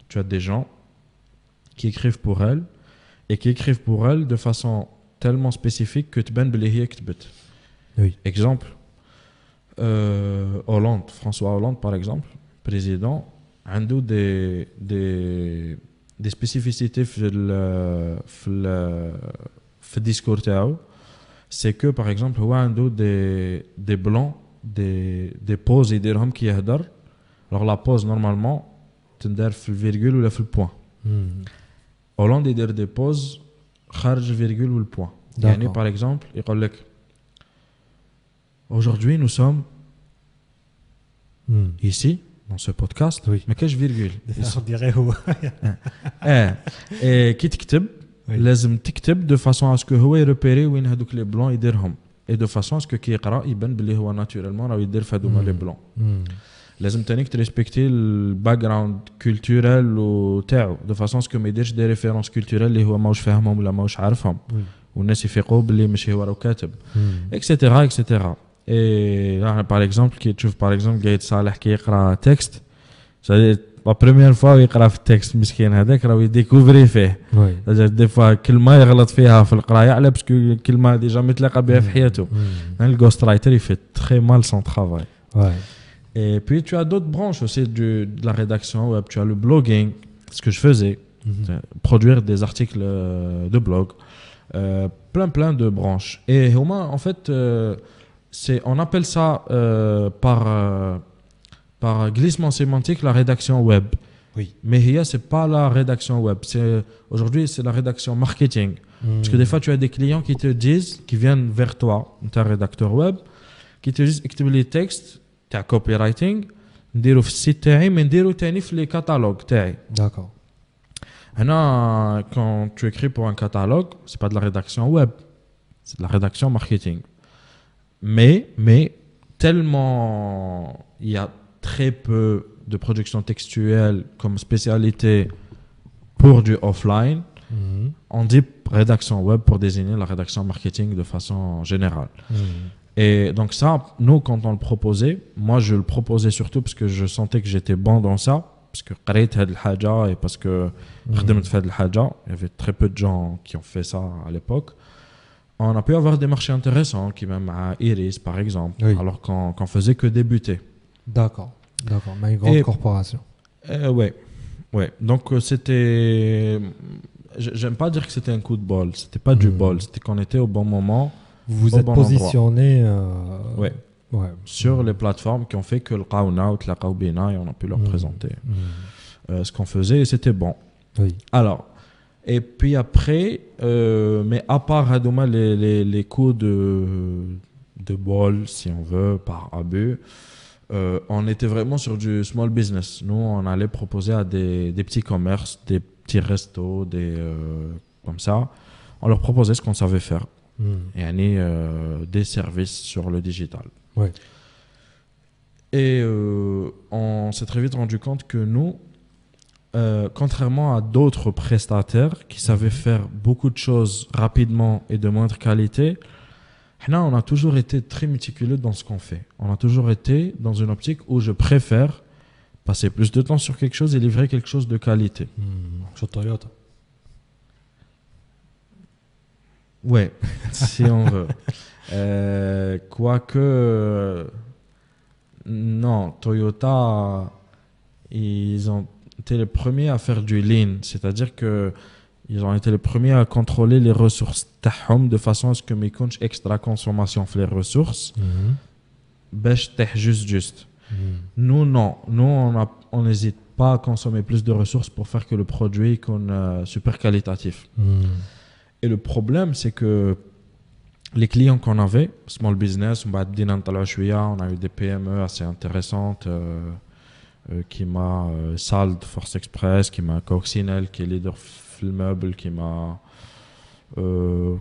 Tu as des gens qui écrivent pour elle et qui écrivent pour elle de façon tellement spécifique que tu ben oui. Exemple, euh, Hollande, François Hollande par exemple, président, عنده des des des spécificités في ال في ال في الديسكور تاعو c'est que par exemple هو عنده des des blancs des des pauses يديرهم كي يهدر alors la pause normalement تندار في الفيرجول ولا في البوان Hmm. هولندا يدير دي بوز خارج الفيرجول والبوان يعني D'accord. par exemple يقول لك aujourd'hui nous sommes Hmm. ici dans ce podcast Oui. ما كاش فيرجول On dirait هو. اه إيه، كي تكتب Oui. لازم تكتب دو فاسون اسكو هو يريبيري وين هذوك لي بلون يديرهم اي دو فاسون اسكو كي يقرا يبان بلي هو ناتوريلمون راه يدير في هذوما مم. لي بلون Hmm. لازم تانيك تريسبكتي الباك جراوند كولتورال وتاعو دو فاسون اسكو ما يديرش دي ريفيرونس كولتورال اللي هو ماهوش فاهمهم ولا ماهوش عارفهم Oui. والناس يفيقوا باللي ماشي هو راه كاتب Hmm. اكسيتيرا اكسيتيرا اي باغ اكزومبل كي تشوف باغ اكزومبل قايد صالح كي يقرا تكست لا بروميير فوا يقرا في التكست مسكين هذاك راه يديكوفري فيه Oui. دي فوا كلمه يغلط فيها في القرايه على باسكو كلمه ديجا متلاقى بها في حياته Hmm. الجوست رايتر يفي تري مال سون ترافاي Ouais. Et puis tu as d'autres branches aussi du, de la rédaction web. Tu as le blogging, ce que je faisais, Mhm. c'est produire des articles euh, de blog, euh, plein plein de branches. Et au moins, en fait, euh, c'est, on appelle ça euh, par, euh, par glissement sémantique la rédaction web. Oui. Mais hier, c'est pas la rédaction web. C'est, aujourd'hui, c'est la rédaction marketing. Parce que des fois, tu as des clients qui te disent, qui viennent vers toi, un rédacteur web, qui te disent écrivez les textes, tu as copywriting, نديرو في السيت تاعي mais نديرو تاني في لي كاتالوج تاعي. D'accord. هنا quand tu écris pour un catalogue, c'est pas de la rédaction web, c'est de la rédaction marketing. mais, mais tellement il y a très peu de production textuelle comme spécialité pour du offline, mhm. on dit rédaction web pour désigner la rédaction marketing de façon générale. Mhm. Et donc ça, nous, quand on le proposait, moi, je le proposais surtout parce que je sentais que j'étais bon dans ça, parce que et parce que mhm. il y avait très peu de gens qui ont fait ça à l'époque. On a pu avoir des marchés intéressants, qui même à Iris, par exemple, Oui. alors qu'on qu'on faisait que débuter. D'accord. D'accord. Mais une grande Et- corporation. Euh, ouais, ouais. Donc euh, c'était, j'aime pas dire que c'était un coup de bol. C'était pas du Mhm. bol. C'était qu'on était au bon moment Vous vous Au êtes bon positionné. euh, Ouais. Ouais. sur les plateformes qui ont fait que le Qaouna ou le Qaoubina et on a pu leur Mhm. présenter Hmm. euh, ce qu'on faisait et c'était bon. Oui. Alors, et puis après, euh, mais à part Hadouma, les, les, les coups de, de bol, si on veut, par abus, euh, on était vraiment sur du small business. Nous, on allait proposer à des, des petits commerces, des petits restos, des, euh, comme ça. On leur proposait ce qu'on savait faire. Hmm. Et aller, euh, des services sur le digital. Ouais. Et on s'est très vite rendu compte que nous, euh, contrairement à d'autres prestataires qui savaient faire beaucoup de choses rapidement et de moindre qualité, Hna, on a toujours été très méticuleux dans ce qu'on fait. On a toujours été dans une optique où je préfère passer plus de temps sur quelque chose et livrer quelque chose de qualité. Hmm. Sur Toyota. Ouais, si on veut. Euh, Quoique, euh, non, Toyota, ils ont été les premiers à faire du lean, c'est-à-dire que ils ont été les premiers à contrôler les ressources de façon à ce que mes coachs extra consommation les ressources. Mm-hmm. juste juste. Mhm. Nous non, nous on n'hésite on pas à consommer plus de ressources pour faire que le produit qu'on euh, super qualitatif. Mhm. Et le problème c'est que les clients qu'on avait, small business, on a eu des PME assez intéressantes. Euh, qui m'a euh, Sald Force Express, qui m'a Coccinelle, qui est leader meuble, qui m'a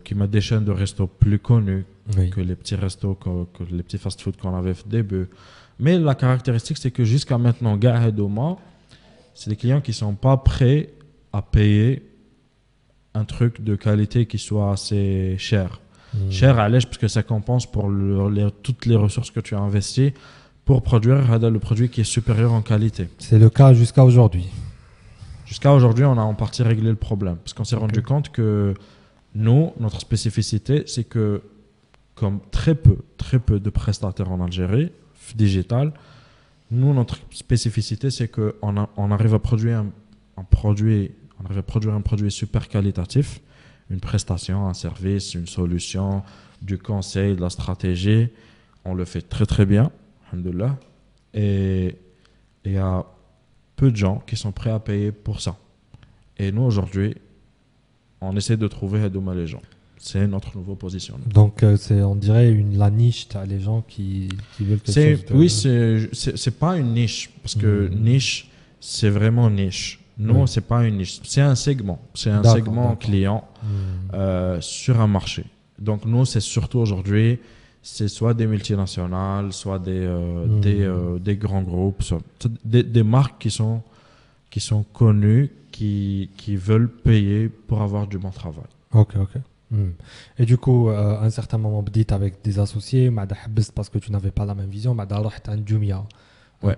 qui m'a des chaînes de restos plus connues que les petits restos, que, les petits fast-food qu'on avait au début. Mais la caractéristique, c'est que jusqu'à maintenant, gars c'est des clients qui sont pas prêts à payer un truc de qualité qui soit assez cher. Hmm. Cher à l'âge parce que ça compense pour toutes les ressources que tu as investies pour produire le produit qui est supérieur en qualité. C'est le cas jusqu'à aujourd'hui. Jusqu'à aujourd'hui, on a en partie réglé le problème parce qu'on s'est rendu compte que nous, notre spécificité, c'est que comme très peu, très peu de prestataires en Algérie, digital, nous, notre spécificité, c'est qu'on on arrive à produire un produit on arrive à produire un produit super qualitatif, une prestation, un service, une solution, du conseil, de la stratégie. On le fait très très bien, alhamdoulilah. Et il y a peu de gens qui sont prêts à payer pour ça. Et nous, aujourd'hui, on essaie de trouver Hadouma les gens. C'est notre nouveau positionnement. Donc, euh, c'est, on dirait une, la niche, as les gens qui, qui veulent quelque chose de... Oui, c'est, c'est, pas une niche, parce que mmh. niche, c'est vraiment niche. Non, c'est pas une niche, c'est un segment, c'est un segment client hmm. euh, sur un marché. Donc nous, c'est surtout aujourd'hui, c'est soit des multinationales, soit des euh, hmm. des, euh, des, grands groupes, des, des, marques qui sont qui sont connues, qui qui veulent payer pour avoir du bon travail. Ok, ok. Hmm. Et du coup, à un certain moment, dites avec des associés, parce que tu n'avais pas la même vision. Ouais.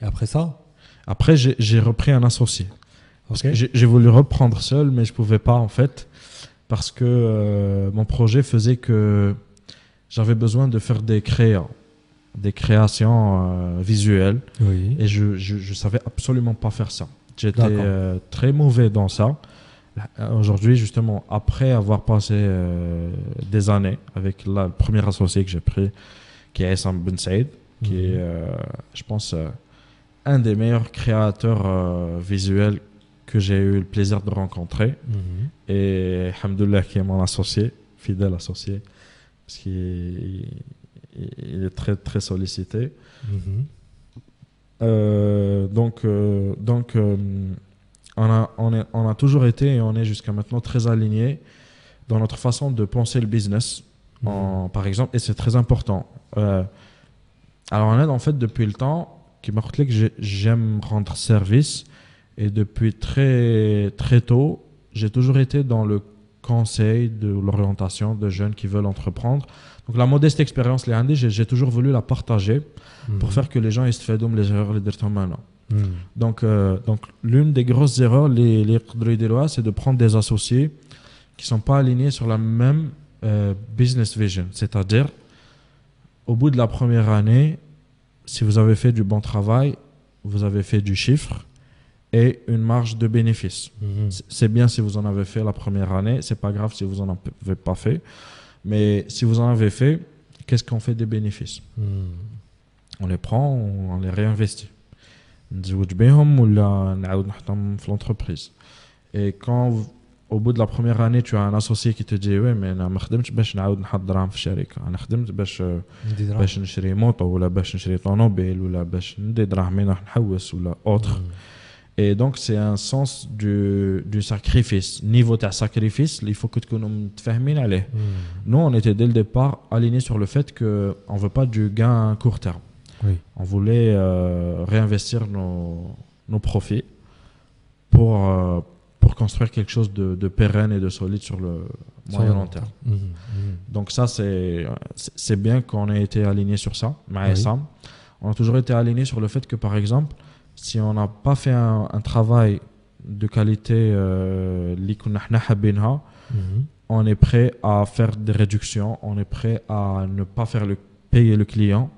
Et après ça? Après, j'ai repris un associé. J'ai voulu reprendre seul, mais je pouvais pas en fait, parce que euh, mon projet faisait que j'avais besoin de faire des créations, des créations euh, visuelles, et je, je, savais absolument pas faire ça. J'étais euh, très mauvais dans ça. Aujourd'hui, justement, après avoir passé des années avec le premier associé que j'ai pris, qui est Essam Ben Saïd, qui mhm. est, je pense, un des meilleurs créateurs euh, visuels que j'ai eu le plaisir de rencontrer. Mhm. Et Hamdullah qui est mon associé, fidèle associé, parce qu'il est très très sollicité. Mhm. Euh, donc, euh, donc on, a, on, est, on, a toujours été et on est jusqu'à maintenant très alignés dans notre façon de penser le business, mhm. par exemple, et c'est très important. alors on est en fait depuis le temps qui m'a que j'aime rendre service. Et depuis très, très tôt, j'ai toujours été dans le conseil de l'orientation de jeunes qui veulent entreprendre. Donc la modeste expérience, les j'ai toujours voulu la partager pour mhm. faire que les gens se fassent les erreurs les maintenant. Mhm. Donc, euh, donc l'une des grosses erreurs, les, les c'est de prendre des associés qui sont pas alignés sur la même euh, business vision. C'est-à-dire, au bout de la première année, si vous avez fait du bon travail, vous avez fait du chiffre et une marge de bénéfice. Mhm. C'est bien si vous en avez fait la première année, c'est pas grave si vous en avez pas fait, mais si vous en avez fait, qu'est-ce qu'on fait des bénéfices mhm. On les prend, on les réinvestit. l'entreprise. Et quand au bout de la première année, tu as un associé qui te dit Oui, mais je ما خدمتش باش نعاود نحط دراهم في الشركه، انا خدمت باش باش نشري موطو ولا باش نشري طوموبيل ولا باش ندي دراهمي نروح نحوس ولا autre. Et donc, c'est un sens du, du sacrifice. Niveau de sacrifice, il faut que tu nous aller. Nous, on était dès le départ alignés sur le fait qu'on ne veut pas du gain à court terme. Oui. On voulait euh, réinvestir nos, nos profits pour, euh, pour construire quelque chose de, de, pérenne et de solide sur le moyen long terme. Mmh, mmh. Donc ça, c'est bien qu'on ait été aligné sur ça. Oui. On a toujours été aligné sur le fait que, par exemple, si on n'a pas fait un, travail de qualité, euh, mhm. on est prêt à faire des réductions, on est prêt à ne pas faire payer le client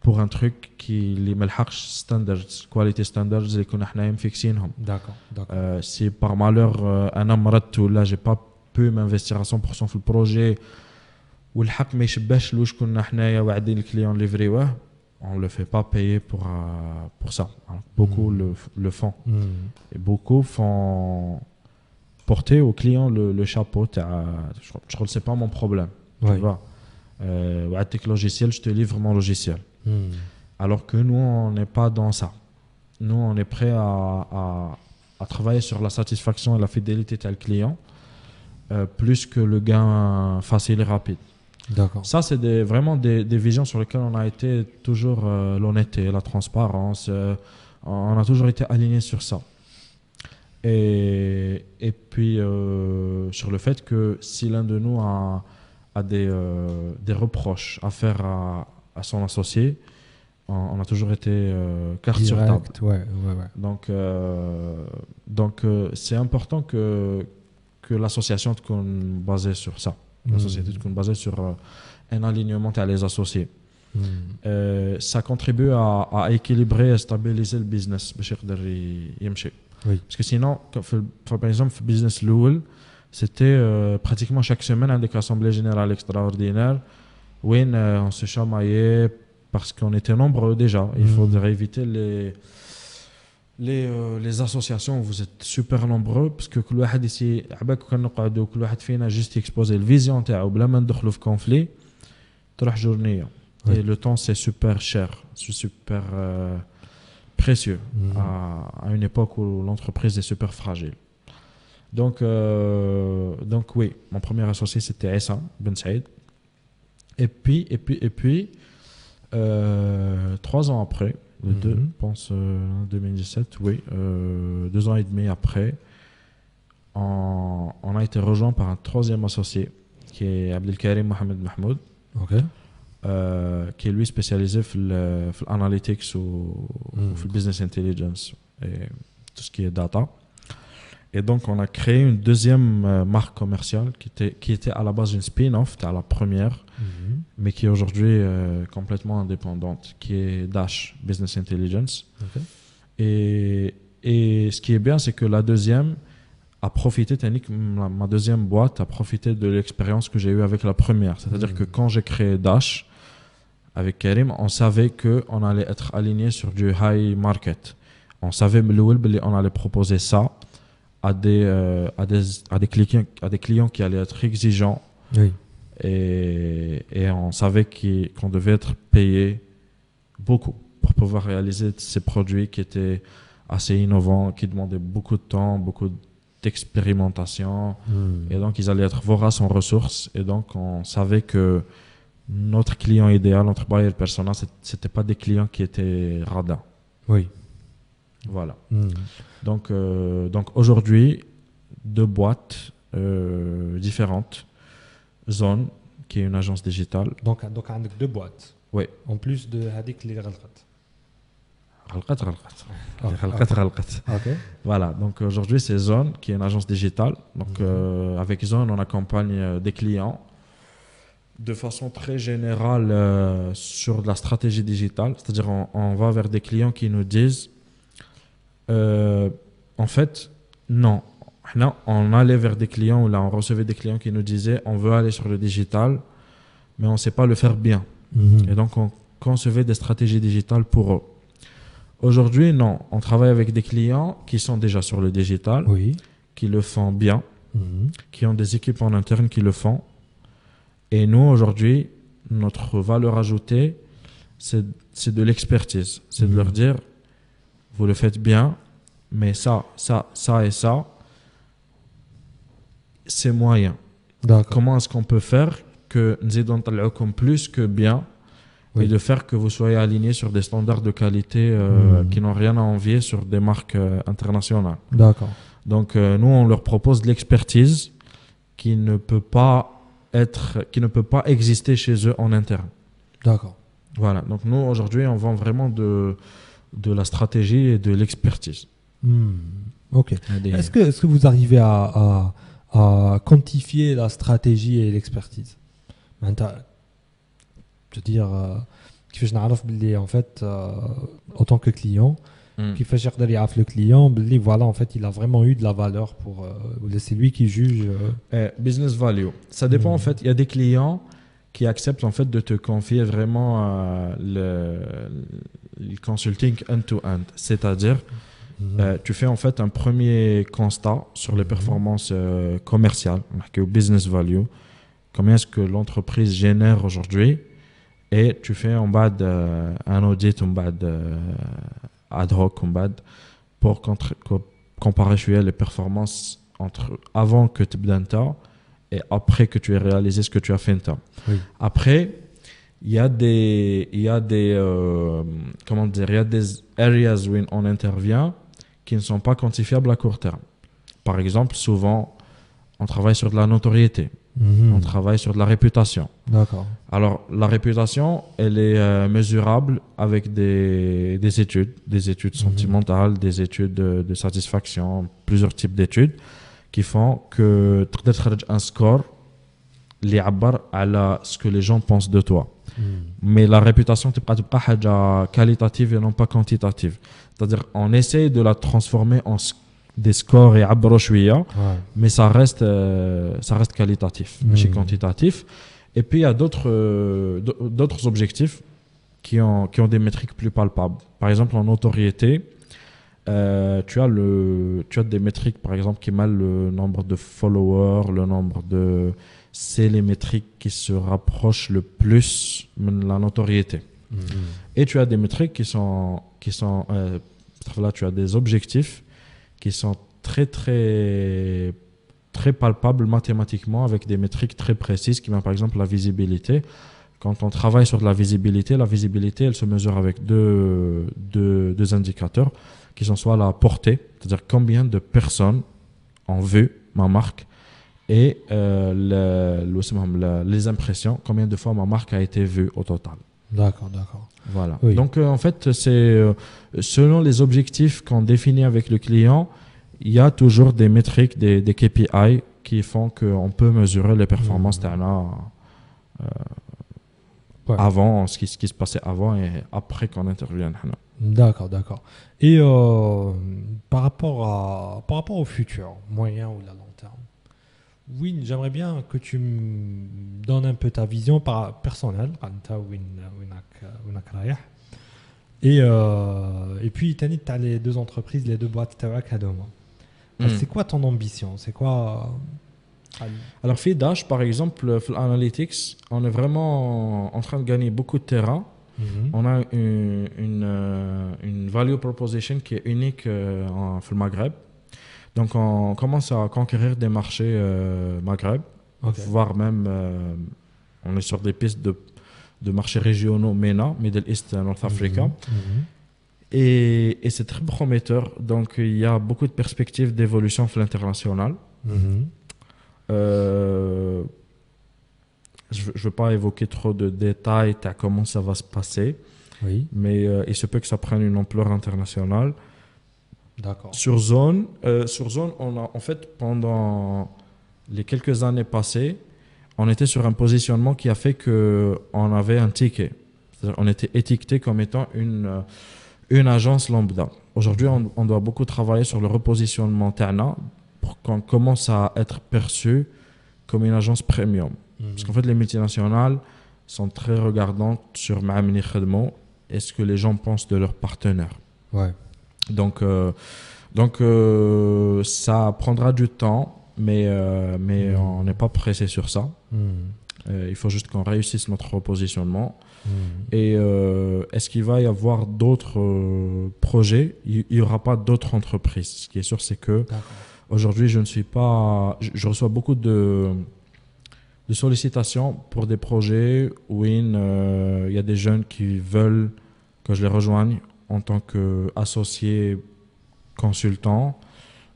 pour un truc qui les malharche standards, quality standards, les qu'on a fixés. Si par malheur euh, un amrat ou là j'ai pas pu m'investir à 100% sur le projet ou le hack mais je le client livré ouais on ne le fait pas payer pour, euh, pour ça. hein. Beaucoup Mm. le, le font. Hmm. Et beaucoup font porter au client le, le chapeau. Je crois que c'est pas mon problème. Tu vois. Euh, tes logiciel, je te livre mon logiciel. Hmm. Alors que nous, on n'est pas dans ça. Nous, on est prêt à, à- à travailler sur la satisfaction et la fidélité de le client, euh, plus que le gain facile et rapide. Ça, c'est des- vraiment des, des visions sur lesquelles on a été toujours euh, l'honnêteté, la transparence. euh, on a toujours été aligné sur ça. Et, et puis, euh, sur le fait que si l'un de nous a, a des, euh, des reproches à faire à, à son associé, on, on a toujours été carte sur table. Direct, ouais, ouais, ouais. Donc, donc c'est important que, que l'association soit basée sur ça. La mmh. société est basée sur euh, un alignement à les associés. Hmm. Euh, ça contribue à, équilibrer et stabiliser le business. Oui. Parce que sinon, par exemple, le business Lowell, c'était euh, pratiquement chaque semaine avec l'Assemblée générale extraordinaire où on se chamaillait parce qu'on était nombreux déjà. Il hmm. faudrait éviter les les, euh, les associations où vous êtes super nombreux parce que كل واحد ici عباك كان نقعدوا كل واحد فينا juste يكسبوزي الفيزيون تاعو بلا ما ندخلوا في conflit تروح جورنيه Oui. et le temps c'est super cher c'est super euh, précieux Hmm. à, à une époque où l'entreprise est super fragile. Donc, euh, donc oui, mon premier associé c'était Essa Ben Saïd. Et puis, et puis, et puis, euh, trois ans après, le Mhm. deux, je pense euh, 2017, oui, euh, deux ans et demi après, on, on a été rejoint par un troisième associé qui est Abdelkarim Mohamed Mahmoud. Ok. euh, qui est lui spécialisé dans l'analytics ou, Mm. ou le business intelligence et tout ce qui est data. Et donc, on a créé une deuxième euh, marque commerciale qui était, qui était à la base une spin-off, à la première, Mhm. mais qui est aujourd'hui euh, complètement indépendante, qui est Dash Business Intelligence. Et, et ce qui est bien, c'est que la deuxième a profité, ma, ma deuxième boîte a profité de l'expérience que j'ai eue avec la première. C'est-à-dire Mhm. que quand j'ai créé Dash avec Karim, on savait qu'on allait être aligné sur du high market. On savait on allait proposer ça à des, euh, à des, à des, clients, à des clients qui allaient être exigeants Oui. Et, et on savait qu'on devait être payé beaucoup pour pouvoir réaliser ces produits qui étaient assez innovants, qui demandaient beaucoup de temps, beaucoup d'expérimentation. Hmm. Et donc, ils allaient être voraces en ressources. Et donc, on savait que notre client idéal, notre buyer persona, ce n'était pas des clients qui étaient radins. Oui. Voilà. Hmm. Donc, euh, donc aujourd'hui, deux boîtes euh, différentes. Zone, qui est une agence digitale. Donc, donc deux boîtes. Oui. En plus de Hadik les ah. ah, okay. Voilà, donc aujourd'hui c'est Zone qui est une agence digitale. Donc mhm. euh, avec Zone on accompagne euh, des clients de façon très générale euh, sur la stratégie digitale. C'est-à-dire on, va vers des clients qui nous disent en fait non, Là, on allait vers des clients ou là on recevait des clients qui nous disaient on veut aller sur le digital, mais on ne sait pas le faire bien. Mhm. Et donc, on concevait des stratégies digitales pour eux. Aujourd'hui, non. On travaille avec des clients qui sont déjà sur le digital, Oui. qui le font bien, Mhm. qui ont des équipes en interne qui le font. Et nous, aujourd'hui, notre valeur ajoutée, c'est c'est de l'expertise. C'est de Mhm. leur dire, vous le faites bien, mais ça, ça, ça et ça, c'est moyen. D'accord. Comment est-ce qu'on peut faire que nous aidons comme plus que bien Oui. et de faire que vous soyez alignés sur des standards de qualité euh, Mhm. qui n'ont rien à envier sur des marques euh, internationales. D'accord. Donc euh, nous, on leur propose de l'expertise qui ne peut pas être, qui ne peut pas exister chez eux en interne. D'accord. Voilà. Donc nous, aujourd'hui, on vend vraiment de, de la stratégie et de l'expertise. Hmm. Ok. Des- Est-ce que, est-ce que vous arrivez à, à, à quantifier la stratégie et l'expertise. Je veux dire, qui fait je en fait, euh, en tant que client, hmm. qui fait chercher le client, voilà, en fait, il a vraiment eu de la valeur pour. Euh, c'est lui qui juge. Euh. Eh, business value. Ça dépend, en hmm. fait. Il y a des clients qui acceptent, en fait, de te confier vraiment le, consulting end-to-end. C'est-à-dire euh, tu fais en fait un premier constat sur les performances euh, commerciales, marquées au business value. Combien est-ce que l'entreprise génère aujourd'hui? Et tu fais en bas euh, un audit en bas euh, ad hoc en bas pour contre, comparer les performances entre avant que tu aies temps et après que tu aies réalisé ce que tu as fait un temps. Après, il y a des, il y a des, comment dire, il y a des areas où on intervient qui ne sont pas quantifiables à court terme. Par exemple, souvent, on travaille sur de la notoriété, mhm. on travaille sur de la réputation. D'accord. Alors, la réputation, elle est euh, mesurable avec des, études, des études mhm. sentimentales, des études de, satisfaction, plusieurs types d'études qui font que tu as un score, les à ce que les gens pensent de toi. Hmm. Mais la réputation, tu pas qualitative et non pas quantitative. C'est-à-dire, on essaye de la transformer en des scores et abrochouia, hein. mais ça reste, euh, ça reste qualitatif, hmm. mais quantitatif. Et puis, il y a d'autres euh, d'autres objectifs qui ont, qui ont des métriques plus palpables. Par exemple, en notoriété, euh, tu, as le, tu as des métriques, par exemple, qui mal le nombre de followers, le nombre de c'est les métriques qui se rapprochent le plus de la notoriété. Mhm. Et tu as des métriques qui sont, qui sont euh, là, tu as des objectifs qui sont très, très, très palpables mathématiquement avec des métriques très précises qui, par exemple, la visibilité. Quand on travaille sur de la visibilité, la visibilité, elle se mesure avec deux, deux, deux indicateurs qui sont soit la portée, c'est-à-dire combien de personnes ont vu ma marque, et euh, le- le- le- les impressions, combien de fois ma marque a été vue au total. D'accord, d'accord. Voilà. Oui. Donc, euh, en fait, c'est euh, selon les objectifs qu'on définit avec le client, il y a toujours des métriques, des, des KPI qui font qu'on peut mesurer les performances d'Anna euh, Ouais. avant, ce qui, ce qui se passait avant et après qu'on intervienne. Hana. D'accord, d'accord. Et par, rapport à, par rapport au futur, moyen ou la long oui, j'aimerais bien que tu me donnes un peu ta vision personnelle. Et, euh, et puis, tu as les deux entreprises, les deux boîtes. Hmm. C'est quoi ton ambition? C'est quoi. Euh, Alors, fait par exemple, Analytics, on est vraiment en train de gagner beaucoup de terrain. Mhm. On a une, une, euh, une, value proposition qui est unique euh, en, le Maghreb. Donc on commence à conquérir des marchés euh, Maghreb, voire même euh, on est sur des pistes de, de marchés régionaux MENA, Middle East, North Africa. Mhm. Et, et c'est très prometteur. Donc il y a beaucoup de perspectives d'évolution sur l'international. Mhm. Euh, je ne veux pas évoquer trop de détails à comment ça va se passer, Oui, mais euh, il se peut que ça prenne une ampleur internationale. Sur zone, euh, sur zone, on a en fait pendant les quelques années passées, on était sur un positionnement qui a fait que on avait un ticket. On était étiqueté comme étant une euh, une agence lambda. Aujourd'hui, on, on doit beaucoup travailler sur le repositionnement Terna pour qu'on commence à être perçu comme une agence premium. Parce qu'en fait, les multinationales sont très regardantes sur Ma'amini Khedmo et ce que les gens pensent de leurs partenaires. Ouais. Donc, euh, donc euh, ça prendra du temps, mais, euh, mais Mhm. on n'est pas pressé sur ça. Euh, il faut juste qu'on réussisse notre repositionnement. Mhm. Et euh, est-ce qu'il va y avoir d'autres euh, projets? Il n'y aura pas d'autres entreprises. Ce qui est sûr, c'est que aujourd'hui, je ne suis pas. Je, je reçois beaucoup de, de sollicitations pour des projets où il euh, il y a des jeunes qui veulent que je les rejoigne en tant qu'associé consultant.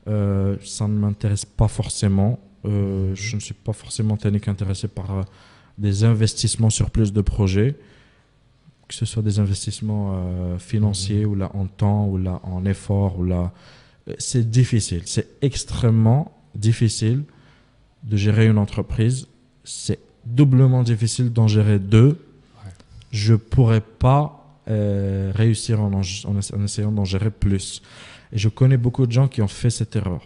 Euh, ça ne m'intéresse pas forcément. Euh, je ne suis pas forcément technique intéressé par euh, des investissements sur plus de projets, que ce soit des investissements euh, financiers ou là en temps ou là en effort ou là. C'est difficile, c'est extrêmement difficile de gérer une entreprise. C'est doublement difficile d'en gérer deux. Ouais. Je pourrais pas euh, réussir en, en, en essayant d'en gérer plus. Et je connais beaucoup de gens qui ont fait cette erreur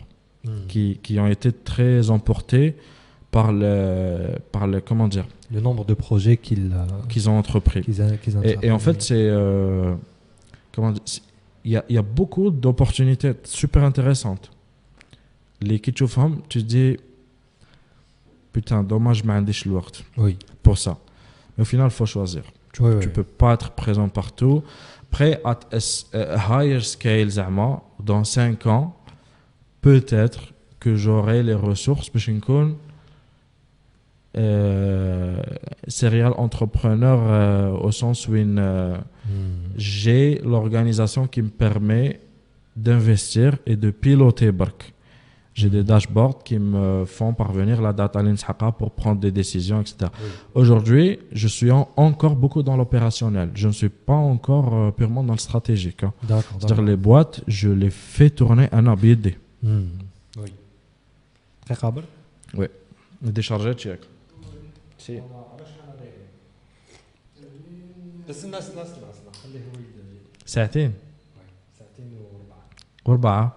Mhm. qui, qui ont été très emportés par le, par le comment dire, Le nombre de projets qu'ils euh, qu'ils ont entrepris. a- Et, et en fait, c'est. euh, comment c'est- Il y a, y a beaucoup d'opportunités super intéressantes. Les qui tu dis. Putain, dommage, mais un l'ouest Oui. pour ça. Mais au final, il faut choisir. Tu, ne peux pas être présent partout. Après, à euh, higher scale, zama, dans 5 ans, peut-être que j'aurai les ressources, pour euh, serial entrepreneur euh, au sens où euh, hmm. j'ai l'organisation qui me permet d'investir et de piloter Bark J'ai des dashboards qui me font parvenir la data l'inshaqa pour prendre des décisions, etc. Oui. Aujourd'hui, je suis en- encore beaucoup dans l'opérationnel. Je ne suis pas encore euh, purement dans le stratégique. hein. D'accord. C'est-à-dire d'accord. les boîtes, je les fais tourner un abid. Hmm. Oui. Très خابر Décharger, check. Si. بس الناس الناس الناس خليه هو يد- ساعتين ساعتين وربع وربعة.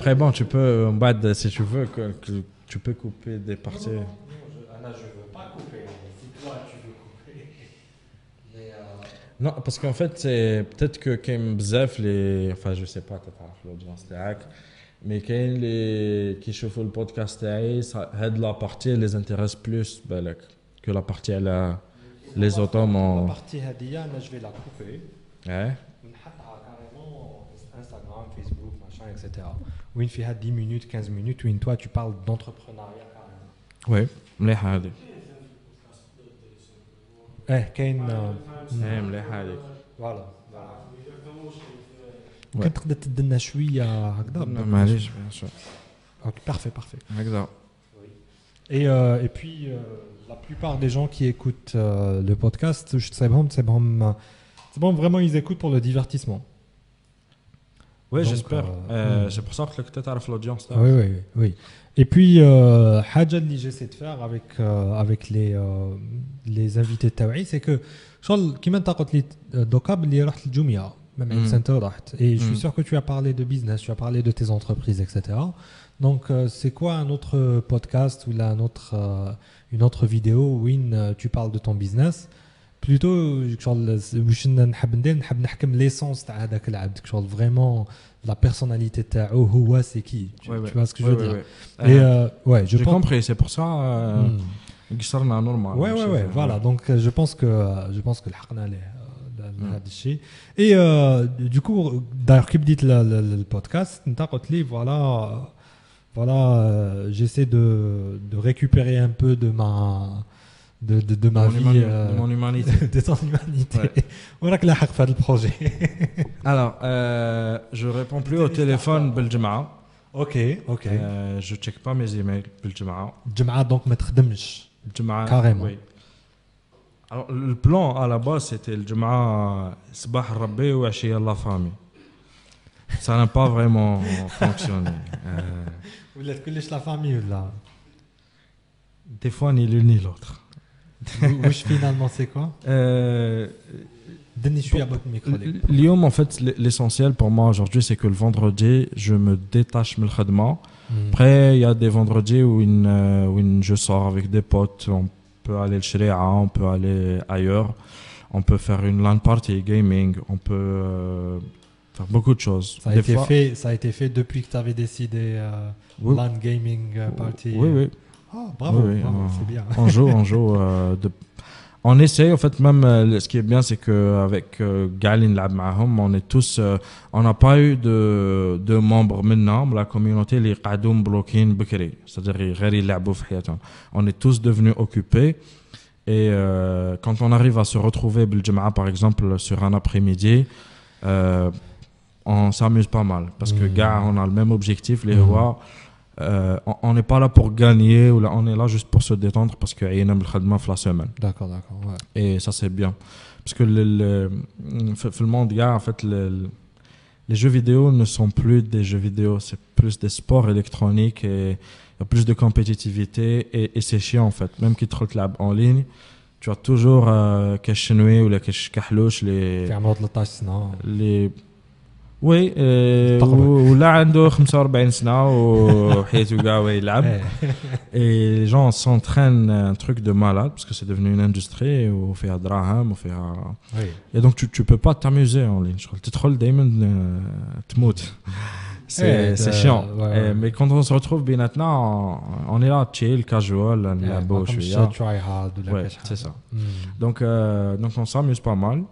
après, bon, tu peux, euh, en bas, euh, si tu veux, que, que tu peux couper des parties. Non, non, non, je, Anna, je veux pas couper. Si toi, tu veux couper. Mais, euh... Non, parce qu'en fait, c'est peut-être que Kim Bzef, les. Enfin, je sais pas, tu as l'audience théâtre. Mais quand les qui chauffent le podcast ça aide la partie les intéresse plus ben, que la partie la les automes en... La partie hadia, je vais la couper. Ouais. Instagram, Facebook, machin, etc. وين فيها 10 minutes 15 minutes وين toi tu parles d'entrepreneuriat carrément oui مليحة هذه ايه كاين آه، ايه مليحة هذيك فوالا Ouais. كنت تقدر تدنا شويه هكذا معليش bien sûr Ok, parfait parfait هكذا Et, euh, et puis, euh, la plupart des gens qui écoutent euh, le podcast, je sais bon, c'est bon, euh, c'est bon, vraiment, ils écoutent pour le divertissement. Oui, j'espère. Euh, euh, hmm. C'est pour ça que tu as l'audience. Oui, oui, oui. Et puis, euh, j'essaie de faire avec, euh, avec les, les invités de c'est que, qui dit Docab, il est Jumia, même hmm. Center Et je suis hmm. sûr que tu as parlé de business, tu as parlé de tes entreprises, etc. Donc, c'est quoi un autre podcast ou un autre, une autre vidéo où tu parles de ton business? plutôt شغل واش نحب ندير نحب نحكم l'essence تاع هذاك العبد شغل vraiment la personnalité تاعو هو c'est qui tu, Ouais, ouais. tu vois ce que je Ouais, veux ouais, dire ouais. et Euh, euh, ouais je j'ai pense compris c'est pour ça euh, Hmm. قصرنا normal Ouais, ouais, ouais, voilà. Donc, euh, je pense que, euh, je pense que الحقنا عليه euh, ل- Mm. لهذا الشيء. Et euh, du coup, d'ailleurs, كي بديت le, le, le podcast, انت قلت لي voilà, euh, voilà, euh, j'essaie de, de récupérer un peu de ma, de, de, de ma vie. Euh, de mon humanité. de ton humanité. Ouais. On a que la pour le projet. Alors, euh, je réponds plus au téléphone Beljema. Ok, ok. Euh, je ne check pas mes emails Beljema. Jema, donc, me tredemch. Jema. Carrément. Oui. Alors, le plan à la base, c'était le Jema, euh, Sbah Rabbi ou Ashi la famille Ça n'a pas vraiment fonctionné. Vous l'êtes que la famille là Des fois, ni l'une ni l'autre. واش finalement c'est quoi Euh, دني شويه بك الميكرو ليك. اليوم, en fait, l'essentiel pour moi aujourd'hui, c'est que le vendredi, je me détache de الخدمة. Mm. Après, il y a des vendredis où, une, euh, où une- je sors avec des potes, on peut aller le Shreya, on peut aller ailleurs, on peut faire une LAN party, gaming, on peut euh, faire beaucoup de choses. Ça a, Des été fois- fait, ça a été fait depuis que tu avais décidé euh, Oui. LAN Gaming euh, Party. Oui, oui. Oh, bravo, c'est bien. On joue, on joue. Euh, on essaye, en fait, même euh, ce qui est bien, c'est qu'avec euh, Galin Lab Mahom, on est tous, euh, on n'a pas eu de, de membres maintenant, la communauté, les Qadoum Blokin Bukri, c'est-à-dire les hein. On est tous devenus occupés. Et quand on arrive à se retrouver, par exemple, sur un après-midi, on s'amuse pas mal. Parce que, hmm. gars, on a le même objectif, les hmm. rois. Euh, on n'est pas là pour gagner, ou là, on est là juste pour se détendre parce qu'il y a une un la semaine. D'accord, d'accord. Et ça, c'est bien. Parce que le, le, le monde, gars, en fait, les jeux vidéo ne sont plus des jeux vidéo, c'est plus des sports électroniques et il y a plus de compétitivité et, c'est chiant, en fait. Même qu'ils te club en ligne, tu as toujours euh, ou les. les وي آه، تقريباً. و- ولا عنده 45 سنه وحياته كاع وهو يلعب إيه. Et les gens s'entraînent un truc de malade parce que c'est devenu une industrie où fait draham, où fait Oui. et donc tu tu peux pas t'amuser en ligne. شغل تدخل دايما آه، تموت. C'est Eh, c'est euh, chiant. ouais, ouais. Et- mais quand on se retrouve بيناتنا on- on est là chill, casual, نلعبوا ما كنتش شويه. try hard ولا Ouais, كاش حاجة. c'est ça. مم. Donc, euh, donc on s'amuse pas mal.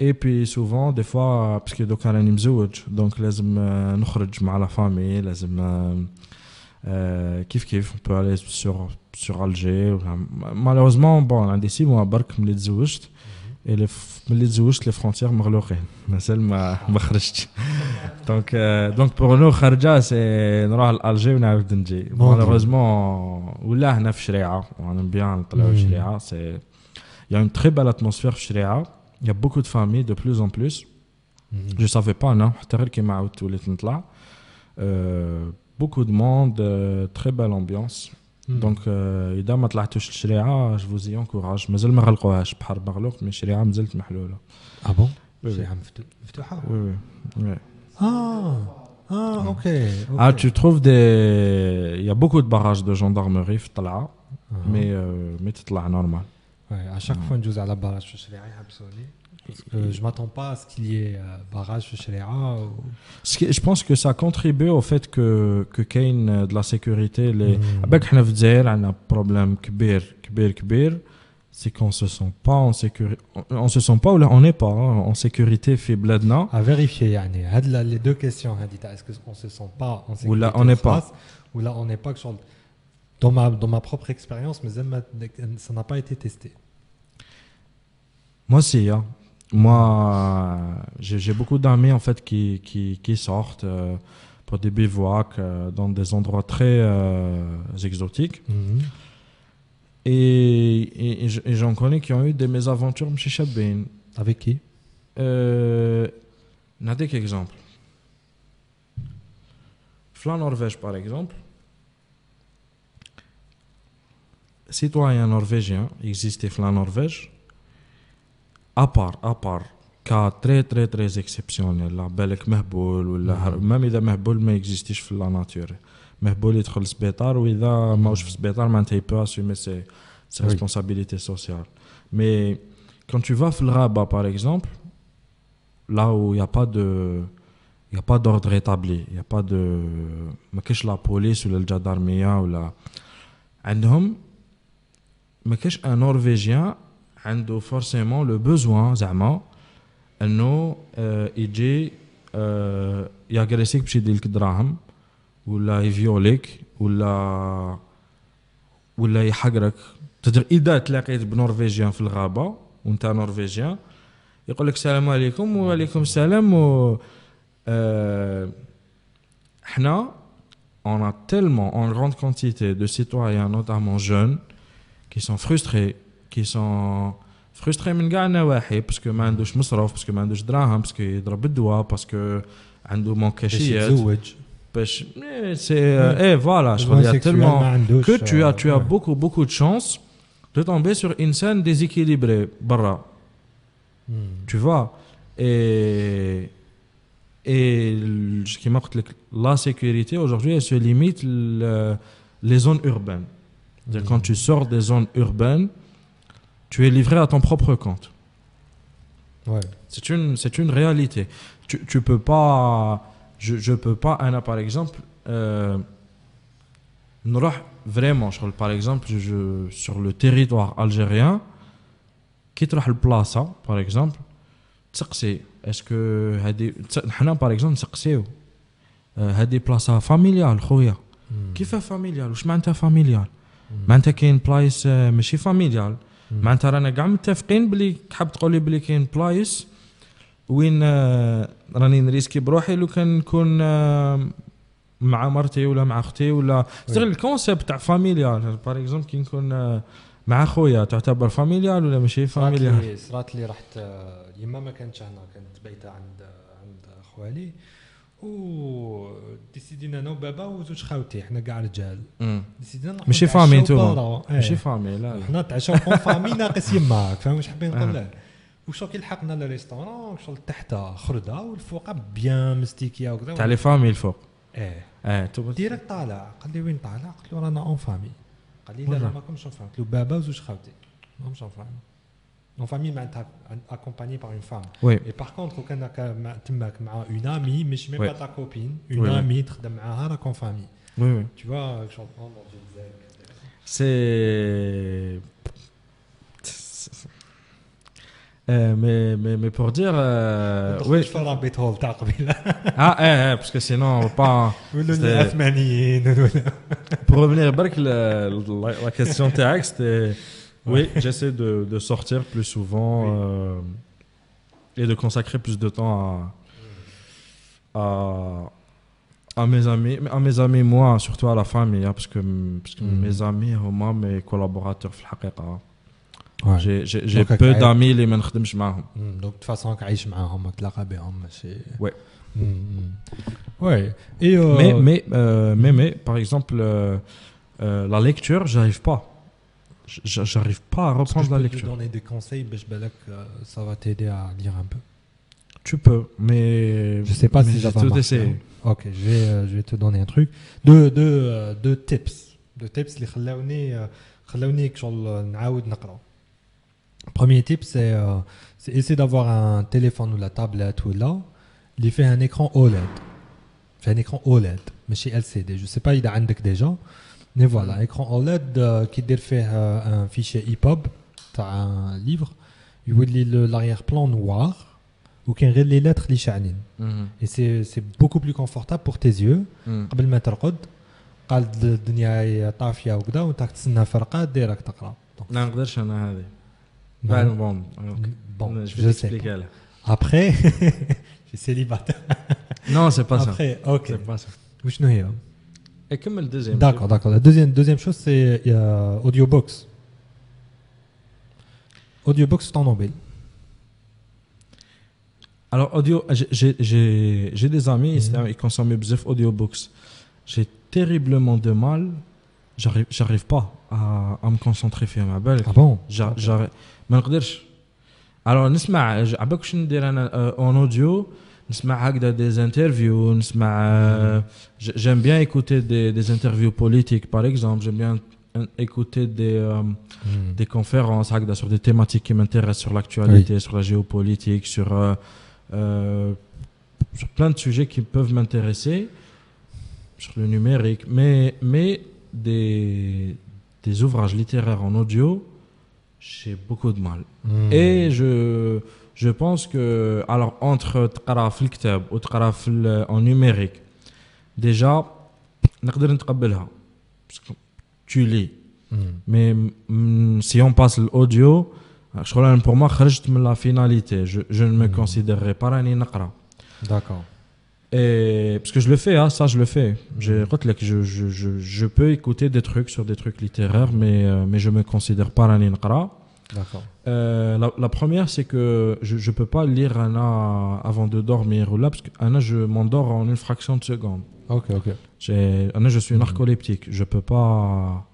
Et puis souvent, des fois, parce que donc راني مزوج, donc لازم آه، نخرج مع la famille, لازم آه، آه، كيف كيف on peut aller sur sur Alger. ولا- Malheureusement, bon, عندي سي mois برك ملي تزوجت. Et les f- ملي تزوجت les frontières مغلوقين. مازال ما ما خرجتش. Donc euh, donc pour nous خرجة c'est نروح لألجي ونعاود نجي. Bon, Malheureusement ولا هنا في شريعة. On aime bien نطلعوا Mm. في شريعة. C'est il y a une très belle atmosphère في شريعة. Il y a beaucoup de familles de plus en plus. مم. Je savais pas, non. حتى غير كيما عاودت وليت نطلع. Euh, beaucoup de monde, euh, très belle ambiance. مم. دونك آه، اذا ما طلعتوش للشريعه جو فوزي انكوراج مازال ما غلقوهاش بحر مغلوق مي الشريعه مازالت محلوله Ah bon Oui, شي oui. عام مفتو- مفتوحة وي وي وي Ah Ah ok Ah, ok. tu trouves des. Il y a beaucoup de barrages de gendarmerie في الطلعه Ah. mais euh, mais تطلع normal. Ouais, à chaque fois, nous à la barrage parce euh, que je m'attends pas à ce qu'il y ait euh, barrage chez les rats. Je pense que ça contribue au fait que que Kane euh, de la sécurité les hmm. ah avec on a un problème kbir kbir kbir. C'est qu'on se sent pas en sécurité on se sent pas ou on n'est pas en sécurité fait bladna à vérifier yani les deux questions est-ce qu'on se sent pas en sécurité ou là on n'est pas. ou là on n'est pas dans ma dans ma propre expérience mais ça n'a pas été testé. Moi aussi. Hein. Moi, j'ai beaucoup d'amis en fait qui, qui, sortent euh, pour des bivouacs euh, dans des endroits très euh, exotiques. Mhm. Et, j'en connais qui ont eu des mésaventures chez Chabin. Avec qui? Euh, N'a des. Flan Norvège, par exemple. Citoyen norvégien, existait Flan Norvège à part, à part, cas très très très exceptionnel, لا بالك مهبول ولا هر- même إذا مهبول ما يكزيستيش في la nature. مهبول يدخل السبيطار وإذا ماهوش في السبيطار معناتها il peut assumer ses, ses Oui. responsabilités sociales. Mais quand tu vas في الغابة par exemple, là où il n'y a pas de il y a pas d'ordre établi il y a pas de ما كاش la police ولا الجدارمية ولا عندهم ما كاش un norvégien عنده forcément le besoin زعما انه آه، يجي آه، ياغريسيك باش يدير لك دراهم ولا يفيوليك ولا ولا يحقرك تدر اذا تلاقيت بنورفيجيان في الغابه وانت نورفيجيان يقول لك السلام عليكم وعليكم السلام و euh, حنا on a tellement en grande quantité de citoyens notamment jeunes qui sont frustrés qui sont frustrés من كاع النواحي باسكو ما عندوش مصروف باسكو ما عندوش دراهم باسكو يضرب بالدواء باسكو عنده مون باش كاشيات يتزوج باش سي اي فوالا شغل Besoin il y a sexuel tellement ما عندوش que tu as, tu as ouais. beaucoup, beaucoup de chance de tomber sur une scène déséquilibrée, barra. Hmm. Tu vois Et, et le- ce qui marque le- la sécurité aujourd'hui, elle se limite le- les zones urbaines. C'est-à-dire Quand tu sors des zones urbaines, tu es livré à ton propre compte. Ouais. C'est une, c'est une réalité. Tu, tu peux pas. Je, je peux pas. Anna, par exemple. Euh, نروح vraiment شغل par exemple je, sur le territoire algérien كي تروح البلاصه par exemple تسقسي اسكو هذه تس- حنا par exemple نسقسيو آه، هذه بلاصه فاميليال خويا Hmm. كيف فاميليال واش معناتها فاميليال معناتها كاين بلايص آه، ماشي فاميليال معناتها رانا كاع متفقين بلي حاب تقولي بلي كاين بلايص وين آه، راني نريسكي بروحي لو كان نكون آه، مع مرتي ولا مع أختي ولا استغل الكونسيبت تاع فاميليال باغ اكزومبل كي نكون آه، مع خويا تعتبر فاميليال ولا ماشي فاميليال لي صرات لي رحت يما ما كانتش هنا كانت بايته عند عند خوالي. و ديسيدينا أنا وبابا وزوج خاوتي حنا كاع رجال. ديسيدينا نروحو ماشي فامي نتوما. برا. إيه. ماشي فامي لا. لا حنا نتعشاو اون فامي ناقص يماك فاهم واش حابين نقول لك؟ وشو كي لحقنا للريستورون شغل تحت خردة والفوق بيان مستيكية وكذا. تاع لي فامي الفوق. إيه. آه تو ديريكت طالع. قال لي وين طالع؟ قلت له رانا اون فامي. قال لي لا. ما كنتش اون فامي قلت له بابا وزوج خاوتي. ما كنتش اون Nos famille m'a accompagné par une femme. Et par contre, quand tu une amie, mais je ne suis même pas ta copine, une oui. amie, tu as une famille. Oui, oui. Tu vois, je dans une C'est. Euh, mais, mais, mais, pour dire. Euh, oui. Je fais un rabbit hole, Ah, eh, eh, parce que sinon, on va pas. Hein. pour revenir à la question de c'était. Euh, Oui, j'essaie de, de sortir plus souvent euh, et de consacrer plus de temps à, à, à mes amis, à mes amis, moi, surtout à la famille, hein, parce que, parce que Mm. mes amis, moi, mes collaborateurs, في الحقيقة, Ouais. j'ai j'ai- j'ai Donc, peu euh, d'amis اللي ما نخدمش معاهم. دونك de façon كعيش معاهم تلاقى بهم ماشي Ouais. Ouais. Et euh, Mais, mais, euh, mais, mais, par exemple, euh, euh, la lecture, j'arrive pas. J- J'arrive pas à est-ce que reprendre je la peux te lecture. donner des conseils باش بالك euh, ça va t'aider à lire un peu. Tu peux, mais. Je sais pas mais si j'ai ça va tout marcher. essayé. hein. Ok, je vais, euh, je vais te donner un truc. Deux, deux, euh, deux tips. Deux tips اللي خلاوني euh, خلاوني شغل نعاود نقرا. Premier tip, c'est euh, c'est essayer d'avoir un téléphone ou la tablette ou là, il fait un écran OLED. fait un écran OLED, mais chez LCD. Je sais pas, il a عندك déjà. Mais voilà, écran OLED euh, qui fait euh, un fichier EPUB, t'as un livre, il vous lit le- l'arrière-plan noir, ou qu'il les lettres li شاعنين. Mhm. Et c'est c'est beaucoup plus confortable pour tes yeux. Mhm. قبل ما ترقد قال الدنيا طافيه وكذا وانت تستنى فرقه ديرك تقرا Donc, لا نقدرش انا هذه. Non. بعد بون. Bon, je je vais sais t'expliquer. pas. là. Après, je suis célibataire. Non, c'est pas ça. Après, ok. C'est pas ça. وشنو هي Et comme le deuxième. D'accord, d'accord. La deuxième, deuxième chose, c'est il y a Audiobox. Audiobox, c'est en anglais. Alors, audio, j'ai des amis, mm -hmm. ils consomment beaucoup audiobooks. J'ai terriblement de mal, j'arrive pas à, à, me concentrer sur ma belle. Ah bon? J'arrive. Alors, on euh, en audio, نسمع ج- عباك واش ندير انا اون اوديو نسمع هكذا دي انترفيو نسمع آه، ج- j'aime bien écouter des, des interviews politiques par exemple j'aime bien euh, écouter des euh, Hmm. des conférences هكذا sur des thématiques qui m'intéressent sur l'actualité sur la géopolitique sur euh, euh, sur plein de sujets qui peuvent m'intéresser sur le numérique mais mais des des ouvrages littéraires en audio j'ai beaucoup de mal Hmm. et je je pense que alors entre تقرا في الكتاب وتقرا في ال- en numérique déjà نقدر نتقبلها parce que tu lis Hmm. mais mm, si on passe l'audio شغل أنا pour moi خرجت من la finalité je, je ne me Mm. considérerais pas راني نقرا D'accord. et parce que je le fais hein, ça je le fais J'ai- Mm. قلت لك, je, je, je, je peux écouter des trucs sur des trucs littéraires mais, euh, mais je me considère pas راني نقرا D'accord. Euh, la, première, c'est que je ne peux pas lire Anna avant de dormir ou là, parce qu'Anna, je m'endors en une fraction de seconde. Ok, ok. Anna, je suis narcoleptique. Je ne peux pas.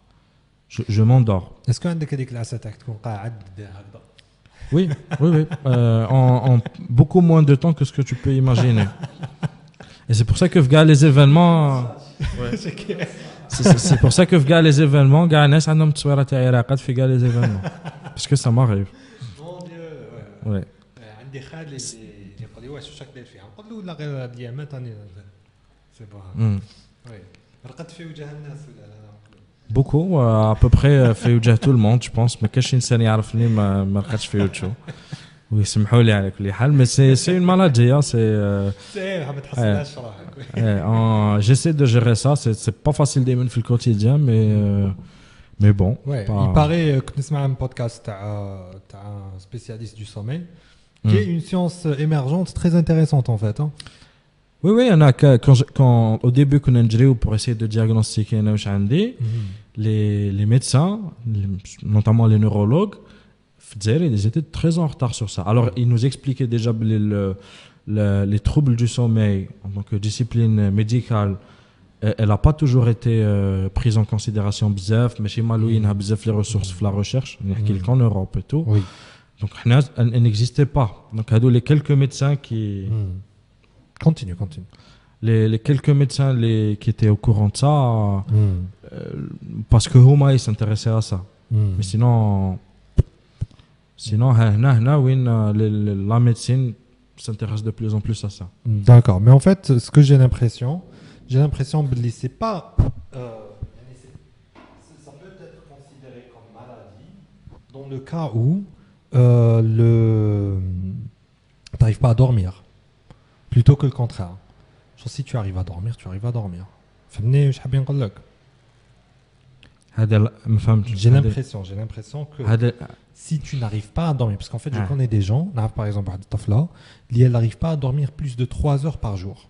Je, je m'endors. Est-ce qu'on a des classes Oui, oui, oui. Euh, en, beaucoup moins de temps que ce que tu peux imaginer. Et c'est pour ça que v'ga les événements. C'est pour ça que v'ga les événements, gars, les événements Parce que ça m'arrive. مون ديو Ouais. عندي خالي اللي يقول لي واش واش راك داير فيها نقول له لا غير هاد الايامات راني سي بون Mm. وي رقدت في وجه الناس ولا لا Beaucoup, euh, à peu près euh, في وجه tout le monde, je pense. ما كاش انسان يعرفني ما ما رقدش في وجهه. ويسمحوا لي على كل حال, mais c'est c'est une maladie, hein, c'est euh, سي ما تحسناش في روحك eh, en- j'essaie de gérer ça, c'est c'est pas facile دايما في الquotidien, mais euh, Mais bon. Il paraît euh, que nous euh, un podcast d'un spécialiste du sommeil, qui hum. est une science émergente très intéressante en fait. Hein. Oui, oui, on a, quand, au début qu'on a pour essayer de diagnostiquer mmh. les, les médecins, notamment les neurologues, ils étaient très en retard sur ça. Alors, ils nous expliquaient déjà les, les troubles du sommeil en tant que discipline médicale euh, Elle n'a pas toujours été euh, prise en considération bzaf, mais chez Malouine a bzaf les ressources la recherche, Mhm. qu'en Europe et tout. Oui. Donc, elle n'existait pas. Donc, les quelques médecins qui. Hmm. Continue, continue. Les, les, quelques médecins les, qui étaient au courant de ça, euh, parce que Houma, ils s'intéressaient à ça. Mais sinon, sinon euh, la médecine s'intéresse de plus en plus à ça. D'accord. Mais en fait, ce que j'ai l'impression, j'ai l'impression que c'est pas. Euh, ça peut être considéré comme maladie dans le cas où euh, le tu n'arrives pas à dormir, plutôt que le contraire. Genre, si tu arrives à dormir, tu arrives à dormir. J'ai l'impression, j'ai l'impression que si tu n'arrives pas à dormir, parce qu'en fait, je ah. connais des gens, par exemple, elle n'arrive pas à dormir plus de 3 heures par jour.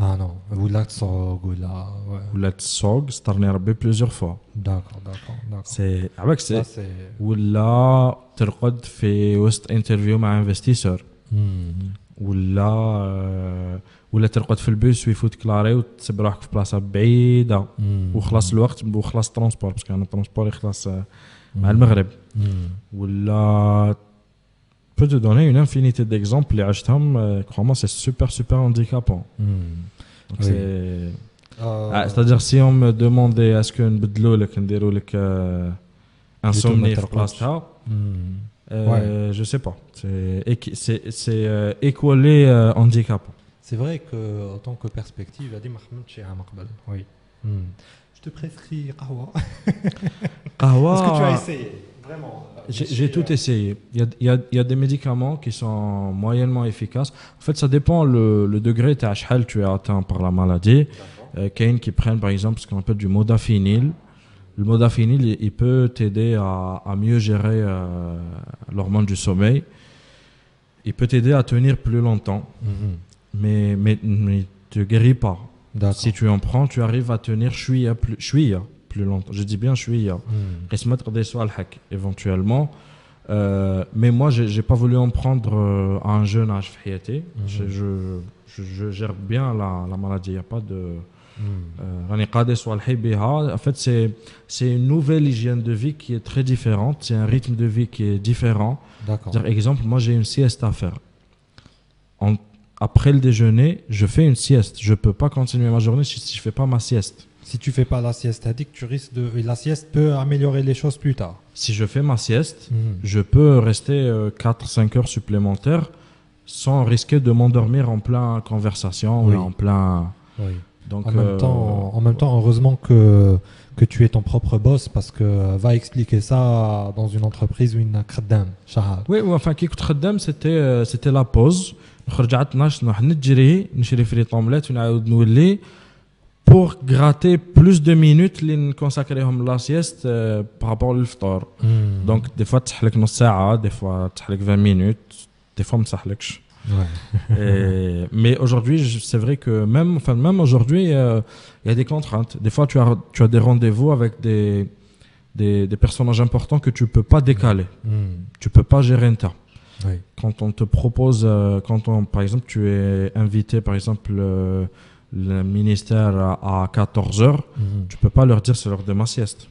آه نو ولا تسوق ولا ولا تسوق سترني ربي بليزيور فوا داكور داكور داكور سي عباك سي ولا ترقد في وسط انترفيو مع انفستيسور ولا ولا ترقد في البوس ويفوت كلاري وتسب روحك في بلاصه بعيده وخلاص الوقت وخلاص الترونسبور باسكو أنا الترونسبور يخلص مع المغرب ولا peux te donner une infinité d'exemples. Les HTML, euh, crois-moi, c'est super, super handicapant. Hmm. C'est. Euh, ah, c'est-à-dire, si on me demandait est-ce qu'un bedlo, euh, un somnifère place là, euh, je sais pas. C'est équalé handicap. C'est vrai que en tant que perspective, a dit Oui. Hmm. Je te prescris Kahwa. Est-ce que tu as essayé? Vraiment j'ai tout essayé. Il y, a, il, y a, il y, a, des médicaments qui sont moyennement efficaces. En fait, ça dépend le, le degré de tu es atteint par la maladie. Euh, qui prennent par exemple ce qu'on appelle du modafinil. Le modafinil, il, peut t'aider à, à, mieux gérer euh, l'hormone du sommeil. Il peut t'aider à tenir plus longtemps, mm -hmm. mais, mais, mais ne te guérit pas. Si tu en prends, tu arrives à tenir chouïa plus, chouïa plus longtemps. Je dis bien je suis hmm. éventuellement. Euh, mais moi, j'ai n'ai pas voulu en prendre euh, à un jeune âge. Hmm. Je, je, je, gère bien la, la maladie. Il n'y a pas de. Hmm. Euh, en fait, c'est une nouvelle hygiène de vie qui est très différente. C'est un rythme de vie qui est différent. Par exemple, moi, j'ai une sieste à faire. En, après le déjeuner, je fais une sieste. Je ne peux pas continuer ma journée si je ne fais pas ma sieste si tu fais pas la sieste, tu que tu risques de. La sieste peut améliorer les choses plus tard. Si je fais ma sieste, mhm. je peux rester 4-5 euh, heures supplémentaires sans risquer de m'endormir en plein conversation ou en plein. Oui. Donc, en, même euh, temps, en même temps, heureusement que, que tu es ton propre boss parce que euh, va expliquer ça dans une entreprise où il n'a a Oui, enfin, qui c'était c'était la pause. خرجت 12 نروح نجري نشري فريط اومليت ونعاود نولي pour gratter plus de minutes اللي نكونساكريهم لا سيست بارابور للفطور دونك دي فوا تسحلك نص ساعه دي فوا تسحلك 20 minutes دي فوا ما تسحلكش mais aujourd'hui, c'est vrai que même, enfin, même aujourd'hui, euh, il y a des contraintes. Des fois, tu as, tu as des rendez-vous avec des, des, des, personnages importants que tu peux pas décaler. Mm. Tu peux pas gérer un temps. Oui. Quand on te propose, euh, quand on, par exemple, tu es invité, par exemple, euh, le ministère à, 14 heures, mm -hmm. tu peux pas leur dire c'est l'heure de ma sieste.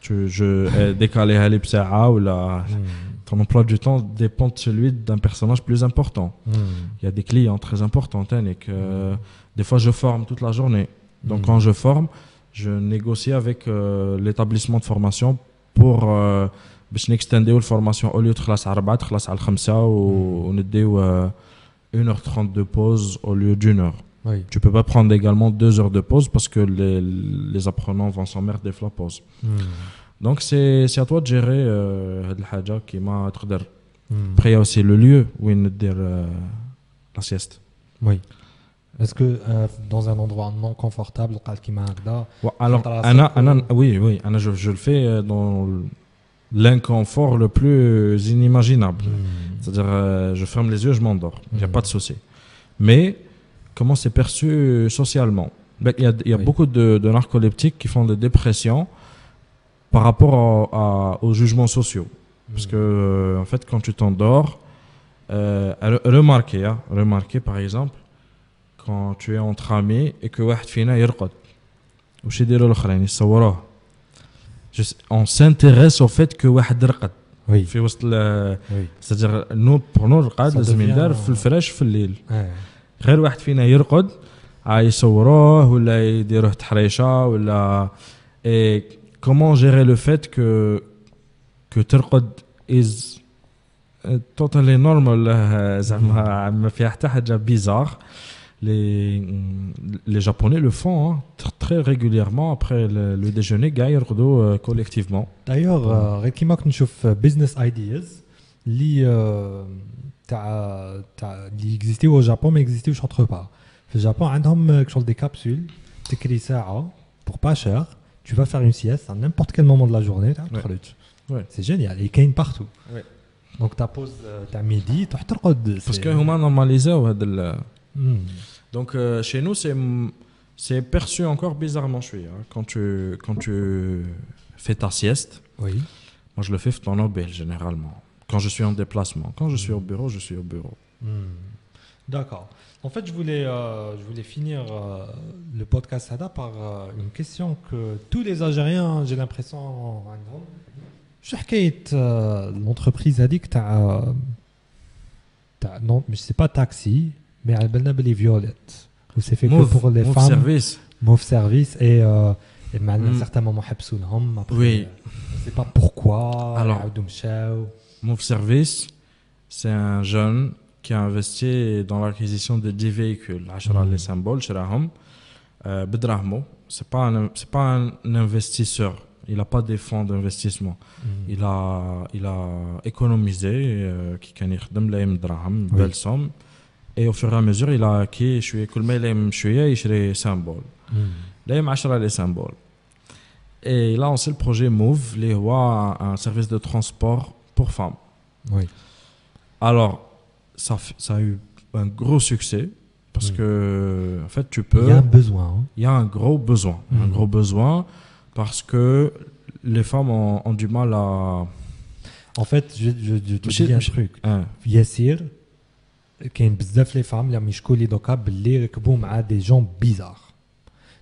Tu, je décalé à l'Ipsaa ou la. Mhm. Ton emploi du temps dépend de celui d'un personnage plus important. Mhm. Il y a des clients très importants, hein, et mhm. des fois je forme toute la journée. Donc quand je forme, je négocie avec euh, l'établissement de formation pour euh, extender la formation au lieu de classe à 4, classe à 5 ou on est 1h30 euh, de pause au lieu d'une heure. Oui. Tu peux pas prendre également deux heures de pause parce que les, les apprenants vont s'emmerder dès la pause. Hmm. Donc c'est, à toi de gérer le euh, qui m'a hmm. Après, il y a aussi le lieu où il dire euh, la sieste. Oui. Est-ce que euh, dans un endroit non confortable, qui ouais, Alors, Anna, Anna, oui, oui, Anna, je, je le fais euh, dans l'inconfort le plus inimaginable. Hmm. C'est-à-dire, euh, je ferme les yeux, je m'endors. Il mmh. n'y a pas de souci. Mais comment c'est perçu socialement. Ben, Il y a, il y a Oui. beaucoup de, de narcoleptiques qui font des dépressions par rapport à- à- aux jugements sociaux. Parce que, euh, en fait, quand tu t'endors, euh, re- remarquez, hein, remarquez par exemple, quand tu es entre amis et que واحد فينا يرقد وش يديروا الاخرين يصوروه Je sais- on s'intéresse au fait que واحد رقد Oui. في وسط ال- Oui. c'est-à-dire nous pour nous الرقاد Ça لازم devient- يندار في الفراش في الليل Ouais. غير واحد فينا يرقد عا يصوروه ولا يديروه تحريشه ولا et comment gérer le fait que que ترقد is uh, totally normal uh, زعما ما فيها حتى حاجه bizarre les les japonais le font hein, tr- très régulièrement après le, le déjeuner كاع يرقدوا uh, collectivement دايوغ آه، غير كيما كنت نشوف بزنس ايدياز اللي آه، تاع تاع اللي اكزيستيو au Japon ما اكزيستيوش اوتر بار في الجابون عندهم آه، شغل دي كابسول تكري ساعه pour pas cher tu vas faire une sieste à n'importe quel moment de la journée تعرف Ouais. تخرج Ouais. c'est génial et كاين partout Ouais. donc ta pause آه، تاع ميدي تروح ترقد parce que هما normalisaو هذا ال- Hmm. Donc euh, chez nous, c'est c'est perçu encore bizarrement, je suis. hein. Quand tu quand tu fais ta sieste, oui moi je le fais en Nobel généralement. Quand je suis en déplacement, quand je suis au bureau, je suis au bureau. Hmm. D'accord. En fait, je voulais, euh, je voulais finir euh, le podcast Sada par euh, une question que tous les Algériens, j'ai l'impression, عندهم. شو حكاية euh, l'entreprise هذيك تاع تاع non, mais c'est pas taxi, mais على بالنا بلي Violette. Où c'est fait Move, que pour les move femmes. service. Move service et euh, et à un Hmm. certain moment حبسونهم après. Oui. euh, Je sais pas pourquoi. Alors. يعاودوا مشاو. Move Service, c'est un jeune qui a investi dans l'acquisition de 10 véhicules. 10 Mhm. les symboles, شراهم. Euh, بدراهمو. C'est pas un c'est pas un investisseur. Il n'a pas des fonds d'investissement. Hmm. Il a, il a économisé, euh, qui كان يخدم لا دراهم, Oui. belle somme. Et au fur et à mesure, il a acquis شوية كل ما يلم شوية يشري symbole. Hmm. لا 10 les symboles. Et il a lancé le projet Move, اللي هو un service de transport pour femmes. Oui. Alors, ça, f- ça a eu un gros succès parce Mm. que, en fait, tu Il peux. y a un besoin. hein. Il y a un gros besoin. Un Mm. gros besoin parce que les femmes ont, ont du mal à. En fait, je, je, je te ماشي- dis un ماشي- truc. hein, ياسير كاين بزاف لي فام اللي عم يشكوا لي دوكا باللي ركبوا مع دي جون بيزار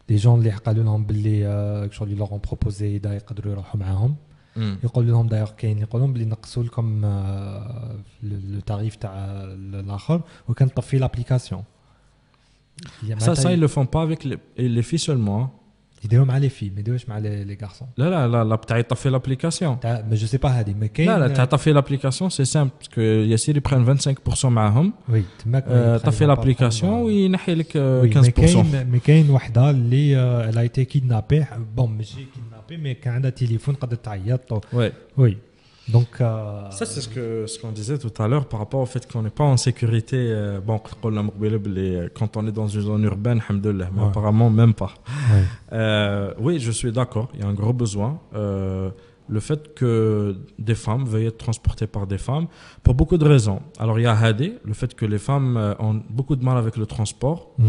دي جون اللي قالوا لهم باللي آه، شغل اللي لهم بروبوزي دا يقدروا يروحوا معاهم mm. يقولوا لهم دايوغ كاين يقولوا لهم باللي نقصوا لكم آه، لو تاريف تاع الاخر وكان طفي لابليكاسيون Ça, ça, ils le font pas avec les, et les filles seulement. hein. يديروا مع لي في ما يديروش مع لي لي غارسون Là, là, là, là, t'as fait l'application. تاع ما جو سي با هذه ما كاين Là, là, t'as fait l'application, c'est simple. Parce que Yassir, ils prennent 25% معاهم. وي تماك Euh, t'as fait l'application, وينحي لك euh, وي، 15%. مي كاين مي كاين وحده اللي elle a été kidnappée mais quand elle a téléphone, quand elle a Oui. Donc. Euh, Ça, c'est ce qu'on disait tout à l'heure par rapport au fait qu'on n'est pas en sécurité. Euh, bon, euh, quand on est dans une zone urbaine, mais apparemment, même pas. Oui, je suis d'accord, il y a un gros besoin. le fait que des femmes veuillent être transportées par des femmes, pour beaucoup de raisons. Alors, il y a Hadé, le fait que les femmes ont beaucoup de mal avec le transport, mm.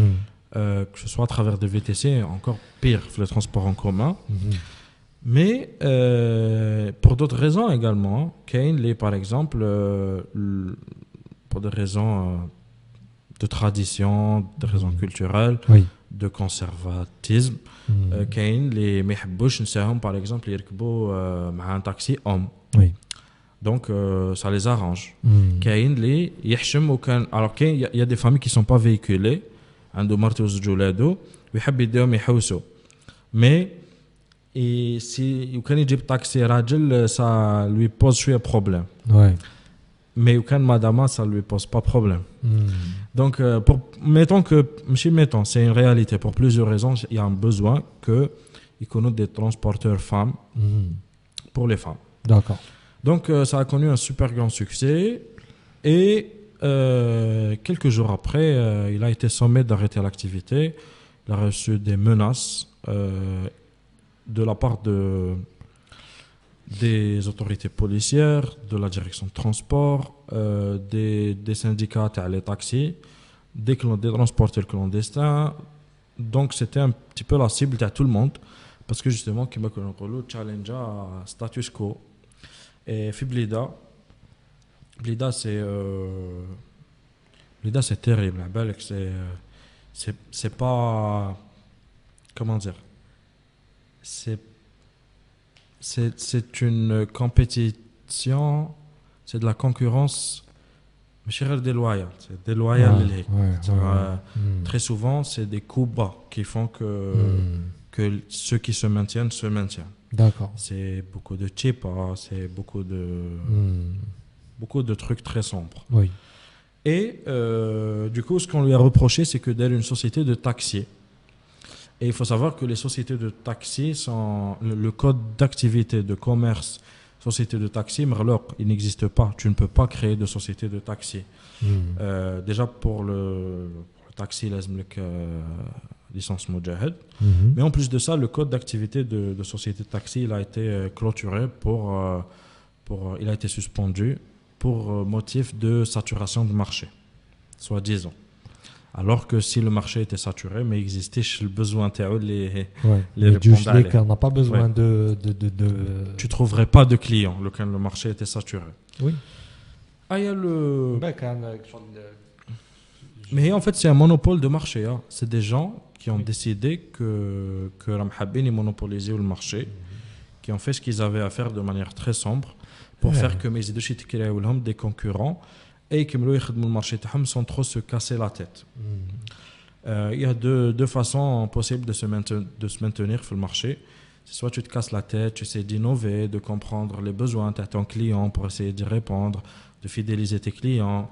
que ce soit à travers des VTC, encore pire, le transport en commun. Mm-hmm. Mais euh, pour d'autres raisons également, Kane est par exemple, euh, pour des raisons euh, de tradition, des raisons mm. culturelles, de conservatisme, mm. Kane les Mehbouch par exemple, les un taxi homme. Donc, ça les arrange. Mm. Kain, les aucun. Alors, il y, a des familles qui ne sont pas véhiculées. Ando Martos Julado, Wihabideo Mehouso. Mais et si il dit taxi rajil, ça lui pose un problème. Mais aucun madame, ça lui pose pas problème. Hmm. Donc, euh, mettons que, monsieur, mettons, c'est une réalité. Pour plusieurs raisons, il y a un besoin que il des transporteurs femmes hmm. pour les femmes. D'accord. Donc, euh, ça a connu un super grand succès. Et euh, quelques jours après, il a été sommé d'arrêter l'activité. Il a reçu des menaces de la part de, des autorités policières, de la direction de transport, euh, des, syndicats à les taxis. des, des transporteurs clandestins. Donc c'était un petit peu la cible de tout le monde. Parce que justement, qui m'a challenge à status quo. Et Fiblida, Blida, c'est. Euh, Blida, c'est terrible. C'est. C'est pas. Comment dire C'est. C'est une compétition, c'est de la concurrence c'est déloyal. C'est déloyal. Euh. Très souvent, c'est des coups bas qui font que, hmm. que ceux qui se maintiennent se maintiennent. D'accord. C'est beaucoup de chips, c'est beaucoup de, hmm. beaucoup de trucs très sombres. Oui. Et euh, du coup, ce qu'on lui a reproché, c'est que d'elle une société de taxi. Et il faut savoir que les sociétés de taxi sont. Le, code d'activité de commerce société de taxi, alors il n'existe pas. Tu ne peux pas créer de société de taxi. Hmm. Euh, déjà pour le, taxi, la euh, licence Mujahid. Hmm. Mais en plus de ça, le code d'activité de, société de taxi, il a été euh, clôturé pour, pour il a été suspendu pour motif de saturation de marché, soit disons. Alors que si le marché était saturé, mais existait le besoin les ouais. les on n'a pas besoin de, de, de, de, Tu trouverais pas de clients lequel le marché était saturé. Oui. Ah, il y a le. Mais en fait, c'est un monopole de marché. Hein. C'est des gens qui ont décidé que que Ramhabin monopoliser le marché, qui ont fait ce qu'ils avaient à faire de manière très sombre pour faire que mes des concurrents et qui le marché sans trop se casser la tête. Hmm. Euh, il y a deux, deux, façons possibles de se, maintenir, de se maintenir sur le marché. Soit tu te casses la tête, tu essaies d'innover, de comprendre les besoins de ton client pour essayer d'y répondre, de fidéliser tes clients.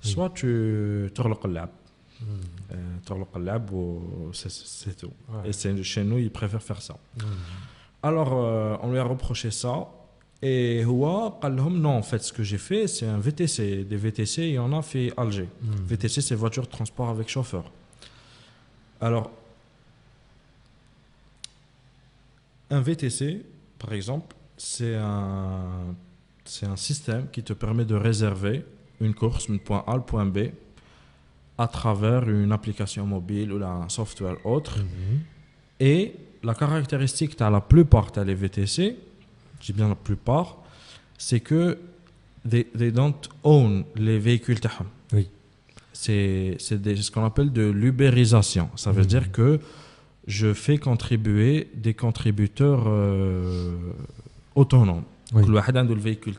Soit tu torloques le lab, c'est tout. Et chez nous, ils préfèrent faire ça. Hmm. Alors, euh, on lui a reproché ça. Et Houa, non, en fait, ce que j'ai fait, c'est un VTC. Des VTC, il y en a fait Alger. Hmm. VTC, c'est voiture de transport avec chauffeur. Alors, un VTC, par exemple, c'est un, c'est un système qui te permet de réserver une course, un point A, le point B, à travers une application mobile ou un software autre. Hmm. Et la caractéristique, tu as la plupart des VTC, je dis bien la plupart, c'est que they, don't own les véhicules taham. Oui. C'est ce qu'on appelle de l'ubérisation. Ça veut mhm. dire que je fais contribuer des contributeurs euh, autonomes. Oui. Le véhicule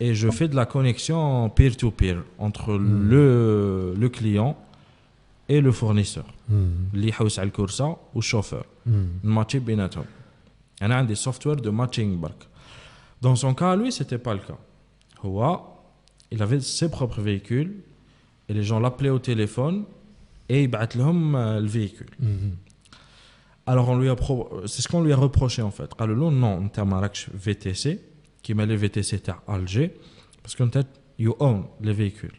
et je fais de la connexion peer-to-peer entre mhm. le, le client et le fournisseur. Mmh. Li al-Kursa ou chauffeur. Mmh. بيناتهم. Il y a des softwares de matching. Dans son cas, lui, ce n'était pas le cas. Il avait ses propres véhicules et les gens l'appelaient au téléphone et il battait le véhicule. Mhm. Alors, on lui a c'est ce qu'on lui a reproché en fait. Alors, non, on a VTC, qui m'a le VTC à Alger, parce qu'en fait, you own les véhicules.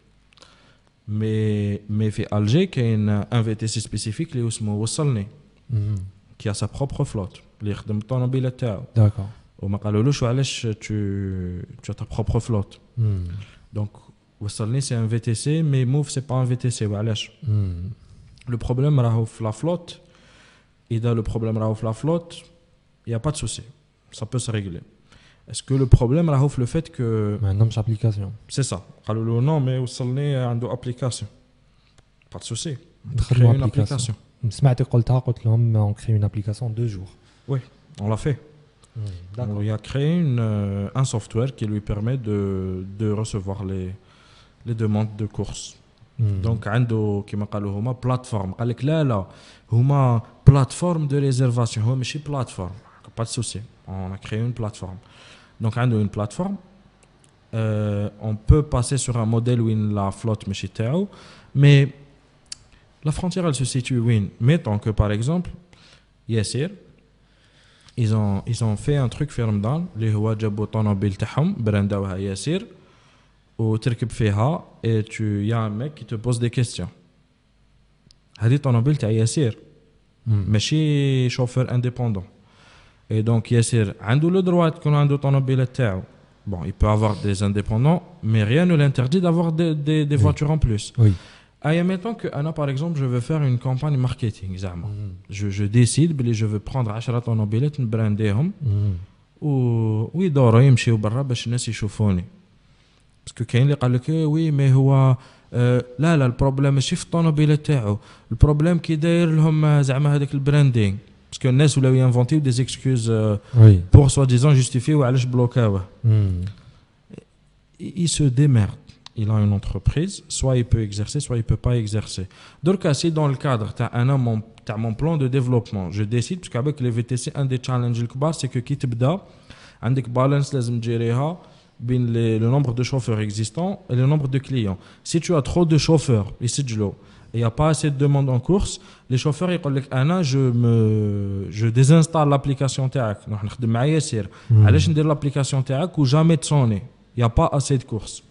Mais, mais fait Alger, qui a un VTC spécifique, qui qui a sa propre flotte. اللي يخدم الطوموبيله تاعو داكور وما قالولوش علاش tu tu as ta propre flotte donc وصلني سي ان في تي سي مي موف سي با ان في تي سي وعلاش لو بروبليم راهو في لا فلوت اذا لو بروبليم راهو في لا فلوت يا با دو سوسي ça peut se régler est-ce que le problème راهو في le fait que ما عندهمش ابليكاسيون سي سا قالوا له نو مي وصلني عنده ابليكاسيون با دو سوسي دخلوا ابليكاسيون سمعتي قلتها قلت لهم اون كري اون ابليكاسيون دو جور Oui, on l'a fait. on a créé une, euh, un software qui lui permet de, de recevoir les, les demandes de course. Hmm. Donc, عنده كما قالوا هما plateforme قال لك لا لا هما plateforme de réservation هو ماشي plateforme pas de souci on a créé une plateforme donc عنده une plateforme euh, on peut passer sur un modèle où la flotte ماشي تاعو mais la frontière elle se situe où mettons que par exemple Yassir ils ont, ils ont fait un truc في رمضان اللي هو جابوا طوموبيل تاعهم برانداوها ياسير وتركب فيها et tu y a un mec qui te pose des questions هذه طوموبيل تاع ياسير ماشي شوفور انديبوندون et donc ياسير عنده لو دروا تكون عنده طوموبيل تاعو Bon, il peut avoir des indépendants, mais rien ne l'interdit d'avoir des, des, des voitures en plus. Oui. Ah, mettons que Anna, par exemple, je veux faire une campagne marketing. زعما. Mhm. Je, je décide que je veux prendre 10 طوموبيلات نبرانديهم Mhm. و ويدوروا يمشيو برا باش الناس يشوفوني باسكو كاين اللي قال لك وي مي هو آه لا لا البروبليم ماشي في الطوموبيله تاعو البروبليم كي داير لهم زعما هذاك البراندينغ باسكو الناس ولاو ينفونتيو دي زيكسكوز Oui. بور سوا ديزون جوستيفيو علاش بلوكاوه Mhm. il se démerde. Il a une entreprise, soit il peut exercer, soit il peut pas exercer. Donc, si dans le cadre, tu as un an, mon, t'as mon plan de développement, je décide, parce qu'avec les VTC, un des challenges le c'est que qui te bda, un des balance, لازم تجيريها بين les- le nombre de chauffeurs existants et le nombre de clients. Si tu as trop de chauffeurs, ici de l'eau, et il n'y a pas assez de demandes en course, les chauffeurs, ils disent, Anna, je, me, je désinstalle l'application TAC. Donc, je مع ياسر. Mhm. علاش ندير l'application TAC ou jamais de sonner. Il n'y a pas assez de courses.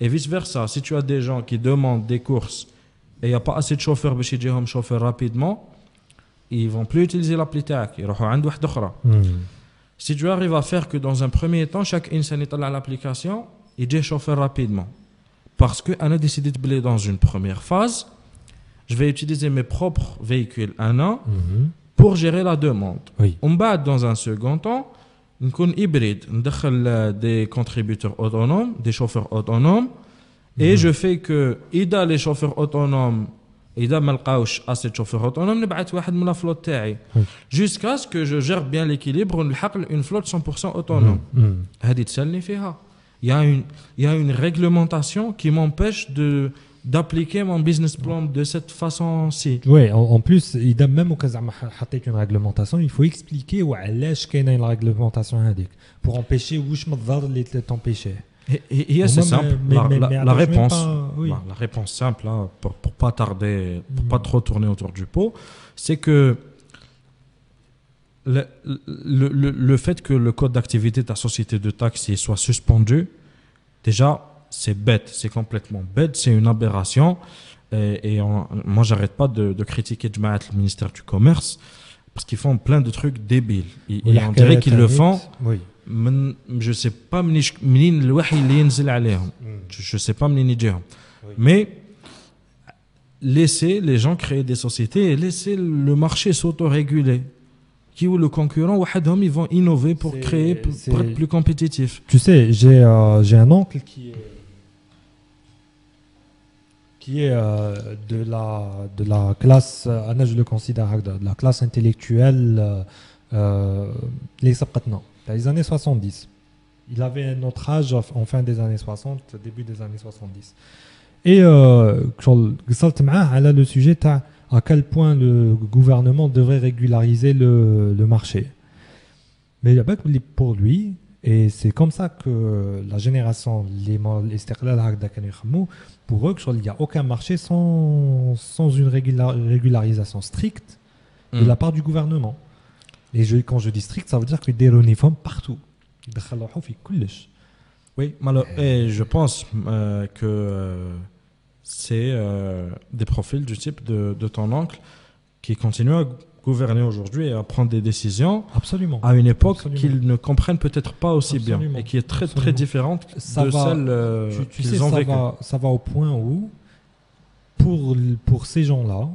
Et vice-versa, si tu as des gens qui demandent des courses et il n'y a pas assez de chauffeurs, parce qu'ils un chauffeur rapidement, ils ne vont plus utiliser l'appli TAC, ils vont. Hmm. Si tu arrives à faire que dans un premier temps, chaque insan est à l'application, il dit chauffeur rapidement. Parce qu'on a décidé de blé dans une première phase, je vais utiliser mes propres véhicules un an hmm. pour gérer la demande. On bat dans un second temps, نكون hybride, ندخل euh, des contributeurs autonomes, des chauffeurs autonomes, et je fais que إذا les chauffeurs autonomes إذا ما لقاوش assez de chauffeurs autonomes نبعث واحد من la flotte تاعي Oui. jusqu'à ce que je gère bien l'équilibre ونلحق une flotte 100% autonome. Mhm. هذه تسالني فيها. Il y a une il y a une réglementation qui m'empêche de d'appliquer mon business plan de cette façon-ci. Oui, en, plus, même au cas une réglementation, il faut expliquer où est une réglementation pour empêcher où je me t'empêcher. Et, et, et c'est simple, la, réponse, la, réponse simple, hein, pour, pour pas tarder, pour mm. pas trop tourner autour du pot, c'est que le, le, le, le, fait que le code d'activité de ta société de taxi soit suspendu, déjà, c'est bête, c'est complètement bête, c'est une aberration. Et, et on- moi, j'arrête pas de, de critiquer Jmaat, le ministère du Commerce, parce qu'ils font plein de trucs débiles. Et, et on dirait qu'ils le font. Oui. من je sais pas منيش منين الوحي اللي ينزل عليهم je, je sais pas منين يجيهم Oui. mais laissez les gens créer des sociétés et laissez le marché s'autoréguler qui ou le concurrent وحدهم ils vont innover pour C'est- créer pour, pour c'est- être plus compétitif Tu sais, j'ai euh, j'ai un oncle qui est qui est euh, de, la, de la classe, euh, je le considère, de la classe intellectuelle, euh, euh les les années 70. Il avait notre âge en fin des années 60, début des années 70. Et euh, a le sujet à quel point le gouvernement devrait régulariser le, le marché. Mais pour lui, et c'est comme ça que la génération, les pour eux, il n'y a aucun marché sans, sans une régularisation stricte de hmm. la part du gouvernement. Et quand je dis strict, ça veut dire qu'ils déronnent uniformes partout. Oui, et je pense euh, que euh, c'est euh, des profils du type de, de ton oncle qui continuent à gouverner aujourd'hui et à prendre des décisions à une époque qu'ils ne comprennent peut-être pas aussi bien et qui est très très différente ça de va, celle euh, tu, tu ça. Va, ça va au point où, pour, pour ces gens-là,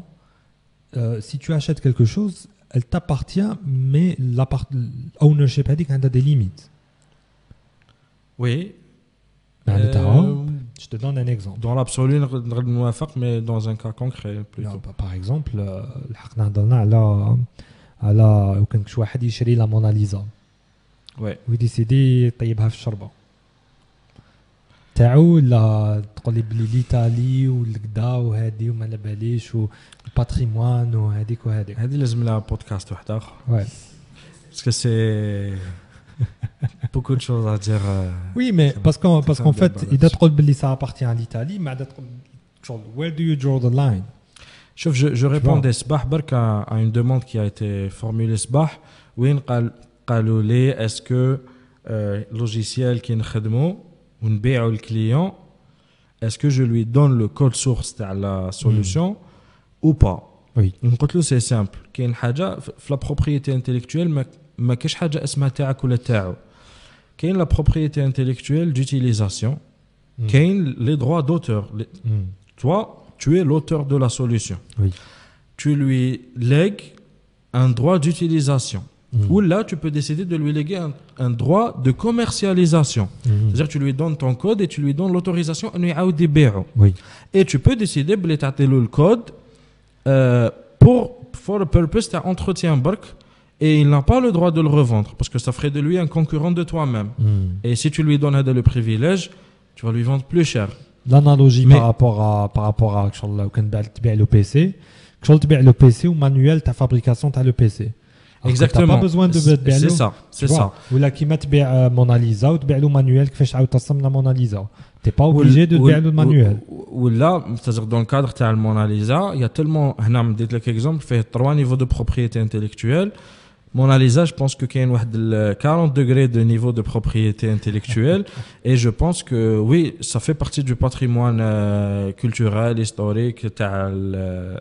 euh, si tu achètes quelque chose, elle t'appartient, mais l'ownership a des limites. Oui. Ben, euh, je te donne un exemple. dans l'absolu, نقدر نوافق, mais dans un cas concret plutôt. لا، ب- par exemple آه، الحقنا هضرنا على على لو كان شي واحد يشري لا موناليزا Ouais. ويديسيدي يطيبها في الشربه تاعو لا تقول لي بلي ليتالي والكدا وهادي وما على باليش والباتريموان وهذيك وهذيك هذه لازم لها بودكاست واحد اخر Ouais. parce que c'est beaucoup de choses à dire. Euh, oui, mais parce qu'en parce qu'en fait, il a trop de ça appartient à l'Italie, mais where do you draw the line? Je, je, je répondais à, à une demande qui a été formulée Sbah. Oui, est-ce que euh, logiciel qui nous ou le client, est-ce que je lui donne le code source de la solution mm. ou pas? Oui. c'est simple. Qu'il y a une la propriété intellectuelle, mais ما, ما كاش حاجه اسمها تاعك ولا تاعو كاين لا بروبريتي انتيليكتويل d'utilisation Mm. كاين لي droits d'auteur Les- Mm. toi tu es l'auteur de la solution. Oui. Tu lui lègues un droit d'utilisation. Mhm. Ou là, tu peux décider de lui léguer un, un droit de commercialisation. Mhm. C'est-à-dire tu lui donnes ton code et tu lui donnes l'autorisation à يعاود يبيعه. Oui. Et tu peux décider de تعطي له le code euh, pour for a purpose تاع entretien برك et il n'a pas le droit de le revendre parce que ça ferait de lui un concurrent de toi-même. Mmh. Et si tu lui donnes le privilège, tu vas lui vendre plus cher. L'analogie par rapport à par rapport à le PC, le PC ou manuel ta fabrication tu as le PC. Exactement. T'as pas besoin de C'est ça, c'est ça. Ou là qui met Mona Lisa ou le manuel qui fait la Mona Lisa. T'es pas obligé de faire le manuel. Ou là, c'est-à-dire dans le cadre de Mona Lisa, il y a tellement, je vais te donner exemple, fait trois niveaux de propriété intellectuelle. Mon Lisa, je pense que Ken a 40 degrés de niveau de propriété intellectuelle. et je pense que oui, ça fait partie du patrimoine euh, culturel, historique,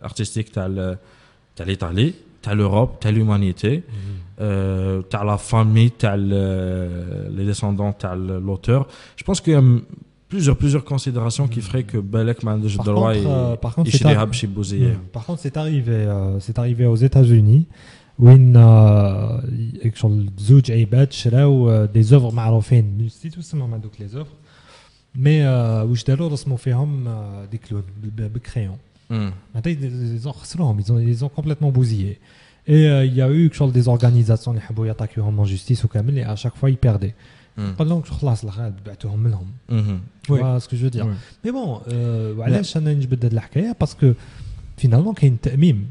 artistique, t'as l'Italie, tel l'Europe, tel l'humanité, mm-hmm. euh, t'as la famille, tel les descendants, tel l'auteur. Je pense qu'il y a plusieurs plusieurs considérations qui mm-hmm. feraient que Balek Mandej euh, mm. euh. Par contre, c'est arrivé, euh, c'est arrivé aux États-Unis. où une euh, شغل زوج عباد شراو دي زوفر معروفين نسيت اسمهم هذوك لي زوفر مي euh, واش داروا رسموا فيهم آه، دي كلون بال- بالكريون Hum. معناتها ils ont خسروهم ils ont ils ont complètement bousillé et euh, il y a eu شغل des organisations اللي حبوا ياتاكيوهم en justice وكامل et à chaque fois ils perdaient Hum. قال لهم خلاص الغاد بعتوهم لهم Mhm. tu Oui. vois ce que je veux dire Oui. مي بون euh, وعلاش انا نجبد هاد الحكايه باسكو فينالمون كاين تاميم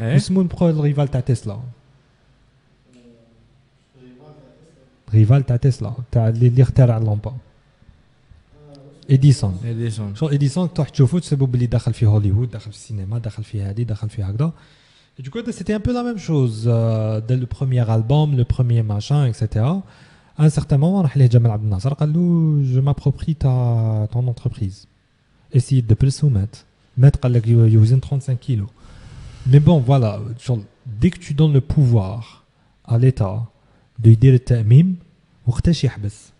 إيه؟ اسمه البرو الريفال تاع تسلا ريفال تاع تسلا تاع اللي اللي اخترع اللومبا اديسون إديسون. شغل اديسون تروح تشوفو تسبب باللي دخل في هوليوود دخل في السينما دخل في هذه دخل في هكذا Et du coup, c'était un peu la même chose euh, dès le premier album, le premier machin, etc. À un certain moment, راح ليه جمال عبد الناصر قال له je m'approprie ta ton entreprise. Essaye de plus ou mettre. Mettre قال لك يوزن 35 kilos. Mais bon, voilà, genre, dès que tu donnes le pouvoir à l'État de يدير التأميم وقتاش يحبس.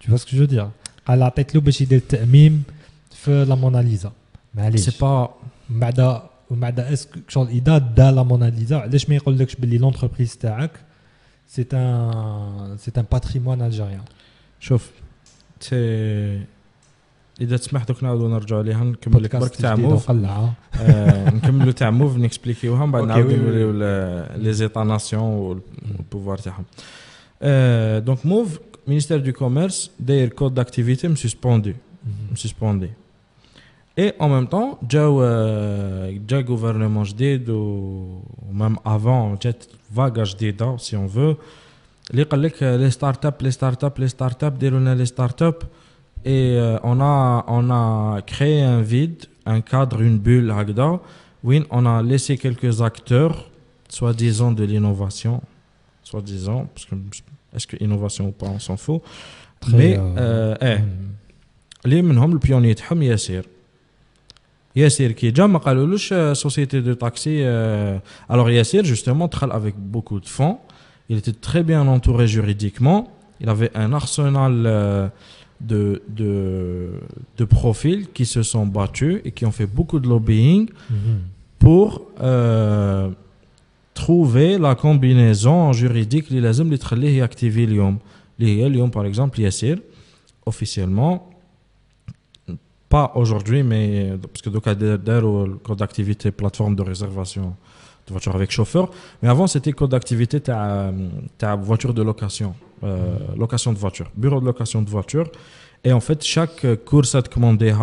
Tu vois ce que je veux dire قال عطيت له باش يدير التأميم في لا موناليزا. معليش. C'est pas. من بعد ومن بعد اسكو شغل اذا دا لا موناليزا علاش ما يقولكش باللي لونتربريز تاعك سي ان سي ان باتريمون الجيريان شوف تي اذا تسمح دوك نعاودو نرجعوا ليها نكمل لك برك تاع موف وقلعه آه، نكملوا تاع موف نكسبليكيوها من بعد أوكي، نعاودو وي، وي. نوريو لي زيتا ناسيون والبوفوار تاعهم آه، دونك موف مينيستير دو كوميرس داير كود داكتيفيتي مسسبوندو suspendé. Et en même temps, déjà, euh, déjà gouvernement جديد ou même avant, جات vague جديدة si on veut. اللي قال لك les startups, les startups, les startups, ديروا لنا les startups. Et euh, on a, on a créé un vide, un cadre, une bulle هكذا, où on a laissé quelques acteurs, soi-disant de l'innovation, soi-disant, parce que est-ce que innovation ou pas, on s'en fout. Mais, euh, eh, اللي منهم البيوني تاعهم ياسير ياسير كي جا ما قالولوش سوسيتي دو تاكسي alors ياسير justement دخل avec beaucoup de fonds il était très bien entouré juridiquement il avait un arsenal euh, de, de, de, profils qui se sont battus et qui ont fait beaucoup de lobbying mhm. pour euh, trouver la combinaison juridique qui les les activer l'IOM. L'IOM, par exemple, Yassir, officiellement, pas aujourd'hui, mais parce que donc, le code d'activité plateforme de réservation de voitures avec chauffeur, mais avant c'était code d'activité ta voiture de location. Euh, location de voiture, bureau de location de voiture. Et en fait, chaque euh, course à te commander,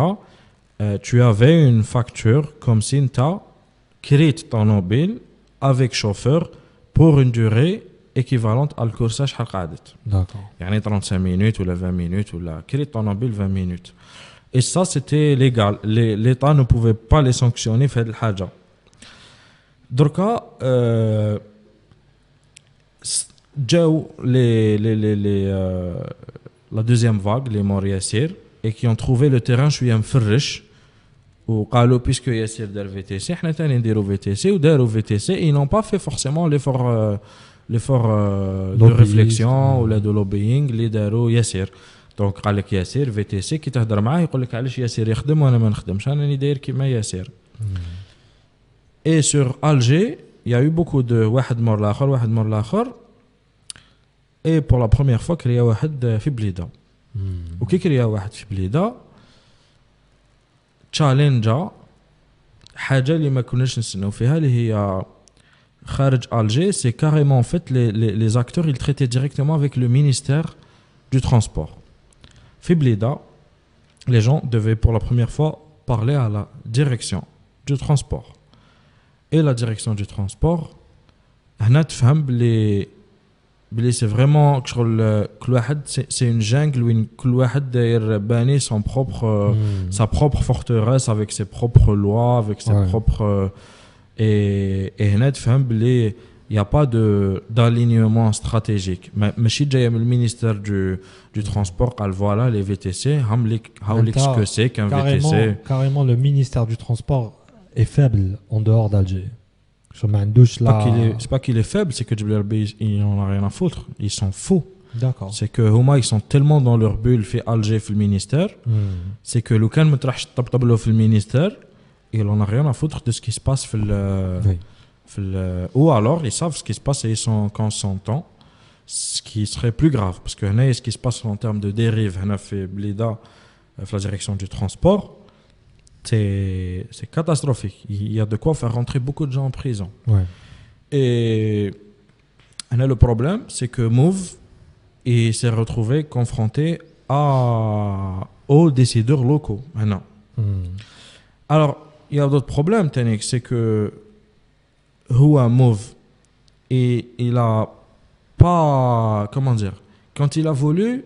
euh, tu avais une facture comme si tu as créé ton mobile avec chauffeur pour une durée équivalente à la course à D'accord. Il y en a 35 minutes ou 20 minutes ou la créé ton mobile 20 minutes. Et ça, c'était légal. L'État ne pouvait pas les sanctionner, faire le haja. Donc, euh, s- جاو les, les, les, les, euh, la deuxième vague, les morts Yassir, et qui ont trouvé le terrain شوية مفرش وقالوا puisque Yassir دار VTC احنا تاني نديروا VTC وداروا VTC et ils n'ont pas fait forcément l'effort euh, l'effort euh, de Lobbyiste. réflexion ولا de lobbying اللي داروا ياسر دونك قال لك ياسر في تي سي كي تهضر معاه يقول لك علاش ياسر يخدم وانا ما نخدمش انا راني داير كيما ياسر Et sur Alger, il y a eu beaucoup de واحد مور الاخر واحد مور الاخر Et pour la première fois كريا واحد في بليده وكي كريا واحد في بليده تشالنجا حاجه اللي ما كناش نستناو فيها اللي هي خارج Alger, c'est carrément en fait les, les, les acteurs ils traitaient directement avec le ministère du transport. في بليده les gens devaient pour la première fois parler à la direction du transport. Et la direction du transport, هنا c'est vraiment euh, c'est une jungle où chacun son propre euh, hmm. sa propre forteresse avec ses propres lois avec ses propres euh, et et il n'y a pas de d'alignement stratégique. Mais le ministère du du transport voilà les VTC ce que c'est qu'un VTC carrément le ministère du transport est faible en dehors d'Alger. Je ne C'est pas qu'il est faible, c'est que Djibouti, ils n'en ont rien à foutre. Ils sont foutent. D'accord. C'est que Homa, ils sont tellement dans leur bulle, fait Alger, fait le ministère. C'est que Lucan me trache tableau, fait le ministère. Il n'en a rien à foutre de ce qui se passe. Fait euh, le, euh, ou alors, ils savent ce qui se passe et ils sont consentants. Ce qui serait plus grave. Parce que ce qui se passe en termes de dérive, on a fait Blida, euh, la direction du transport c'est catastrophique. Il y a de quoi faire rentrer beaucoup de gens en prison. Ouais. Et le problème, c'est que Move s'est retrouvé confronté à, aux décideurs locaux. Maintenant. Hmm. Alors, il y a d'autres problèmes, Tenik, c'est que Hua Move, et il a pas. Comment dire Quand il a voulu,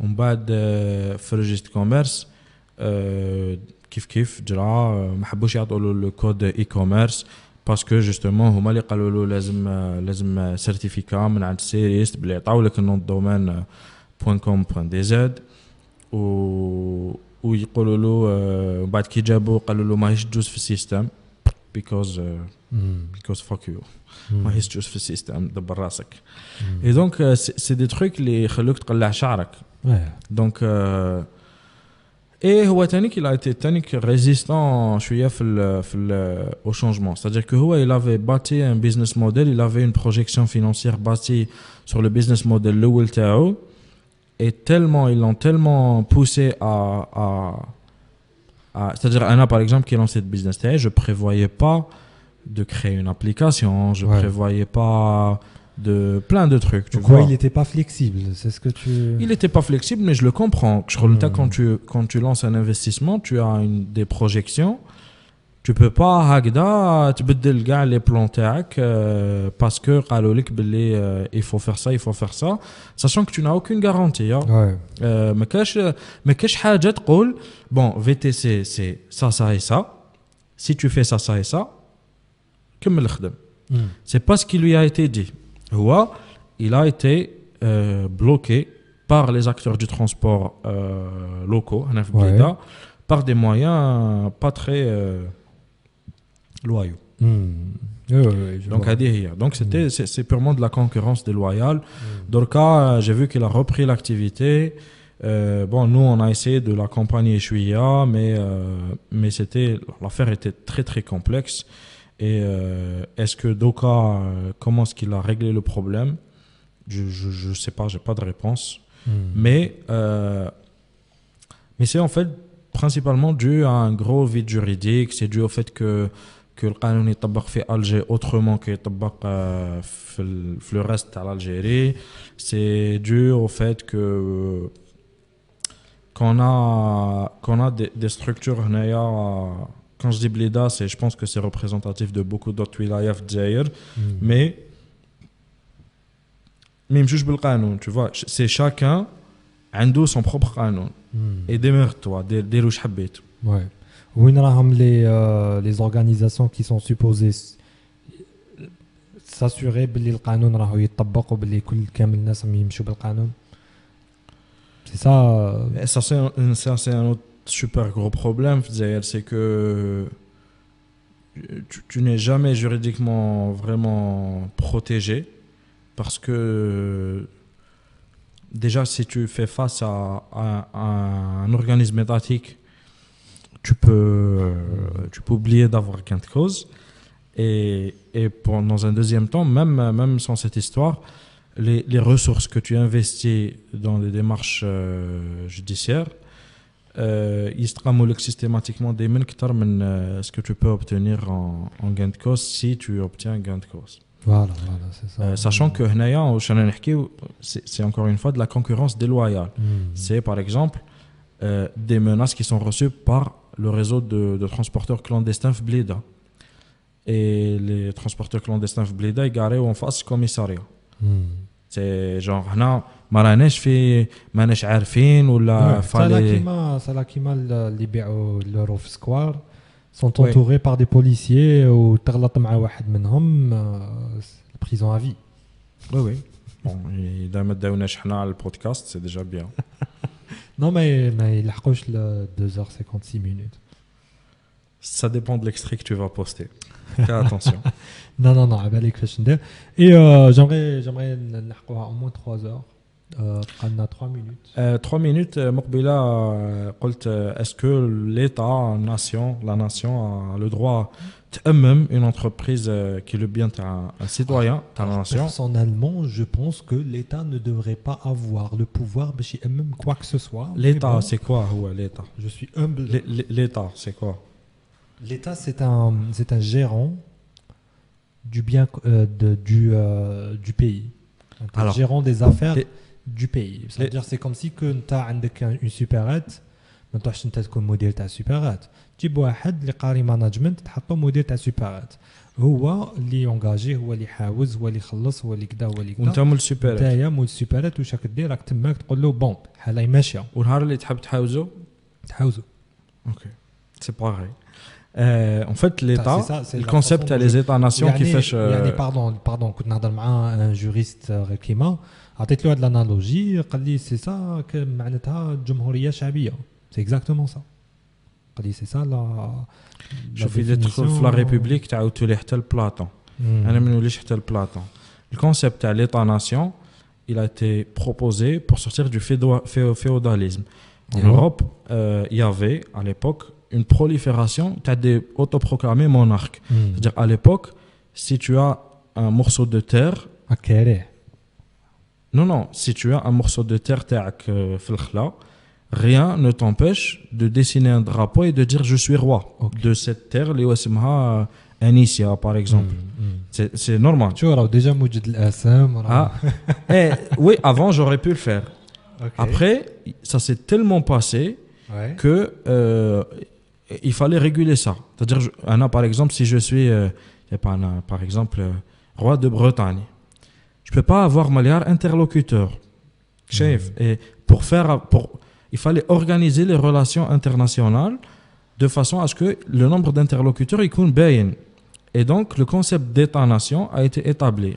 ومن بعد في ريجيست كوميرس كيف كيف آه، ما حبوش يعطوا له لو كود اي كوميرس باسكو جوستومون هما اللي قالوا له لازم آه، لازم سيرتيفيكا من عند سيريست بلي يعطاو لك النون دومين بوان كوم بوان دي زد و ويقولوا له آه، بعد كي جابوا قالوا له ماهيش تجوز في السيستم بيكوز. بيكوز فاك يو. ماهيش تجوز في السيستم دبر راسك. اي دونك سي دي تروك اللي يخلوك تقلع شعرك Ouais. دونك ايه هو تاني qu'il a été تاني résistant شويه في ال في ال au changement c'est-à-dire que هو il avait bâti un business model il avait une projection financière bâtie sur le business model الاول تاعو et tellement ils l'ont tellement poussé à à, à c'est-à-dire Anna par exemple qui lance cette business تاعي je prévoyais pas de créer une application je Ouais. prévoyais pas de plein de trucs. Tu Pourquoi vois. il n'était pas flexible C'est ce que tu. Il n'était pas flexible, mais je le comprends. Mmh. Quand, hmm. tu, quand tu lances un investissement, tu as une, des projections. Tu peux pas Hagda, tu peux gars les plans euh, parce que ben, euh, il faut faire ça, il faut faire ça, sachant que tu n'as aucune garantie. Hein. Ouais. Euh, mais qu'est-ce que tu Bon, VTC, c'est ça, ça et ça. Si tu fais ça, ça et ça, que me hmm. C'est pas ce qui lui a été dit. Il a été euh, bloqué par les acteurs du transport euh, locaux, Ouais. Par des moyens pas très euh, loyaux. Hmm. Ouais, ouais, je Donc, vois. à dire, donc c'était, c'est, c'est purement de la concurrence déloyale. Hmm. Dorka, j'ai vu qu'il a repris l'activité. Euh, bon, nous, on a essayé de l'accompagner Chouïa, mais, euh, mais c'était, l'affaire était très très complexe. Et euh, est-ce que Doka, euh, comment est-ce qu'il a réglé le problème Je je, je sais pas, j'ai pas de réponse. Hmm. Mais, euh, mais c'est en fait principalement dû à un gros vide juridique. C'est dû au fait que que le canon يطبق في Alger autrement que يطبق euh, في ال- في le reste de l'Algérie. C'est dû au fait que qu'on a qu'on a des, des structures هنايا quand je dis blida c'est je pense que c'est représentatif de beaucoup d'autres wilayas في الجزائر mais ما يمشوش بالقانون tu vois c'est chacun عنده son propre قانون Hmm. et démerde-toi دير دير واش حبيت Ouais. وين راهم les euh, les organisations qui sont supposées s- s'assurer باللي القانون راهو يطبق وباللي كل كامل الناس راهم يمشوا بالقانون c'est ça euh, Et ça, c'est un, ça, c'est un autre super gros problème, c'est que tu, n'es jamais juridiquement vraiment protégé parce que déjà, si tu fais face à, un organisme étatique, tu peux, tu peux oublier d'avoir gain cause. Et, et pour- dans un deuxième temps, même, même sans cette histoire, les, les ressources que tu investis dans les démarches euh, judiciaires, euh, ils se ramolent systématiquement des mines qui terminent euh, ce que tu peux obtenir en, en gain de cause si tu obtiens gain de cause. voilà voilà c'est ça Euh, sachant que هنايا واش رانا نحكيو c'est c'est encore une fois de la concurrence déloyale. Hmm. C'est par exemple euh, des menaces qui sont reçues par le réseau de, de transporteurs clandestins Blida. Et les transporteurs clandestins Blida, ils garent en face commissariat. Hmm. C'est genre هنا ما راناش في ماناش عارفين ولا Ouais, ça là fallait كيما ça là كيما ال- اللي يبيعوا لورو في سكوار sont Ouais. entourés par des policiers وتغلط مع واحد منهم euh, c'est prison à vie Oui, oui. Bon, إذا ما داوناش حنا على البودكاست سي ديجا بيان non mais ما يلحقوش ل 2h56 minutes Ça dépend de l'extrait que tu vas poster. Fais attention. Non, non, non, à بالك فاش ندير. Et euh, j'aimerais, j'aimerais نحقوها au moins 3 heures. Euh, قعدنا 3 minutes. Euh, trois minutes, euh, مقبلة euh, قلت euh, est-ce que l'État, nation, la nation a le droit تأمم une entreprise euh, qui est le bien تاع un citoyen تاع la nation Personnellement, je pense que l'État ne devrait pas avoir le pouvoir باش يأمم quoi que ce soit. Mais L'État, bon, c'est quoi هو l'État Je suis humble. L'É- l'É- L'État, c'est quoi L'État, c'est un, c'est un gérant du bien euh, de, du, euh, du pays. Donc, un Alors, gérant des affaires les- du pays. C'est-à-dire, c'est comme si que tu as une supérette, ما تروحش انت تكون مدير تاع سوبرات تجيب واحد اللي قاري مانجمنت تحطه مدير تاع سوبرات هو اللي يونجاجي هو اللي يحاوز هو اللي يخلص هو اللي كدا هو اللي وانت كدا مول السوبر نتايا مول السوبرات واش راك دير راك تماك تقول له بون حاله ماشيه ونهار اللي تحب تحاوزو تحاوزو Ok, c'est pareil. Euh, en fait, l'État, c'est ça, c'est le la concept façon à dont les je- États-nations qui يعني fait. يعني باردون باردون كنت نهضر مع ان جوريست غير كيما عطيت له هاد الانالوجي قال لي سي سا معناتها جمهوريه شعبيه سي اكزاكتومون سا قال لي سي سا لا شوف اذا تدخل في لا ريبوبليك تعاود تولي حتى لبلاطون انا ما نوليش حتى لبلاطون الكونسيبت تاع ليتا ناسيون il a été proposé pour sortir du fédo- fé- féodalisme. En Ouais. Europe, euh, il y avait à l'époque une prolifération t'as des autoproclamés monarques. C'est-à-dire à l'époque, si tu as un morceau de terre, كاره Non, non, si tu as un morceau de terre euh, rien ne t'empêche de dessiner un drapeau et de dire je suis roi de cette terre, les Wasimha euh, Anicia par exemple. Mm, mm. C'est normal. Tu vois, déjà Moujid al ah. eh, Oui, avant j'aurais pu le faire. Après, ça s'est tellement passé ouais. que euh, il fallait réguler ça. C'est-à-dire, par exemple, si je suis, par exemple, roi de Bretagne. Je peux pas avoir Maliar interlocuteur. Chef. Mm. Et pour faire, pour, il fallait organiser les relations internationales de façon à ce que le nombre d'interlocuteurs y bien. Et donc, le concept d'État-nation a été établi.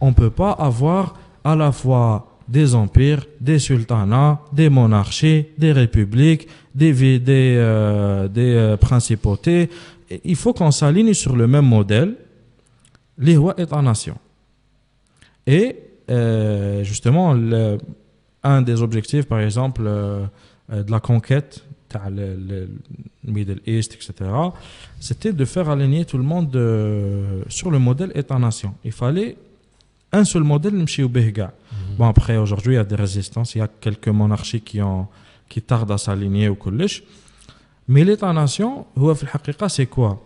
On ne peut pas avoir à la fois des empires, des sultanats, des monarchies, des républiques, des, des, euh, euh, principautés. Il faut qu'on s'aligne sur le même modèle, les rois État-nation. Et euh, justement, un des objectifs, par exemple, euh, euh, de la conquête, le, le, Middle East, etc., c'était de faire aligner tout le monde sur le modèle État-nation. Il fallait un seul modèle, Mshi Behga. Mhm. Bon, après, aujourd'hui, il y a des résistances, il y a quelques monarchies qui, ont, qui tardent à s'aligner au collège. Mais l'État-nation, c'est quoi?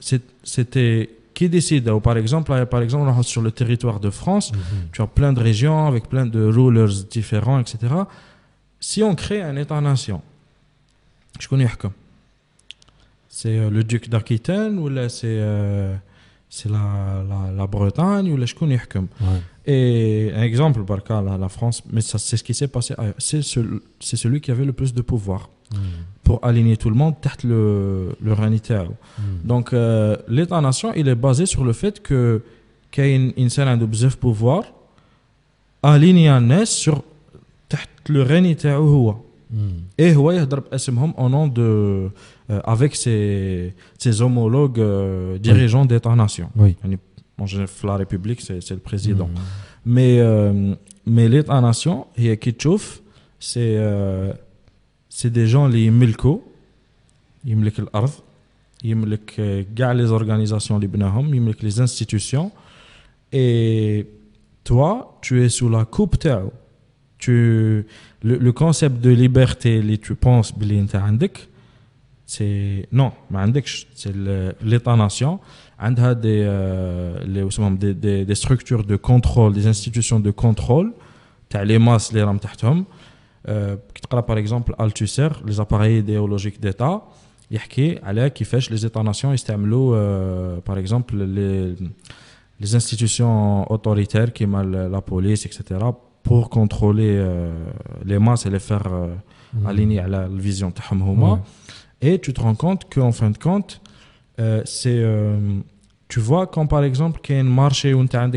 C'était qui décide Par exemple, par exemple, sur le territoire de France, mhm. tu as plein de régions avec plein de rulers différents, etc. Si on crée un État-nation, je connais comme c'est euh, le duc d'Aquitaine ou là c'est euh, c'est la, la, la, Bretagne ou là je connais comme et un exemple par cas la, la France mais ça c'est ce qui s'est passé c'est c'est celui qui avait le plus de pouvoir pour aligner tout le monde tête le le hmm. donc euh, l'état nation il est basé sur le fait que qu'il y a une, une scène de bzef pouvoir aligner un sur تحت le règne هو et هو يهضر باسمهم au nom de euh, avec ses, ses homologues euh, dirigeants d'État-nation. Oui. En la République, c'est le président. Mmh. Mais, euh, mais l'État-nation, c'est c'est des gens qui يملكوا يملك الارض يملك كاع les organisations اللي بناهم يملك les institutions et toi tu es sous la coupe تاعو tu le, le concept de liberté اللي tu penses بلي انت عندك c'est non c'est l'état nation عندها des des, des, des structures de contrôle des institutions de contrôle تاع les masses اللي راهم تحتهم كي تقرا par exemple Althusser, les appareils idéologiques d'État, il y a qui fait les États-nations euh, par exemple les, les, institutions autoritaires qui mal la police, etc., pour contrôler les masses et les faire aligner à la vision de Et tu te rends compte qu'en fin de compte, c'est. tu vois, quand par exemple, qu'il y a un marché où tu as un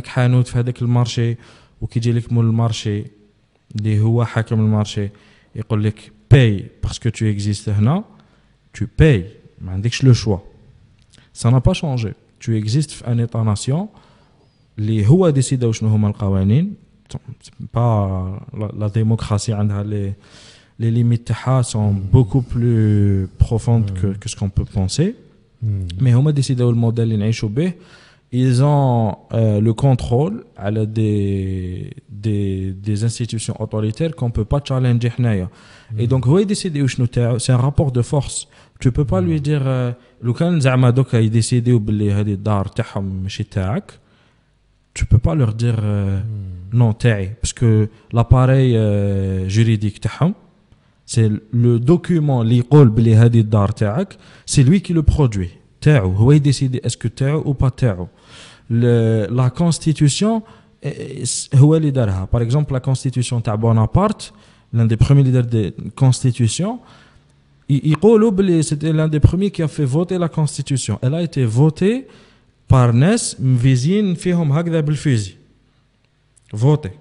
marché, ou qui dit que le marché, اللي هو حاكم المارشي يقول لك paye parce que tu existes هنا tu payes ما عندكش le choix ça n'a pas changé tu existes في un état nation اللي هو ديسيدا شنو هما القوانين pas la, la démocratie عندها les les limites sont beaucoup plus profondes que, que ce qu'on peut penser. Mais on a décidé le modèle ils ont euh, le contrôle à la des, des, des, institutions autoritaires qu'on ne peut pas challenger. Et mhm. donc, vous décidez où c'est un rapport de force. Tu ne peux pas lui mhm. dire, euh, Lukan Zamadok a décidé. Tu peux pas leur dire euh, mhm. non. Parce que l'appareil euh, juridique c'est le document euh, c'est lui qui le produit. تاعو هو يديسيد اسكو تاعو ou pas تاعو la constitution هو اللي دارها par exemple la constitution تاع Bonaparte l'un des premiers leaders de constitution يقولوا بلي c'était l'un des premiers qui a fait voter la constitution elle a été votée par ناس مفيزين فيهم هكذا بالفيزي votée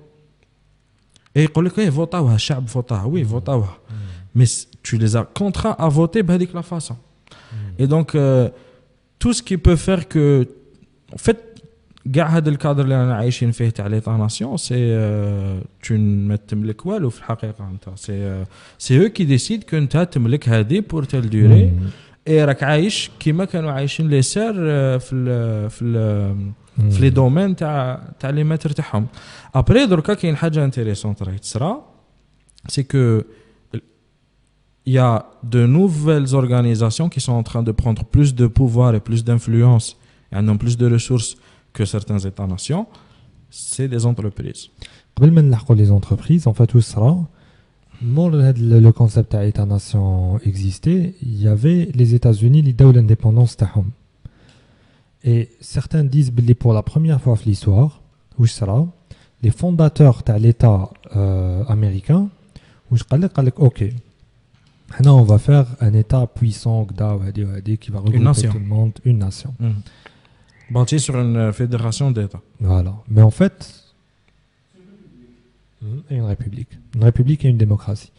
et يقول لك ايه فوطاوها الشعب فوطاها وي فوطاوها mais tu les as contraints à voter de la façon et donc euh, tout ce qui peut faire que en fait كاع هذا الكادر اللي انا عايشين فيه تاع ليطا ناسيون سي tu ما تملك والو في الحقيقه انت سي سي او كي ديسيد كو انت تملك هذه بور تال دوري اي راك عايش كيما كانوا عايشين لي سير في ال في ال في لي دومين تاع تاع لي ماتر تاعهم ابري دركا كاين حاجه انتيريسونت راهي تصرا سي كو il y a de nouvelles organisations qui sont en train de prendre plus de pouvoir et plus d'influence et en ont plus de ressources que certains États-nations, c'est des entreprises. قبل ما نلحقوا les entreprises, en fait, où sera le concept d'État-nation existait, il y avait les États-Unis, les l'indépendance تاعهم. Et certains disent que pour la première fois dans l'histoire, où sera les fondateurs de l'État euh, américain, où je dis OK, maintenant on va faire un État puissant qui va regrouper tout le monde, une nation. Mmh. Bâti sur une euh, fédération d'États. Voilà. Mais en fait, et une république. Une république et une démocratie.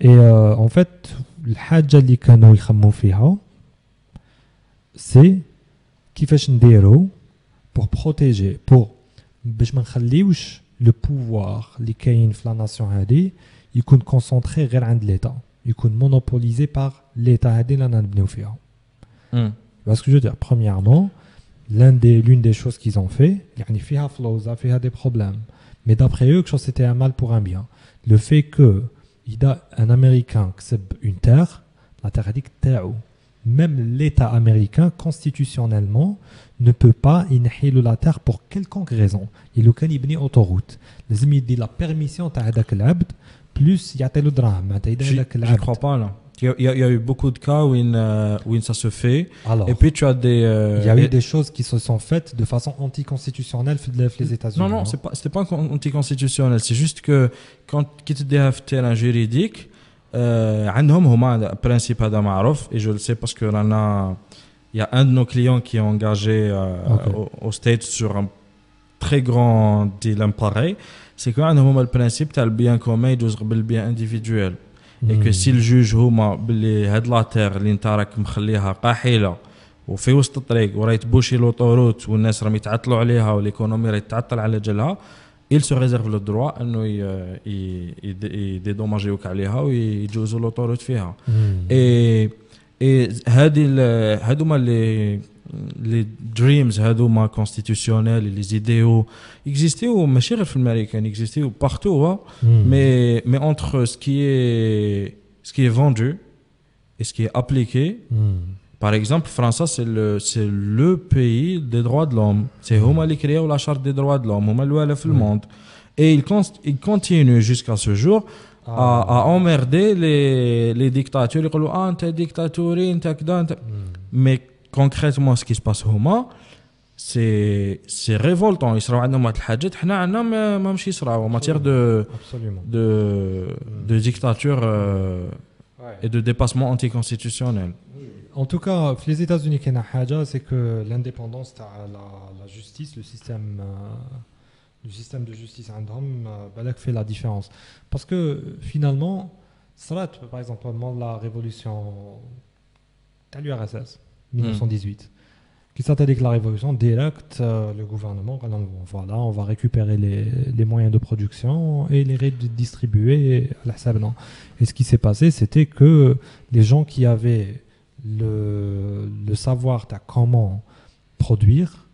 Et euh, en fait, le hajj اللي كانوا يخموا فيها c'est كيفاش نديرو pour protéger pour باش ما نخليوش le pouvoir اللي كاين في لا ناسيون هادي يكون concentré غير عند l'état يكون monopolisé par l'état هادي اللي نبنيو فيها parce que je veux dire premièrement l'une des, des choses qu'ils ont fait يعني فيها فلوزا فيها des problèmes mais d'après eux que c'était un mal pour un bien le fait que اذا un américain كسب une terre la terre هذيك تاعو même l'état américain constitutionnellement ne peut pas ينحي له la terre pour quelconque raison il كان يبني autoroute لازم يدي la permission تاع هذاك العبد plus يعطي له دراهم معناتها يدير Je هذاك ne العبد crois pas là. Il y, a, il y a- il y a eu beaucoup de cas où, une, euh, où une, ça se fait. alors Et puis tu as des. euh, il y a eu et- des choses qui se sont faites de façon anticonstitutionnelle dans les États-Unis Non, non, c'est pas, c'était pas con- anticonstitutionnel. C'est juste que quand tu te un terrain juridique, euh, عندهم هما principe هذا معروف et je le sais parce que رانا il y a un de nos clients qui est engagé euh, Ok. au, au States sur un très grand dilemme pareil. Que عندهم هما principe تاع bien commun يدوز قبل bien individuel. et que si الجوج هما باللي هاد لا تير اللي انت راك مخليها قاحله وفي وسط الطريق وراهي تبوشي لوطوروت والناس راهم يتعطلوا عليها والايكونومي راهي تتعطل على جالها il se réserve le droit انه يديدوماجيوك عليها ويجوزوا لوطوروت فيها اي اي هذه هذوما لي لي دريمز هذوما كونستيتيوسيونيل لي زيديو اكزيستيو ماشي غير في الامريكان اكزيستيو بارتو mais, mais entre ce qui est, ce qui est vendu et ce qui est appliqué, par exemple, France, c'est le, c'est le pays des droits de l'homme. C'est Homa qui créé la charte des droits de l'homme, Homa le le monde. Et il, const- il continue jusqu'à ce jour à, à emmerder les, les dictatures. Ils disent, ah, t'es dictature, t'es كذا, t'es- Mais concrètement, ce qui se passe Homa, c'est c'est révoltant. يصراو عندهم واحد الحاجات حنا عندنا ما ما مش يصراو en matière de absolument de, de dictature euh, et de dépassement anticonstitutionnel. En tout cas, les États-Unis, qu'il y a une haja, c'est que l'indépendance de la, la justice, le système, euh, le système de justice عندهم, euh, بالك fait la différence. Parce que finalement, صرات, par exemple, au moment de la révolution de l'URSS, 1918. Qui s'attaque avec la révolution directe, euh, le gouvernement, voilà, on va récupérer les, moyens de production et les redistribuer à la non. Et ce qui s'est passé, c'était que les gens qui avaient le, savoir à comment produire,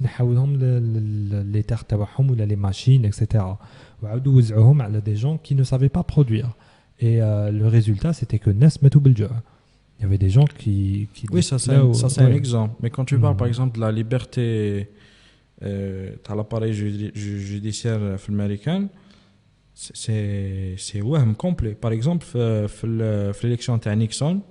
les terres les machines, etc. Ou des gens qui ne savaient pas produire. Et euh, le résultat, c'était que Nesmetoubelja il y avait des gens qui, qui Oui, ça c'est là un, où- ça, c'est un ouais. exemple. Mais quand tu parles Mhm. par exemple de la liberté euh, de l'appareil judi- ju- judiciaire euh, américain, c'est- c'est c'est وهم complet. Par exemple, في في ال- في l'élection تاع نيكسون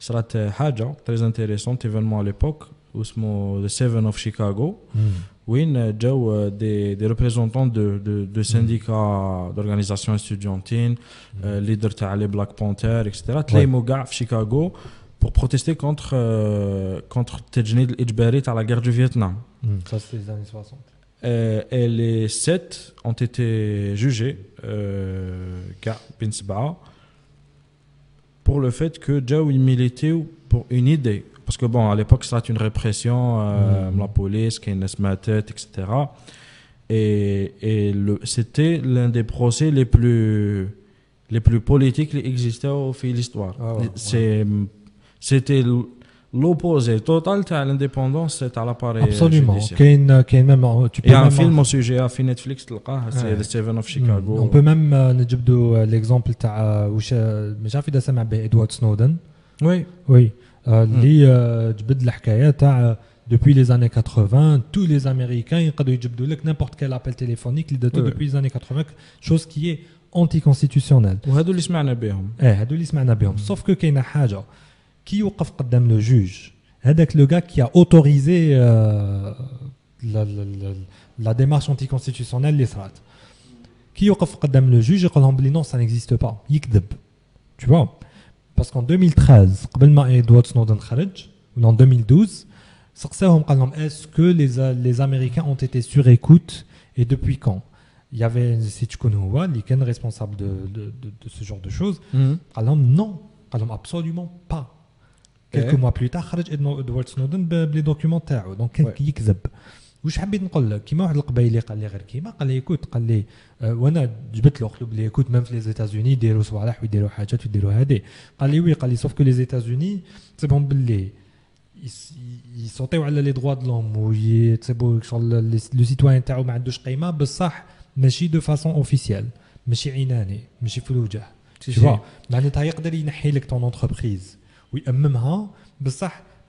صارت حاجة très intéressante événement à l'époque اسمه The Seven of Chicago Hmm. وين جاو دي دي représentants de de de syndicats d'organisations estudiantines euh, leader تاع les Black Panther etc تلايموا كاع في شيكاغو pour protester contre euh, contre التجنيد الإجباري تاع la guerre du Vietnam Hmm. ça c'était les années 60 Euh, et les sept ont été jugés euh, كاع بين سبعة pour le fait que جاو militaient pour une idée Parce que bon, à l'époque, c'était une répression, euh, la police, qui ma tête, etc. Et, c'était l'un des procès les plus, les plus politiques qui existaient au fil de l'histoire. C'était l'opposé total à l'indépendance, c'est à l'appareil. Absolument. Il y a un film au sujet à Netflix, c'est. The Seven of Chicago. On peut même euh, l'exemple de. Edward Snowden. Oui. Oui اللي آه، جبد الحكايه تاع depuis les années 80 tous les américains يقدروا يجبدوا لك n'importe quel appel téléphonique اللي داتو Ouais. depuis les années 80 chose qui est anticonstitutionnelle وهذو اللي سمعنا بهم ايه هادو اللي سمعنا بهم sauf que كاينه حاجه كي يوقف قدام لو جوج هذاك لو غا كي a autorisé euh, la, la, la, la démarche anticonstitutionnelle اللي صرات كي يوقف قدام لو جوج يقول لهم بلي نو ça n'existe pas يكذب tu vois Parce qu'en 2013, ou en 2012, est-ce que les, les Américains ont été sur écoute et depuis quand? Il y avait Sitchkunoua, Liken, responsable de, de, de, de, ce genre de choses. Mm -hmm. non, absolument pas. Quelques eh. mois plus tard, Edward Snowden, ben, ben, les documents. Donc, il y a واش حبيت نقول لك؟ كيما واحد القبايلي قال لي غير كيما قال لي ايكوت قال لي آه، وأنا جبت له قلت بلي ايكوت ميم في لي زيتازوني يديروا صوالح ويديروا حاجات ويديروا هادي. قال لي وي قال لي سوف كو لي زيتازوني تصيبهم باللي يس- يسوطيو على لي دروا دو لوم ويتصيبوا شغل لو سيتوان تاعو ما عندوش قيمة بصح ماشي دو فاسون اوفيسيال ماشي عيناني ماشي في الوجه معناتها يقدر ينحي لك ton entreprise ويأممها بصح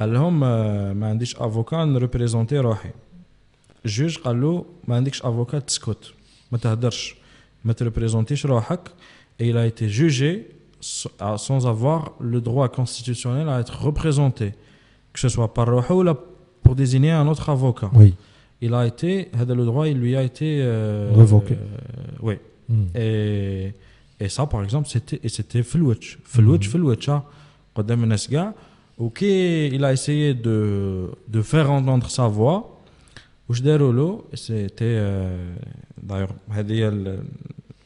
قال لهم آه، ما عنديش افوكا نريبريزونتي روحي. الجوج قال له ما عندكش افوكا تسكت ما تهدرش ما تريبريزونتيش روحك. Et il a été jugé s- à- sans avoir le droit constitutionnel à être représenté. que ce soit par Rojo ou là pour désigner un autre avocat. Oui. Il a été, هذا le droit, il lui a été euh, Revoqué. euh, oui. Mm. Et, et ça, par exemple, c'était et c'était في الوجه في الوجه في الوجه ها، قدام الناس كاع Ok, il a essayé de, de faire entendre sa voix. واش داروا له c'était euh, d'ailleurs هذه هي ال-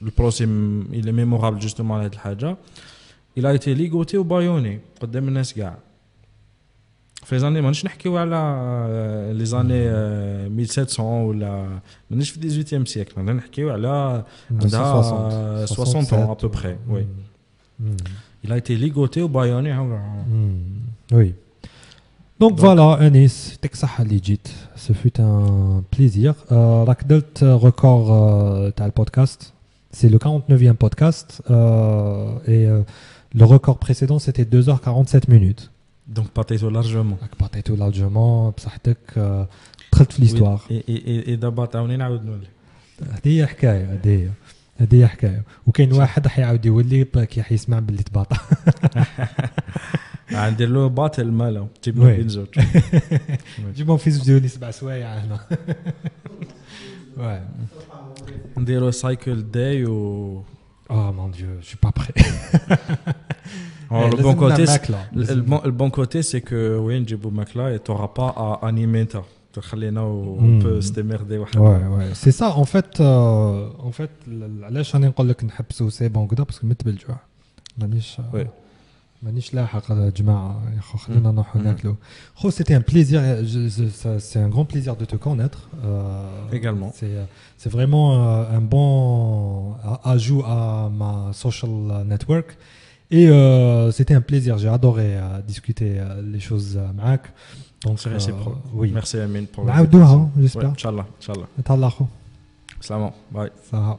le procès م- il est mémorable justement على هذه الحاجه il a été ligoté وبايوني قدام الناس كاع في زاني مانيش نحكيو على لي زاني 1700 ولا مانيش في 18 سيكل انا نحكيو على عندها 60 ans à peu près oui Mm. il a été ligoté وبايوني Mm. Oui. Donc, voilà, Anis, يعطيك الصحة اللي جيت. Ce fut un plaisir. Euh, راك درت record euh, تاع البودكاست. C'est le 49e podcast. euh, et euh, le record précédent, c'était 2h47 minutes. donc باتيتو لارجومون راك بطيتو largement بصحتك. euh, دخلت في l'histoire. et, et, et دابا تعاوني نعاود نولي هذه هي حكاية هذه هي. هذه هي حكاية. وكاين واحد حيعاود يولي ب- كي حيسمع باللي تباطا. ندير له باتل ماله تجيب وي. بين زوج جيبهم في زوجوني سبع سوايع هنا. Ouais. نديرو سايكل داي و Oh mon dieu, je suis pas prêt. Alors, le Eh, bon لازم côté, نعمل أكلة. le, le bon, le bon côté, c'est que oui, نجيبو ماكلة et t'auras pas à animer ta. تخلينا و on Mm. peut se démerder Ouais, ouais. C'est ça, en fait, euh, en fait, ل- علاش راني نقول لك نحبسو سي بون كدا باسكو مت بالجوع. مانيش Ouais. مانيش لاحق يا c'était un plaisir, c'est un grand plaisir de te connaître. Euh, Également. C'est euh, vraiment euh, un bon ajout à ma social network. Et c'était un plaisir, j'ai adoré discuter les choses avec Donc, c'est réciproque. Oui. Merci Amine pour bah, l'invitation. Hein, j'espère. Inch'Allah. Inch'Allah. Salam. Bye. Salam.